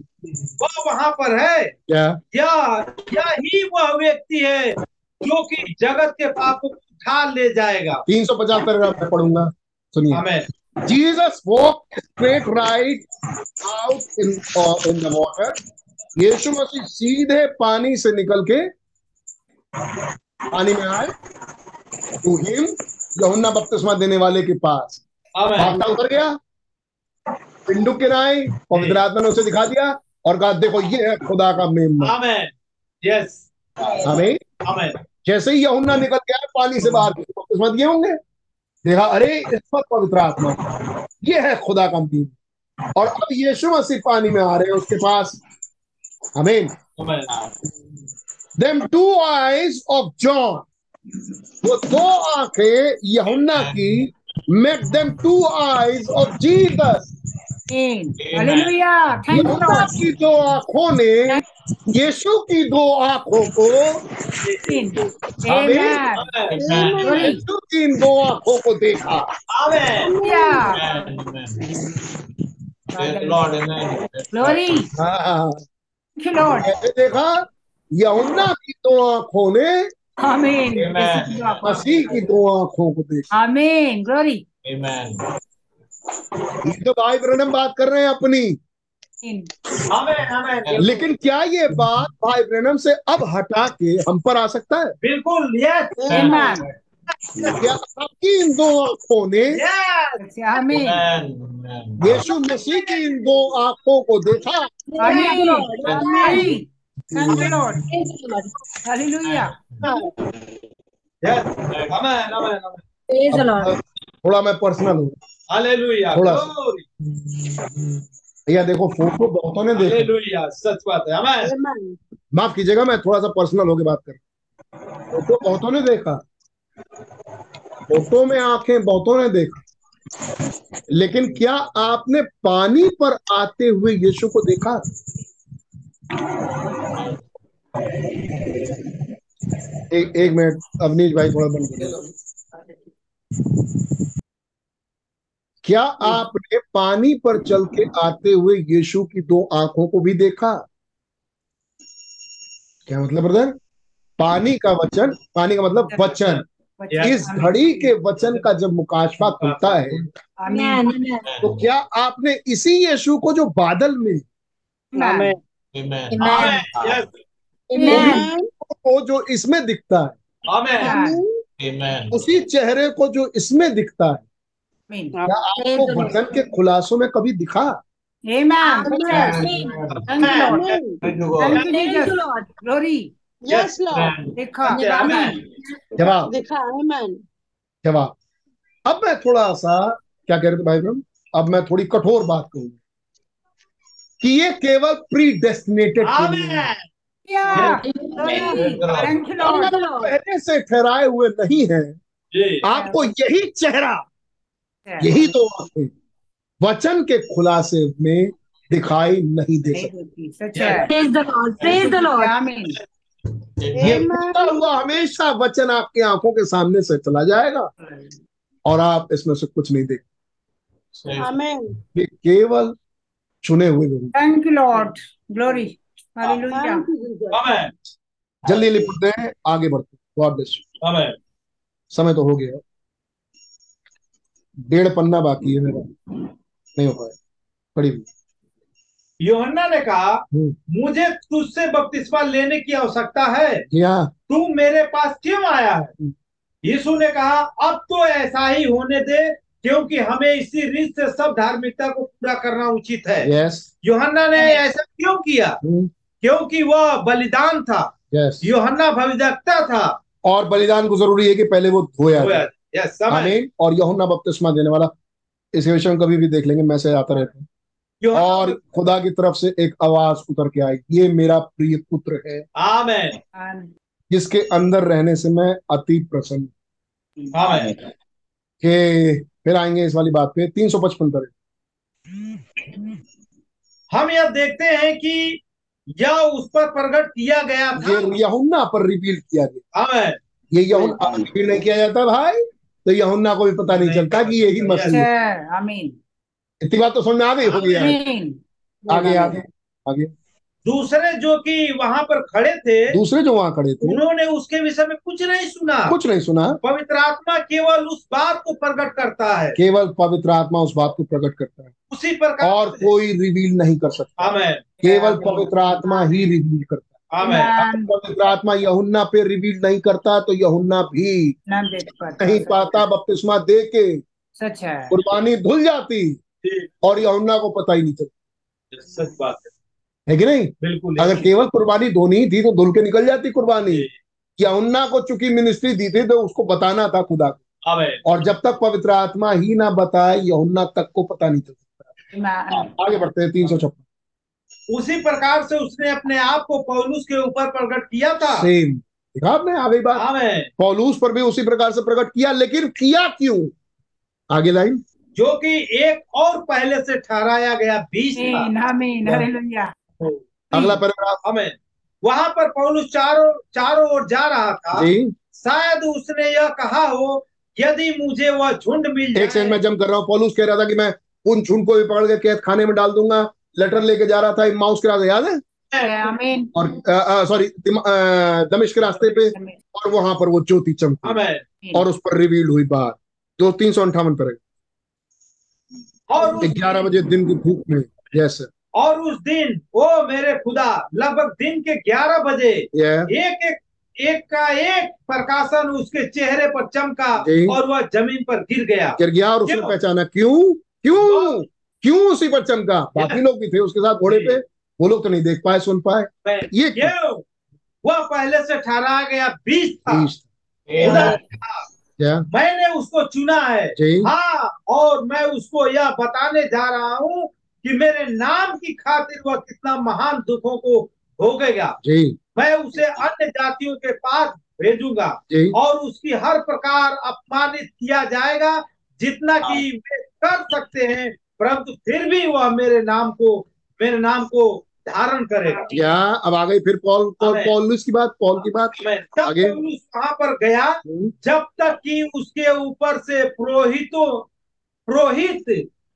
वह वहाँ पर है। क्या? यह यह ही वह व्यक्ति है जो कि जगत के पापों को उठा ले जाएगा। तीन सौ पचास पैराग्राफ पढ़ूँगा। सुनिए। हमें Jesus walked straight right out in uh, in the water. यीशु मसीह सीधे पानी से निकल के पानी में आए टू हिम यहुन्ना बपतिस्मा देने वाले के पास। बादशाह उतर गया पिंडू किराए पवित्र आत्मा ने उसे दिखा दिया और कहा देखो ये है खुदा का मेमना। यस हमें जैसे ही यहुन्ना निकल गया पानी से बाहर बपतिस्मा दिए होंगे। देखा अरे इस पर पवित्र आत्मा। ये है खुदा का दीन और अब यीशु मसीह पानी में आ रहे हैं उसके पास। हमें them two eyes of John वो दो आँखें यहुन्ना की make them two eyes of Jesus की दो आँखों ने यीशु की दो आँखों को यीशु की इन दो आँखों को देखा. हाँ देखा यमुना की दो आँखों ने आमीन मसीह की दो आँखों को देखा आमीन ग्लोरी Amen. ये तो भाई ब्रनम बात कर रहे हैं अपनी। आमीन हमें हमें। लेकिन क्या ये बात भाई ब्रनम से अब हटा के हम पर आ सकता है? बिल्कुल यस क्या आपकी इन दो आँखों ने. यीशु मसीह की इन दो आँखों को देखा? थोड़ा मैं पर्सनल हूँ। थोड़ा भैया देखो फ़ोटो बहुतों ने देखा। सच बात है। माफ़ कीजिएगा मैं थोड़ा सा पर्सनल होके बात कर फ़ोटो बहुतों ने देखा। फ़ोटो में आँखें बहुतों ने देखा। लेकिन क्या आपने पानी पर आते हुए यीशु को देखा? एक एक मिनट अवनीश भाई थोड़ा बंद करिए। क्या आपने पानी पर चल के आते हुए यीशु की दो आँखों को भी देखा? क्या मतलब ब्रदर पानी का वचन पानी का मतलब वचन। इस घड़ी के वचन का जब मुकाशफा खुलता है तो क्या आपने इसी यीशु को जो बादल में. को जो इसमें दिखता है उसी चेहरे को जो इसमें दिखता है आपको वचन के खुलासों में कभी दिखा? Amen. Thank you. Thank you, Amen. जवाब। दिखा जवाब। अब मैं थोड़ा सा क्या कह रहे थे भाई ब्रह्म अब मैं थोड़ी कठोर बात कहूँगा कि ये केवल प्री डेस्टिनेटेड पहले से ठहराए हुए नहीं है। आपको यही चेहरा यही तो वचन के खुलासे में दिखाई नहीं दे सकती। है। ये हुआ हमेशा वचन आपके आँखों के सामने से चला जाएगा। और आप इसमें से कुछ नहीं देख Amen. ये केवल चुने हुए लोग थैंक यू लॉर्ड ग्लोरी जल्दी जल्दी पढ़ते हैं आगे बढ़ते हैं। गॉड ब्लेस यू आमेन समय तो हो गया। डेढ़ पन्ना बाकी है मेरा। नहीं हो पाया। पढ़ी योहन्ना ने कहा हम्म। मुझे तुझसे बपतिस्मा लेने की आवश्यकता है। तू मेरे पास क्यों आया है? हम्म। यीशु ने कहा अब तो ऐसा ही होने दे क्योंकि हमें इसी रीत से सब धार्मिकता को पूरा करना उचित है। यस योहन्ना ने ऐसा क्यों किया? क्योंकि वह बलिदान था। योहन्ना भविष्यवक्ता था। और बलिदान को ज़रूरी है कि पहले वो धोया समय आमीन। और यूहन्ना बपतिस्मा देने वाला इस विषय में कभी भी देख लेंगे मैसेज आता रहता है। और खुदा की तरफ़ से एक आवाज़ उतर के आई ये मेरा प्रिय पुत्र है आमेन। जिसके अंदर रहने से मैं अति प्रसन्न हूँ। आमेन। के फिर आएँगे इस वाली बात पे तीन सौ पचपन पर। हम यह देखते हैं कि यह उस पर प्रकट किया गया था। ये यहुन्ना पर रिवील किया गया। आमेन। ये यहुन्ना रिवील नहीं किया जाता भाई। तो यहुन्ना को भी पता नहीं चलता कि यही मसीह है आमीन इतनी बात तो समझ में आ गई होगी आमीन आगे आगे आगे। दूसरे जो कि वहाँ पर खड़े थे दूसरे जो वहाँ खड़े थे। उन्होंने उसके विषय में कुछ नहीं सुना। कुछ नहीं सुना। पवित्र आत्मा केवल उस बात को प्रकट करता है। केवल पवित्र आत्मा उस बात को प्रकट करता है। उसी प्रकार और कोई रिवील नहीं कर सकता। केवल पवित्र आत्मा ही रिवील करता है। पवित्र आत्मा यहुन्ना पे रिवील नहीं करता तो यहुन्ना भी नहीं पाता बपतिस्मा दे के सच है। कुर्बानी धुल जाती और यहुन्ना को पता ही नहीं चलता। सच बात है। है कि नहीं? बिल्कुल अगर केवल कुर्बानी धोनी थी तो धुल के निकल जाती कुर्बानी। यहुन्ना को चूँकि मिनिस्ट्री दी थी तो उसको बताना था खुदा को। और जब तक पवित्र आत्मा ही ना बताए यहुन्ना तक को पता नहीं चल सकता आगे बढ़ते हैं तीन सौ छप्पन। उसी प्रकार से उसने अपने आप को पौलुस के ऊपर प्रकट किया था। सेम देखा आपने आ गई बात आमेन पौलुस पर भी उसी प्रकार से प्रकट किया लेकिन किया क्यों? आगे लाइन। जो कि एक और पहले से ठहराया गया बीज था। हालेलुया अगला पैराग्राफ। आमेन वहाँ पर पौलुस चारों चारों ओर जा रहा था। शायद उसने यह कहा हो यदि मुझे वह झुंड मिल जाए एक सेकंड में जम कर रहा हूँ। पौलुस कह रहा था कि मैं उन झुंड को भी पकड़ के कैद खाने में डाल दूँगा। लेटर लेके जा रहा था माउस के रास्ते याद है? और सॉरी दमिश के रास्ते पे और वहाँ पर वो ज्योति चमकी। और उस पर रिवील हुई बात। दो तीन सौ अंठावन पर और ग्यारह बजे दिन की धूप में। यस और उस दिन ओ मेरे खुदा लगभग दिन के ग्यारह बजे एक एक एक का एक प्रकाशन उसके चेहरे पर चमका और वह ज़मीन पर गिर गया। गिर गया और उसने पहचाना क्यों? क्यों? क्यों उसी पर चमका? बाकी लोग भी थे उसके साथ घोड़े पे। वो लोग तो नहीं देख पाए सुन पाए। ये वह पहले से ठहराया गया बीज था। बीस खुदा क्या मैंने उसको चुना है। हाँ और मैं उसको यह बताने जा रहा हूँ कि मेरे नाम की खातिर वह कितना महान दुखों को भोगेगा। जी। मैं उसे अन्य जातियों के पास भेजूँगा। और उसकी हर प्रकार अपमानित किया जाएगा जितना कि वे कर सकते हैं परंतु फिर भी वह मेरे नाम को मेरे नाम को धारण करेगा। क्या अब आ गई फिर पॉल। पॉलुस की बात पॉल की बात। आगे। वहाँ पर गया हम्म, जब तक कि उसके ऊपर से पुरोहितों पुरोहित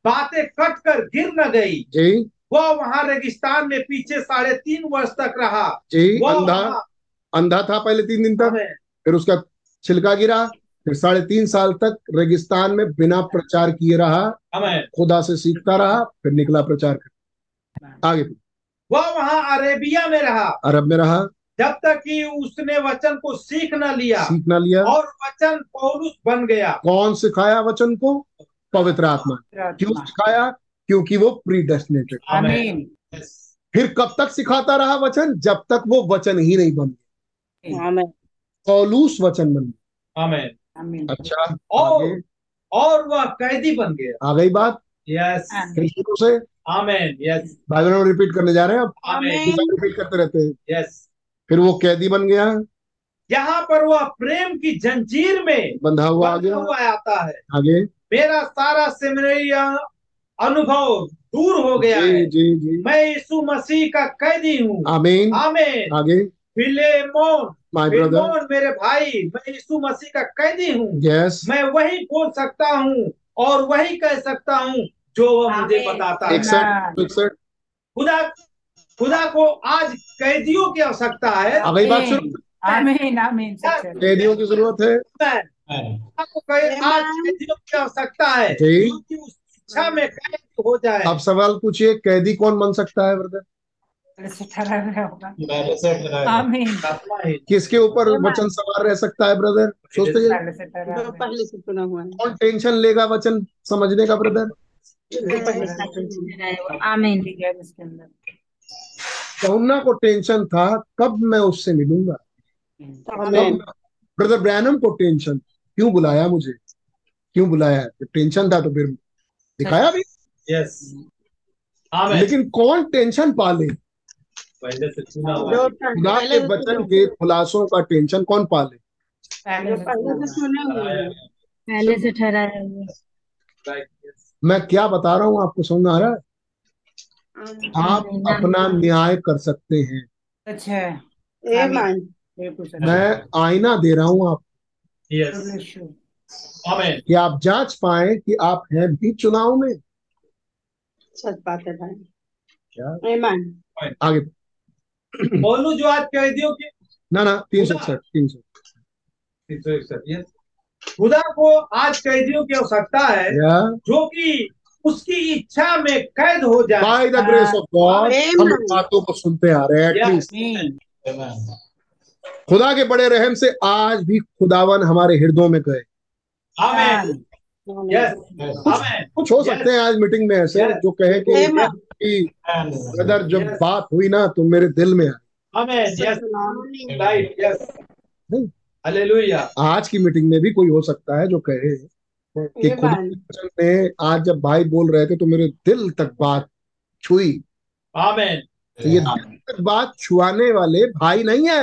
बातें कट कर गिर न गई जी। वह वहाँ रेगिस्तान में पीछे साढ़े तीन वर्ष तक रहा। जी अंधा अंधा था पहले तीन दिन तक फिर उसका छिलका गिरा। फिर साढ़े तीन साल तक रेगिस्तान में बिना प्रचार किए रहा खुदा से सीखता रहा फिर निकला प्रचार कर आगे वह वहाँ अरेबिया में रहा। अरब में रहा। जब तक कि उसने वचन को सीख न लिया सीख ना लिया। और वचन पौलुस बन गया। कौन सिखाया वचन को? पवित्र आत्मा। क्यों सिखाया? क्योंकि वो प्रीडेस्टिनेटेड आमीन। फिर कब तक सिखाता रहा वचन? जब तक वो वचन ही नहीं बन गया। Amen. पौलुस वचन बन गया। अच्छा। और और वह कैदी बन गया। आ गई बात? यस फिर शुरू से? आमीन यस बाइबल में रिपीट करने जा रहे हैं अब आमीन Amen. रिपीट करते रहते हैं। यस फिर वो कैदी बन गया। यहाँ पर वह प्रेम की जंजीर में बंधा हुआ आ गया हुआ आता है। आगे। मेरा सारा सेमिनरी अनुभव दूर हो गया जी है। जी जी। मैं यीशु मसीह का कैदी हूँ। आमीन आमीन आगे। फिलेमोन माय ब्रदर फिलेमोन मेरे भाई? मैं यीशु मसीह का कैदी हूँ। यस मैं वही बोल सकता हूँ और वही कह सकता हूँ जो वह मुझे। बताता है। खुदा खुदा को आज कैदियों की आवश्यकता है। आ गई बात शुरू आमीन आमीन कैदियों की ज़रूरत है। आज कैदियों की आवश्यकता है। क्योंकि उस इच्छा में कैद हो जाए। अब सवाल पूछिए कैदी कौन बन सकता है ब्रदर किसके ऊपर वचन सवार रह सकता है ब्रदर सोचते हैं पहले से सुना हुआ है। कौन टेंशन लेगा वचन समझने का ब्रदर कहुना को टेंशन था कब मैं उससे मिलूँगा? ब्रदर ब्रैनम को टेंशन। क्यों बुलाया मुझे? क्यों बुलाया? टेंशन था तो फिर दिखाया भी। यस लेकिन कौन टेंशन पाले? पहले से चुना हुआ खुदा के वचन के खुलासों का टेंशन कौन पाले? पहले से सुने हुए हैं। पहले से ठहराया हुआ मैं क्या बता रहा हूँ आपको समझ आ रहा है? आप अपना न्याय कर सकते हैं। अच्छा। मैं आईना दे रहा हूँ आप। कि आप जाँच पाए कि आप हैं भी चुनाव में। सच बात है भाई। क्या? आगे। बोलू जो आज कैदियों की ना ना तीन सौ इकसठ तीन सौ। yes. खुदा को आज कैदियों की आवश्यकता है या जो कि उसकी इच्छा में कैद हो जाए। By the grace of God हम बातों को सुनते आ रहे हैं Yeah. खुदा के बड़े रहम से आज भी खुदावन हमारे हृदयों में गए। आमीन. आमीन कुछ हो सकते हैं आज मीटिंग में ऐसे जो कहे कि कि. ब्रदर जब Yes. बात हुई ना तो मेरे दिल में आई आमीन यस आमीन राइट यस नहीं। हालेलुया आज की मीटिंग में भी कोई हो सकता है जो कहे कि खुदा में आज जब भाई बोल रहे थे तो मेरे दिल तक बात छुई। आमीन तो ये दिल तक बात छुआने वाले भाई नहीं है।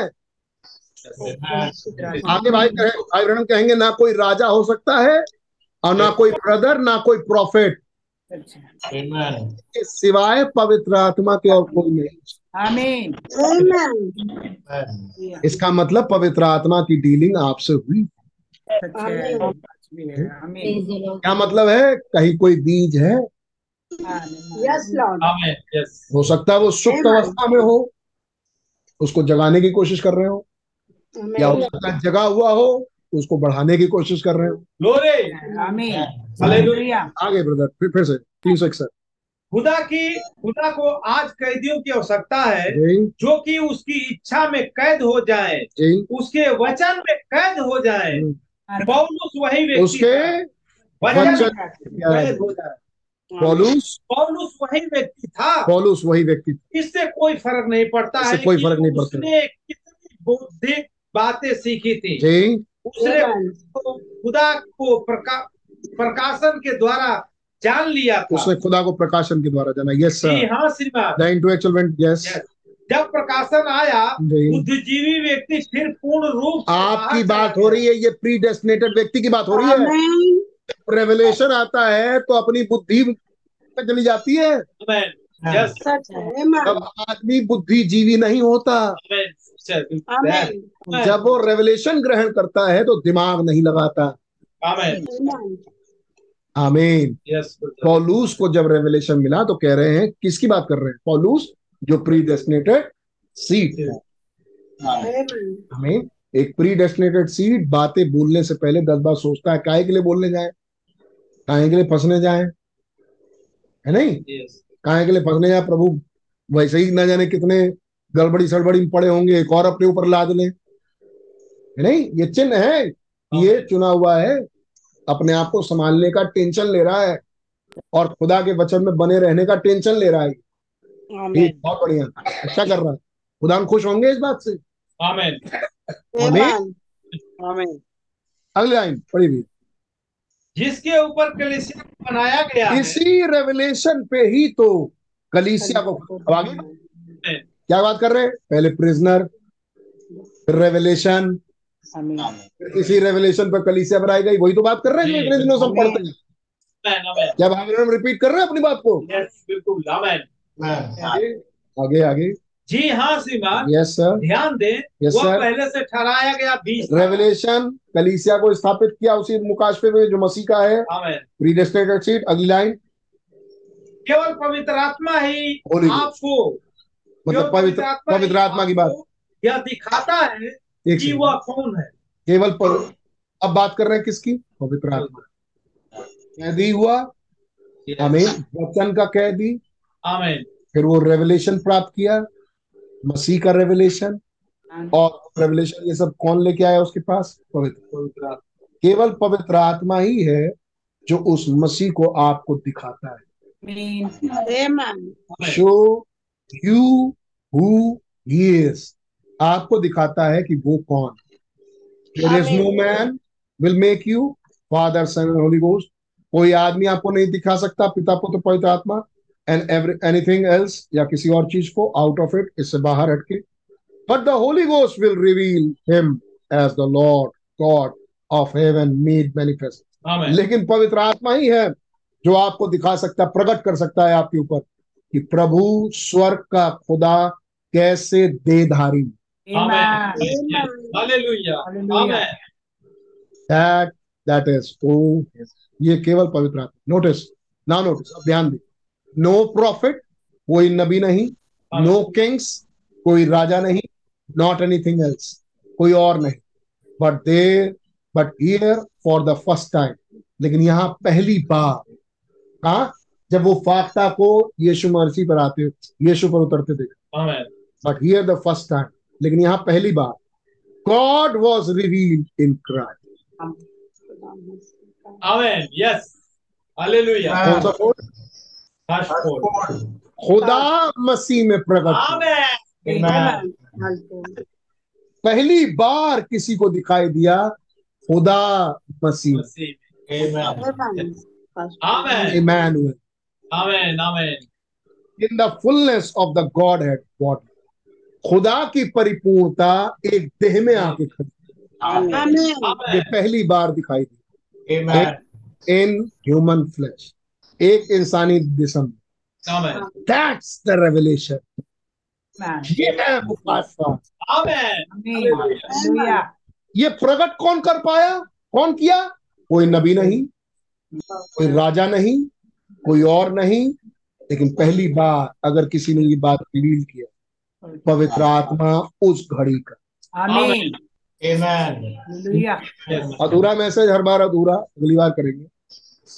आगे भाई कहे भाई ब्रहण कहेंगे ना कोई राजा हो सकता है और ना कोई ब्रदर ना कोई प्रॉफिट. सिवाय पवित्र आत्मा के और कोई नहीं। इसका मतलब पवित्र आत्मा की डीलिंग आपसे हुई। है। क्या मतलब है? कहीं कोई बीज है? यस लॉर्ड हो सकता है वो सुप्त अवस्था में हो उसको जगाने की कोशिश कर रहे हो या हो सकता है जगा हुआ हो उसको बढ़ाने की कोशिश कर रहे हो। ग्लोरी आमीन हालेलुया आगे ब्रदर फिर फिर से. तीन सौ इकसठ. खुदा की खुदा को आज कैदियों की आवश्यकता है जो कि उसकी इच्छा में कैद हो जाए उसके वचन में कैद हो जाए। हम्म। पौलुस वही व्यक्ति उसके वचन कैद हो जाए। पौलुस? पौलुस वही व्यक्ति था। पौलुस वही व्यक्ति इससे कोई फ़र्क नहीं पड़ता है कोई फ़र्क नहीं पड़ता। उसने कितनी बौद्धिक बातें सीखी थी। उसने खुदा को प्रका, प्रकाशन के द्वारा जान लिया था। उसने खुदा को प्रकाशन के द्वारा जाना। यस सर हाँ श्रीमान। द इंटेलेक्चुअल यस जब प्रकाशन आया बुद्धिजीवी व्यक्ति फिर पूर्ण रूप आपकी बात हो रही है ये प्री डेस्टिनेटेड व्यक्ति की बात हो रही है। रेवलेशन आता है तो अपनी बुद्धि चली जाती है। Amen. Yes. सच है। तब आदमी बुद्धिजीवी नहीं होता। जब वो रेवलेशन ग्रहण करता है तो दिमाग नहीं लगाता। Amen. आमीन। Yes. पॉलूस को जब रेवलेशन मिला तो कह रहे हैं किसकी बात कर रहे हैं? पॉलूस जो प्री डेस्टिनेटेड सीट है आमीन। एक प्री डेस्टिनेटेड सीट बातें बोलने से पहले दस बार सोचता है काहे के लिए बोलने जाए? काहे के लिए फंसने जाए? है नहीं? Yes. काहे के लिए फंसने जाए प्रभु? वैसे ही ना जाने कितने गड़बड़ी सड़बड़ी में पड़े होंगे एक और अपने ऊपर लाद लें। है नहीं? ये चिन्ह है ये चुना हुआ है अपने आप को संभालने का टेंशन ले रहा है और खुदा के वचन में बने रहने का टेंशन ले रहा है। ये बहुत बढ़िया। अच्छा कर रहा है। खुदा हम खुश होंगे इस बात से? Amen. आमीन। आमीन। अगली लाइन पढ़ी भी जिसके ऊपर कलिसिया को बनाया गया इसी रेवलेशन पे ही तो कलिसिया को आगे। क्या बात कर रहे हैं? पहले प्रिजनर रेवलेशन आमीन इसी रेवलेशन पर कलीसिया बनाई गई वही तो बात कर रहे हैं जो जी, इतने दिनों से हम आमीन। पढ़ते हैं. क्या भाई रिपीट कर रहे हैं अपनी बात को? बिल्कुल Amen. आगे आगे जी हाँ श्रीमान। यस सर ध्यान दें Yes, sir. पहले से ठहराया गया बीज रेवलेशन कलीसिया को स्थापित किया उसी मुकाशफे में जो मसीह का है। प्रीडेस्टिनेटेड सीट अगली लाइन केवल पवित्र आत्मा ही आपको मतलब पवित्र पवित्र आत्मा की बात। यह दिखाता है एक। वह कौन है? केवल पव- अब बात कर रहे हैं किसकी? पवित्र आत्मा। कैदी हुआ। हमें वचन का कैदी। आमेन। फिर वो रेवलेशन प्राप्त किया। मसीह का रेवलेशन और रेवलेशन ये सब कौन लेके आया उसके पास? पवित्र। पवित्र आत्मा। केवल पवित्र आत्मा ही है जो उस मसीह को आपको दिखाता है। Show you who he is आपको दिखाता है कि वो कौन there is no man will make you father son Holy Ghost कोई आदमी आपको नहीं दिखा सकता पिता पुत्र पवित्र आत्मा एंड एवरी एनीथिंग एल्स या किसी और चीज़ को आउट ऑफ़ इट इससे बाहर हटके। But the Holy Ghost will reveal him as the Lord God of heaven made manifest लेकिन पवित्र आत्मा ही है जो आपको दिखा सकता है प्रकट कर सकता है आपके ऊपर कि प्रभु स्वर्ग का खुदा कैसे देधारी आमीन hallelujah hallelujah amen that that is O ये केवल पवित्र आत्मा। नोटिस ना नोटिस अब ध्यान दे। नो प्रॉफिट कोई नबी नहीं। नो किंग्स कोई राजा नहीं। नॉट एनीथिंग एल्स कोई और नहीं। But there but here for the first time लेकिन यहाँ पहली बार। हाँ? जब वो फाख्ता को यीशु मसीह पर आते यीशु पर उतरते थे but here the first time लेकिन यहाँ पहली बार God was revealed in Christ amen yes hallelujah कौन सा कोड खुदा मसीह में प्रकट। पहली बार किसी को दिखाई दिया खुदा मसीह। In the fullness of the Godhead body खुदा की परिपूर्णता एक देह में आके खड़ी ये पहली बार दिखाई दी। इन ह्यूमन फ्लैश एक इंसानी जिसम दैट्स द रेवलेशन ये है ये प्रकट कौन कर पाया? कौन किया? कोई नबी नहीं कोई राजा नहीं कोई और नहीं। लेकिन पहली बार अगर किसी ने ये बात रिवील किया पवित्र आत्मा उस घड़ी का। आमीन। अधूरा मैसेज हर बार अधूरा अगली बार करेंगे।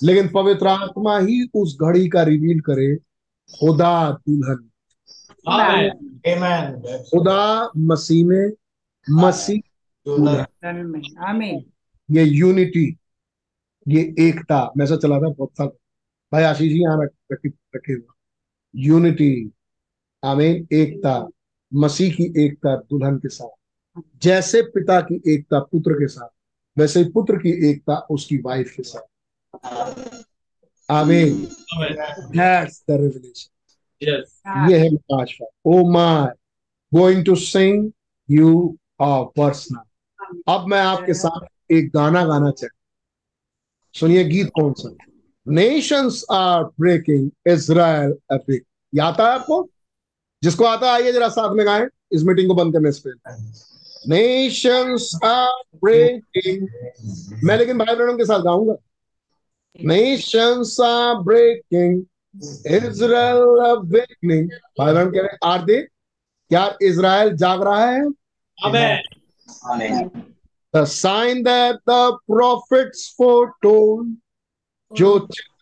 लेकिन पवित्र आत्मा ही उस घड़ी का रिवील करे खुदा दुल्हन। खुदा मसीह में मसीह ये यूनिटी ये एकता। मैसेज चला था बहुत साल। भाई आशीष जी यहाँ रखे हुआ यूनिटी आमीन एकता मसीह की एकता दुल्हन के साथ। जैसे पिता की एकता पुत्र के साथ वैसे ही पुत्र की एकता उसकी वाइफ के साथ। आमीन। दैट्स द रेवलेशन यस ये है मुकाशफा ओ my going to sing you are personal अब मैं आपके साथ एक गाना गाना चाहता हूँ। सुनिए गीत कौन सा? Nations are breaking Israel epic ये आता है आपको? जिसको आता है आइए जरा साथ में गाएँ इस मीटिंग को बंद करने से पहले। नेशंस आर ब्रेकिंग मैं लेकिन भाई बहनों के साथ गाऊँगा। Nations are breaking Israel awakening भाई बहन कह रहे हैं आर दे क्या इज़राइल जाग रहा है? आमेन the sign that the prophets foretold जो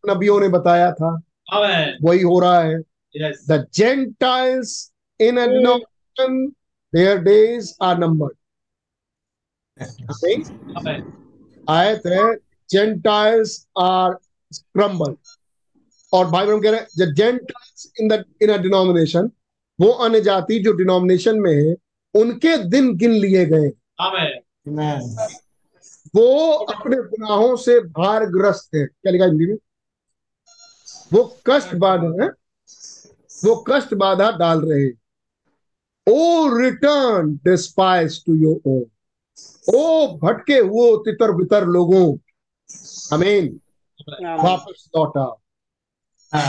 नबियों ने बताया था वही हो रहा है। Yes the gentiles in a denomination their days are numbered Amen? Amen आयत है gentiles are crumbled और भाई बहन कह रहे हैं the gentiles in the in a denomination वो अन्य जाति जो डिनोमिनेशन में है उनके दिन गिन लिए गए Amen. वो अपने गुनाहों से भारग्रस्त है क्या लिखा हिंदी में वो कष्ट बाधा है वो कष्ट बाधा डाल रहे हैं। O return despise to your own O भटके हुए तितर बितर लोगों। अमीन वापस लौट आओ।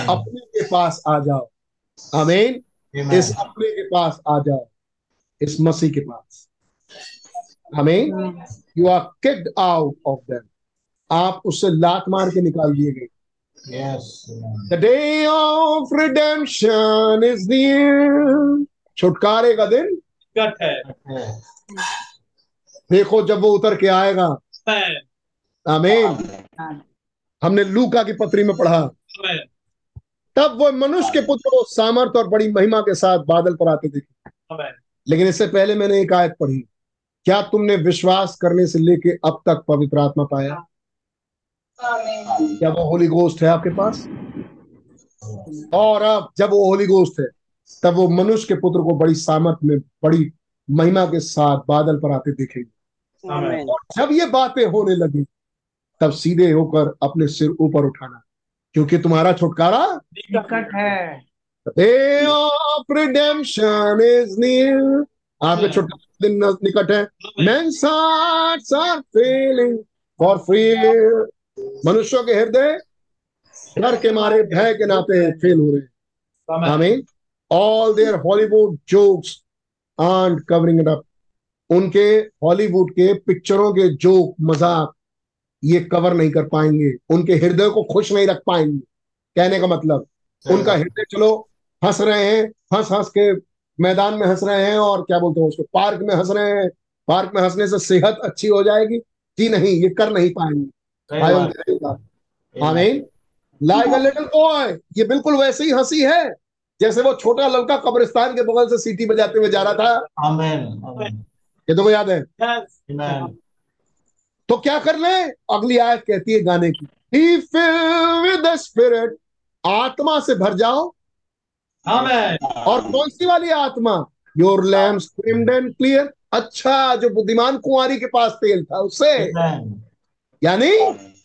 अपने के पास आ जाओ। अमीन इस अपने के पास आ जाओ। इस मसीह के पास। अमीन you are kicked out of them आप उससे लात मार के निकाल दिए गए। Yes. The day of redemption is near छुटकारे का दिन? कट है। देखो जब वो उतर के आएगा। आमीन। हमने लूका की पत्री में पढ़ा। तब वो मनुष्य के पुत्र को सामर्थ और बड़ी महिमा के साथ बादल पर आते देखे। लेकिन इससे पहले मैंने एक आयत पढ़ी। क्या तुमने विश्वास करने से लेके अब तक पवित्र आत्मा पाया? क्या वो होली गोस्ट है आपके पास? और अब जब वो होली गोस्ट है तब वो मनुष्य के पुत्र को बड़ी सामर्थ में बड़ी महिमा के साथ बादल पर आते देखेंगे। और जब ये बातें होने लगी तब सीधे होकर अपने सिर ऊपर उठाना क्योंकि तुम्हारा छुटकारा निकट है। आपके छुटकारा दिन निकट है। for fear मनुष्यों के हृदय डर के मारे भय के नाते फेल हो रहे हैं। आमीन all their Hollywood jokes aren't covering it up उनके हॉलीवुड के पिक्चरों के जोक मज़ाक ये कवर नहीं कर पाएँगे। उनके हृदय को खुश नहीं रख पाएँगे। कहने का मतलब उनका हृदय चलो हंस रहे हैं हंस हंस के मैदान में हंस रहे हैं और क्या बोलते हैं उसको पार्क में हंस रहे हैं। पार्क में हंसने से सेहत अच्छी हो जाएगी। जी नहीं ये कर नहीं पाएँगे। आमीन। लाइक अ लिटिल बॉय ये बिल्कुल वैसे ही हँसी है जैसे वो छोटा लड़का कब्रिस्तान के बगल से सीटी बजाते हुए जा रहा था. ये तो याद है? Amen. तो क्या कर ले अगली आयत कहती है गाने की। With the spirit आत्मा से भर जाओ। और कौन सी वाली आत्मा? योर लैम्प क्लियर अच्छा जो बुद्धिमान कुंवारी के पास तेल था उससे Amen. यानी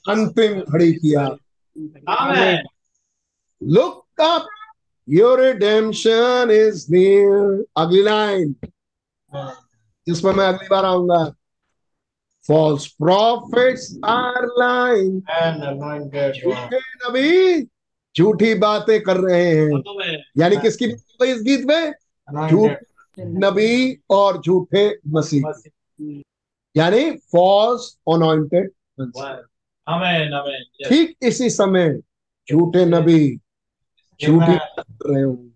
अंतिम घड़ी किया। Look up your redemption is near अगली लाइन जिसमें मैं अगली बार आऊँगा। False prophets are lying And झूठे नबी झूठी बातें कर रहे हैं। यानी किसकी बात हो इस गीत में? Anointed. नबी और झूठे मसीह। यानी फॉल्स अनॉइंटेड. ठीक इसी समय झूठे नबी झूठे रहे हूँ।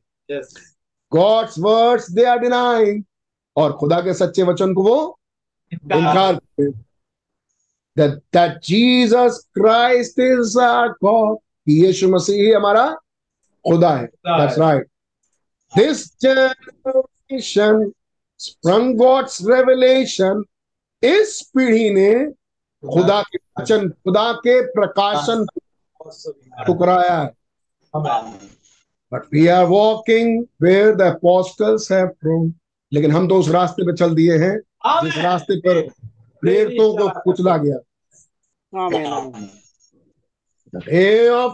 God's words they are denying और खुदा के सच्चे वचन को वो इनकार Jesus Christ is a God यीशु मसीह हमारा खुदा है। That's right this generation sprung God's revelation इस पीढ़ी ने खुदा के वचन खुदा के प्रकाशन ठुकराया है। But we are walking where the apostles लेकिन हम तो उस रास्ते पर चल दिए हैं जिस रास्ते पर प्रेरितों को कुचला गया। ऑफ़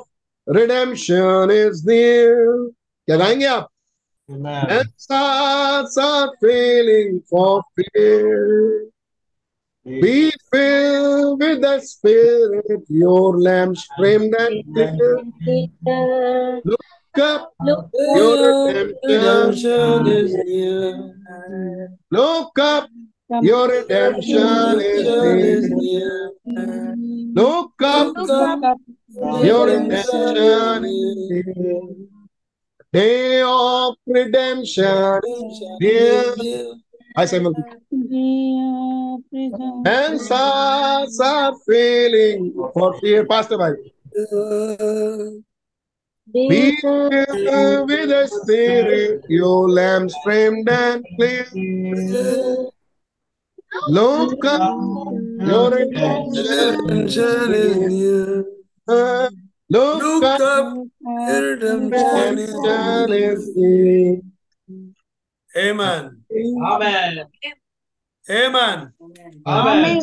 रिडेम्पशन इज़ नियर क्या गाएँगे आप? Amen. And sad. Be filled with the Spirit, your lamps framed and clear. Look up, your redemption is near. Look up, your redemption is near. Look up, your redemption is near. Day of redemption is near. I say, and hearts are feeling for fear. Pastor Bhai. Be filled with the Spirit, your lamps framed and clear. Look up, your redemption is near. Look up, your redemption is near. Amen. Amen. Amen.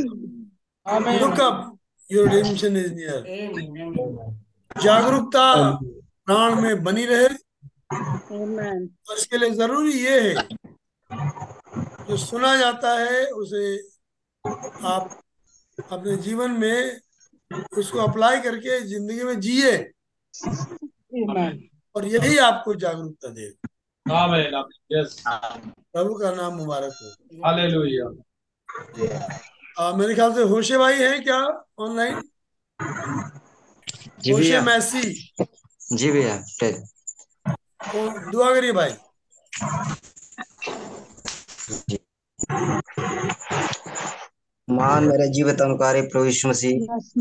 Amen. Look up. Your redemption is near. जागरूकता प्राण में बनी रहे और इसके लिए ज़रूरी ये है जो सुना जाता है उसे आप अपने जीवन में उसको अप्लाई करके ज़िंदगी में जिए और यही आपको जागरूकता दे आमीन यस प्रभु का नाम मुबारक हो। हालेलुया आ, मेरे ख्याल से होशे भाई हैं क्या ऑनलाइन जी होशे मैसी। जी भैया वो दुआ करिए भाई। महान मेरे जीवित अनुकारी प्रभु यीशु मसीह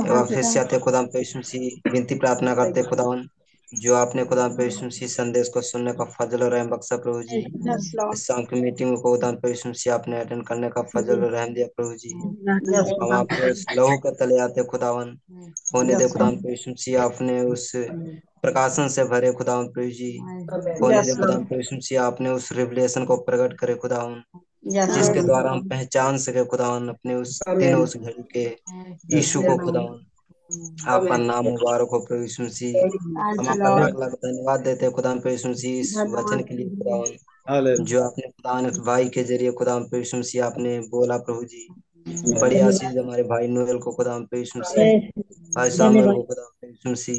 एवं फिर से आते खुदा प्रभु यीशु मसीह विनती प्रार्थना करते खुदावन जो आपने खुदा प्रभु संदेश को सुनने का फजल और रहम बख्शा प्रभु जी। इस शाम की मीटिंग को खुदा प्रभु आपने अटेंड करने का फजल और रहम दिया प्रभु जी। हम आपके उस लहू के तले आते खुदावन। होने दे खुदा प्रभु आपने उस प्रकाशन से भरे खुदावन प्रभु जी। होने दे खुदा यीशु आपने उस रिवलेशन को प्रकट करे खुदावन। जिसके द्वारा हम पहचान सके खुदावन अपने उस दिन उस घड़ी के यीशु को खुदावन। आपका नाम मुबारक हो प्रभु यीशु मसीह। हम आपका लाख लाख धन्यवाद देते हैं खुदा प्रभु यीशु मसीह इस वचन के लिए जो आपने खुदा भाई के ज़रिए खुदा प्रभु यीशु मसीह आपने बोला प्रभु जी। बड़ी आशीष हमारे भाई नोएल को खुदा प्रभु यीशु मसीह। भाई सामर को खुदा प्रभु यीशु मसीह।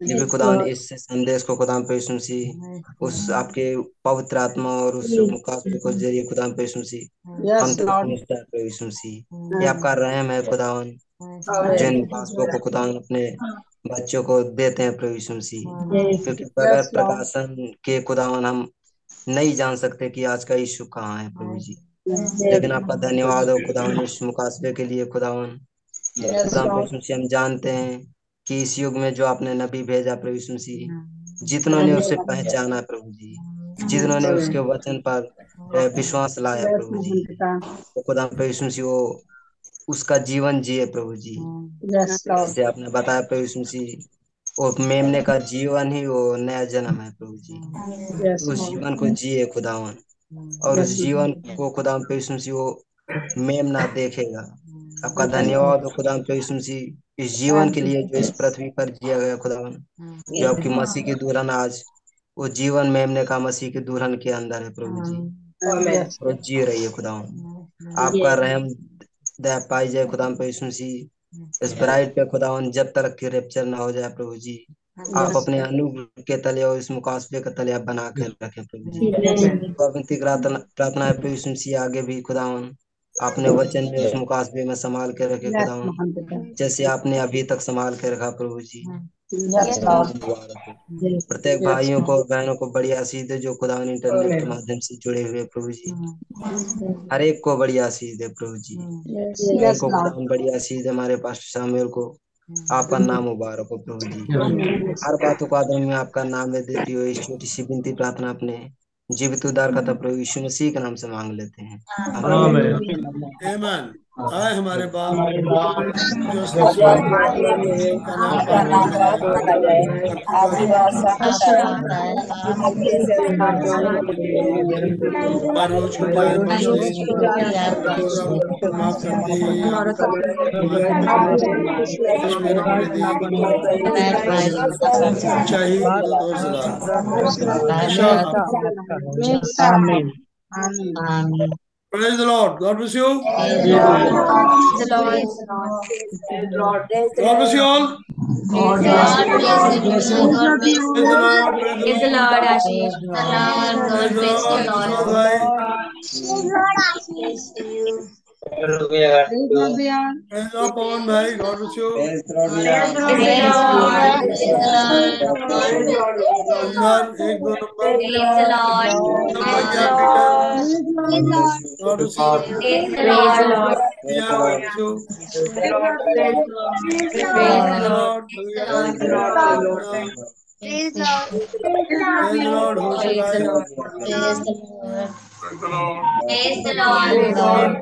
भी खुदा इस संदेश को खुदा यीशु मसीह उस आपके पवित्र आत्मा और उस मुकाबले को ज़रिए खुदा यीशु मसीह हम है प्रभु यीशु मसीह ये आपका रहम है खुदावन जो इन मुकाबलों को खुदावन अपने बच्चों को देते हैं प्रभु मसीह। क्योंकि बगैर प्रकाशन के खुदावन हम नहीं जान सकते कि आज का यीशु कहाँ है प्रभु जी। लेकिन आपका धन्यवाद हो खुदावन इस मुकाबले के लिए। खुदावन खुदा हम जानते हैं कि इस युग में जो आपने नबी भेजा प्रभु यीशु मसीह जितनों ने उसे पहचाना प्रभु जी जितनों ने उसके वचन पर विश्वास लाया प्रभु जी। तो खुदा प्रभु यीशु मसीह वो उसका जीवन जिए प्रभु जी। जैसे आपने बताया प्रभु यीशु मसीह वो मेमने का जीवन ही वो नया जन्म है प्रभु जी। उस जीवन को जिए खुदावन। और उस जीवन को खुदा प्रभु यीशु मसीह वो मेमना देखेगा। आपका धन्यवाद हो खुदा इस जीवन के लिए जो इस पृथ्वी पर जिया गया खुदावन जो आपकी मसीह की दुल्हन आज वो जीवन मेमने का मसीह की दुल्हन के अंदर है प्रभु जी। Yes. जी रही है खुदावन आपका रहम दया पाई जाए यीशु मसीह इस ब्राइड पे खुदावन जब तक की रेप्चर ना हो जाए प्रभु जी। आप अपने अनुग्रह के तले और इस मुकाबले का तले आप बना कर रखें प्रभु जी। तो प्रार्थना है प्रभु मसीह आगे भी खुदावन आपने वचन में उस मुकाबले में संभाल के रखे Lord. जैसे आपने अभी तक संभाल के रखा प्रभु जी। हो प्रत्येक भाइयों को बहनों को बड़ी आशीष दे जो खुदा इंटरनेट के माध्यम से जुड़े हुए प्रभु जी। हर एक को बड़ी आशीष दे प्रभु जी। को खुदा बड़ी आशीष दे। हमारे पास शामिल को आपका नाम मुबारक हो प्रभु जी। हर बातों को आदर में आपका नाम में देती हो इस छोटी सी विनती प्रार्थना अपने जीवित उद्धार का प्रभु यीशु मसीह के नाम से मांग लेते हैं। आमीन। आए हमारे बाप। जो Praise the Lord. God bless you. Praise the Lord. God bless you all. God bless you. God bless you. Praise the Lord. Praise the Lord. Praise the Lord, भैया। अंदर एक दो नंबर नंबर क्या Peter God bless you. Priya, God bless. Praise the Lord. Praise the Lord.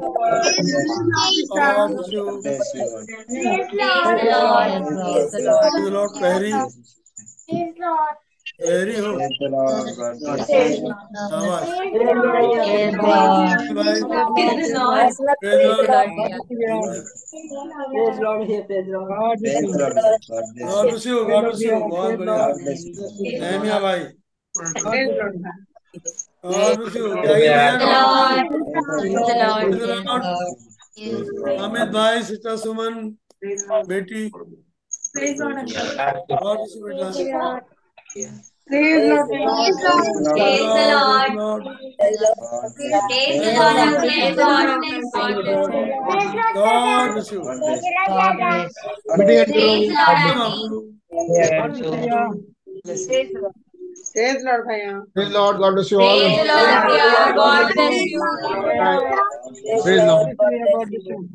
Praise the Lord. होशे भाई. हो Praise the Lord, Praise the Lord. Praise the Lord, God bless you. God bless you. Praise the Lord. Amit भाई sister सुमन बेटी बेटा Praise the Lord. Praise Lord, Bhaiya. Praise Lord. God bless you all. Praise Lord, God bless you. Praise Lord. God bless you.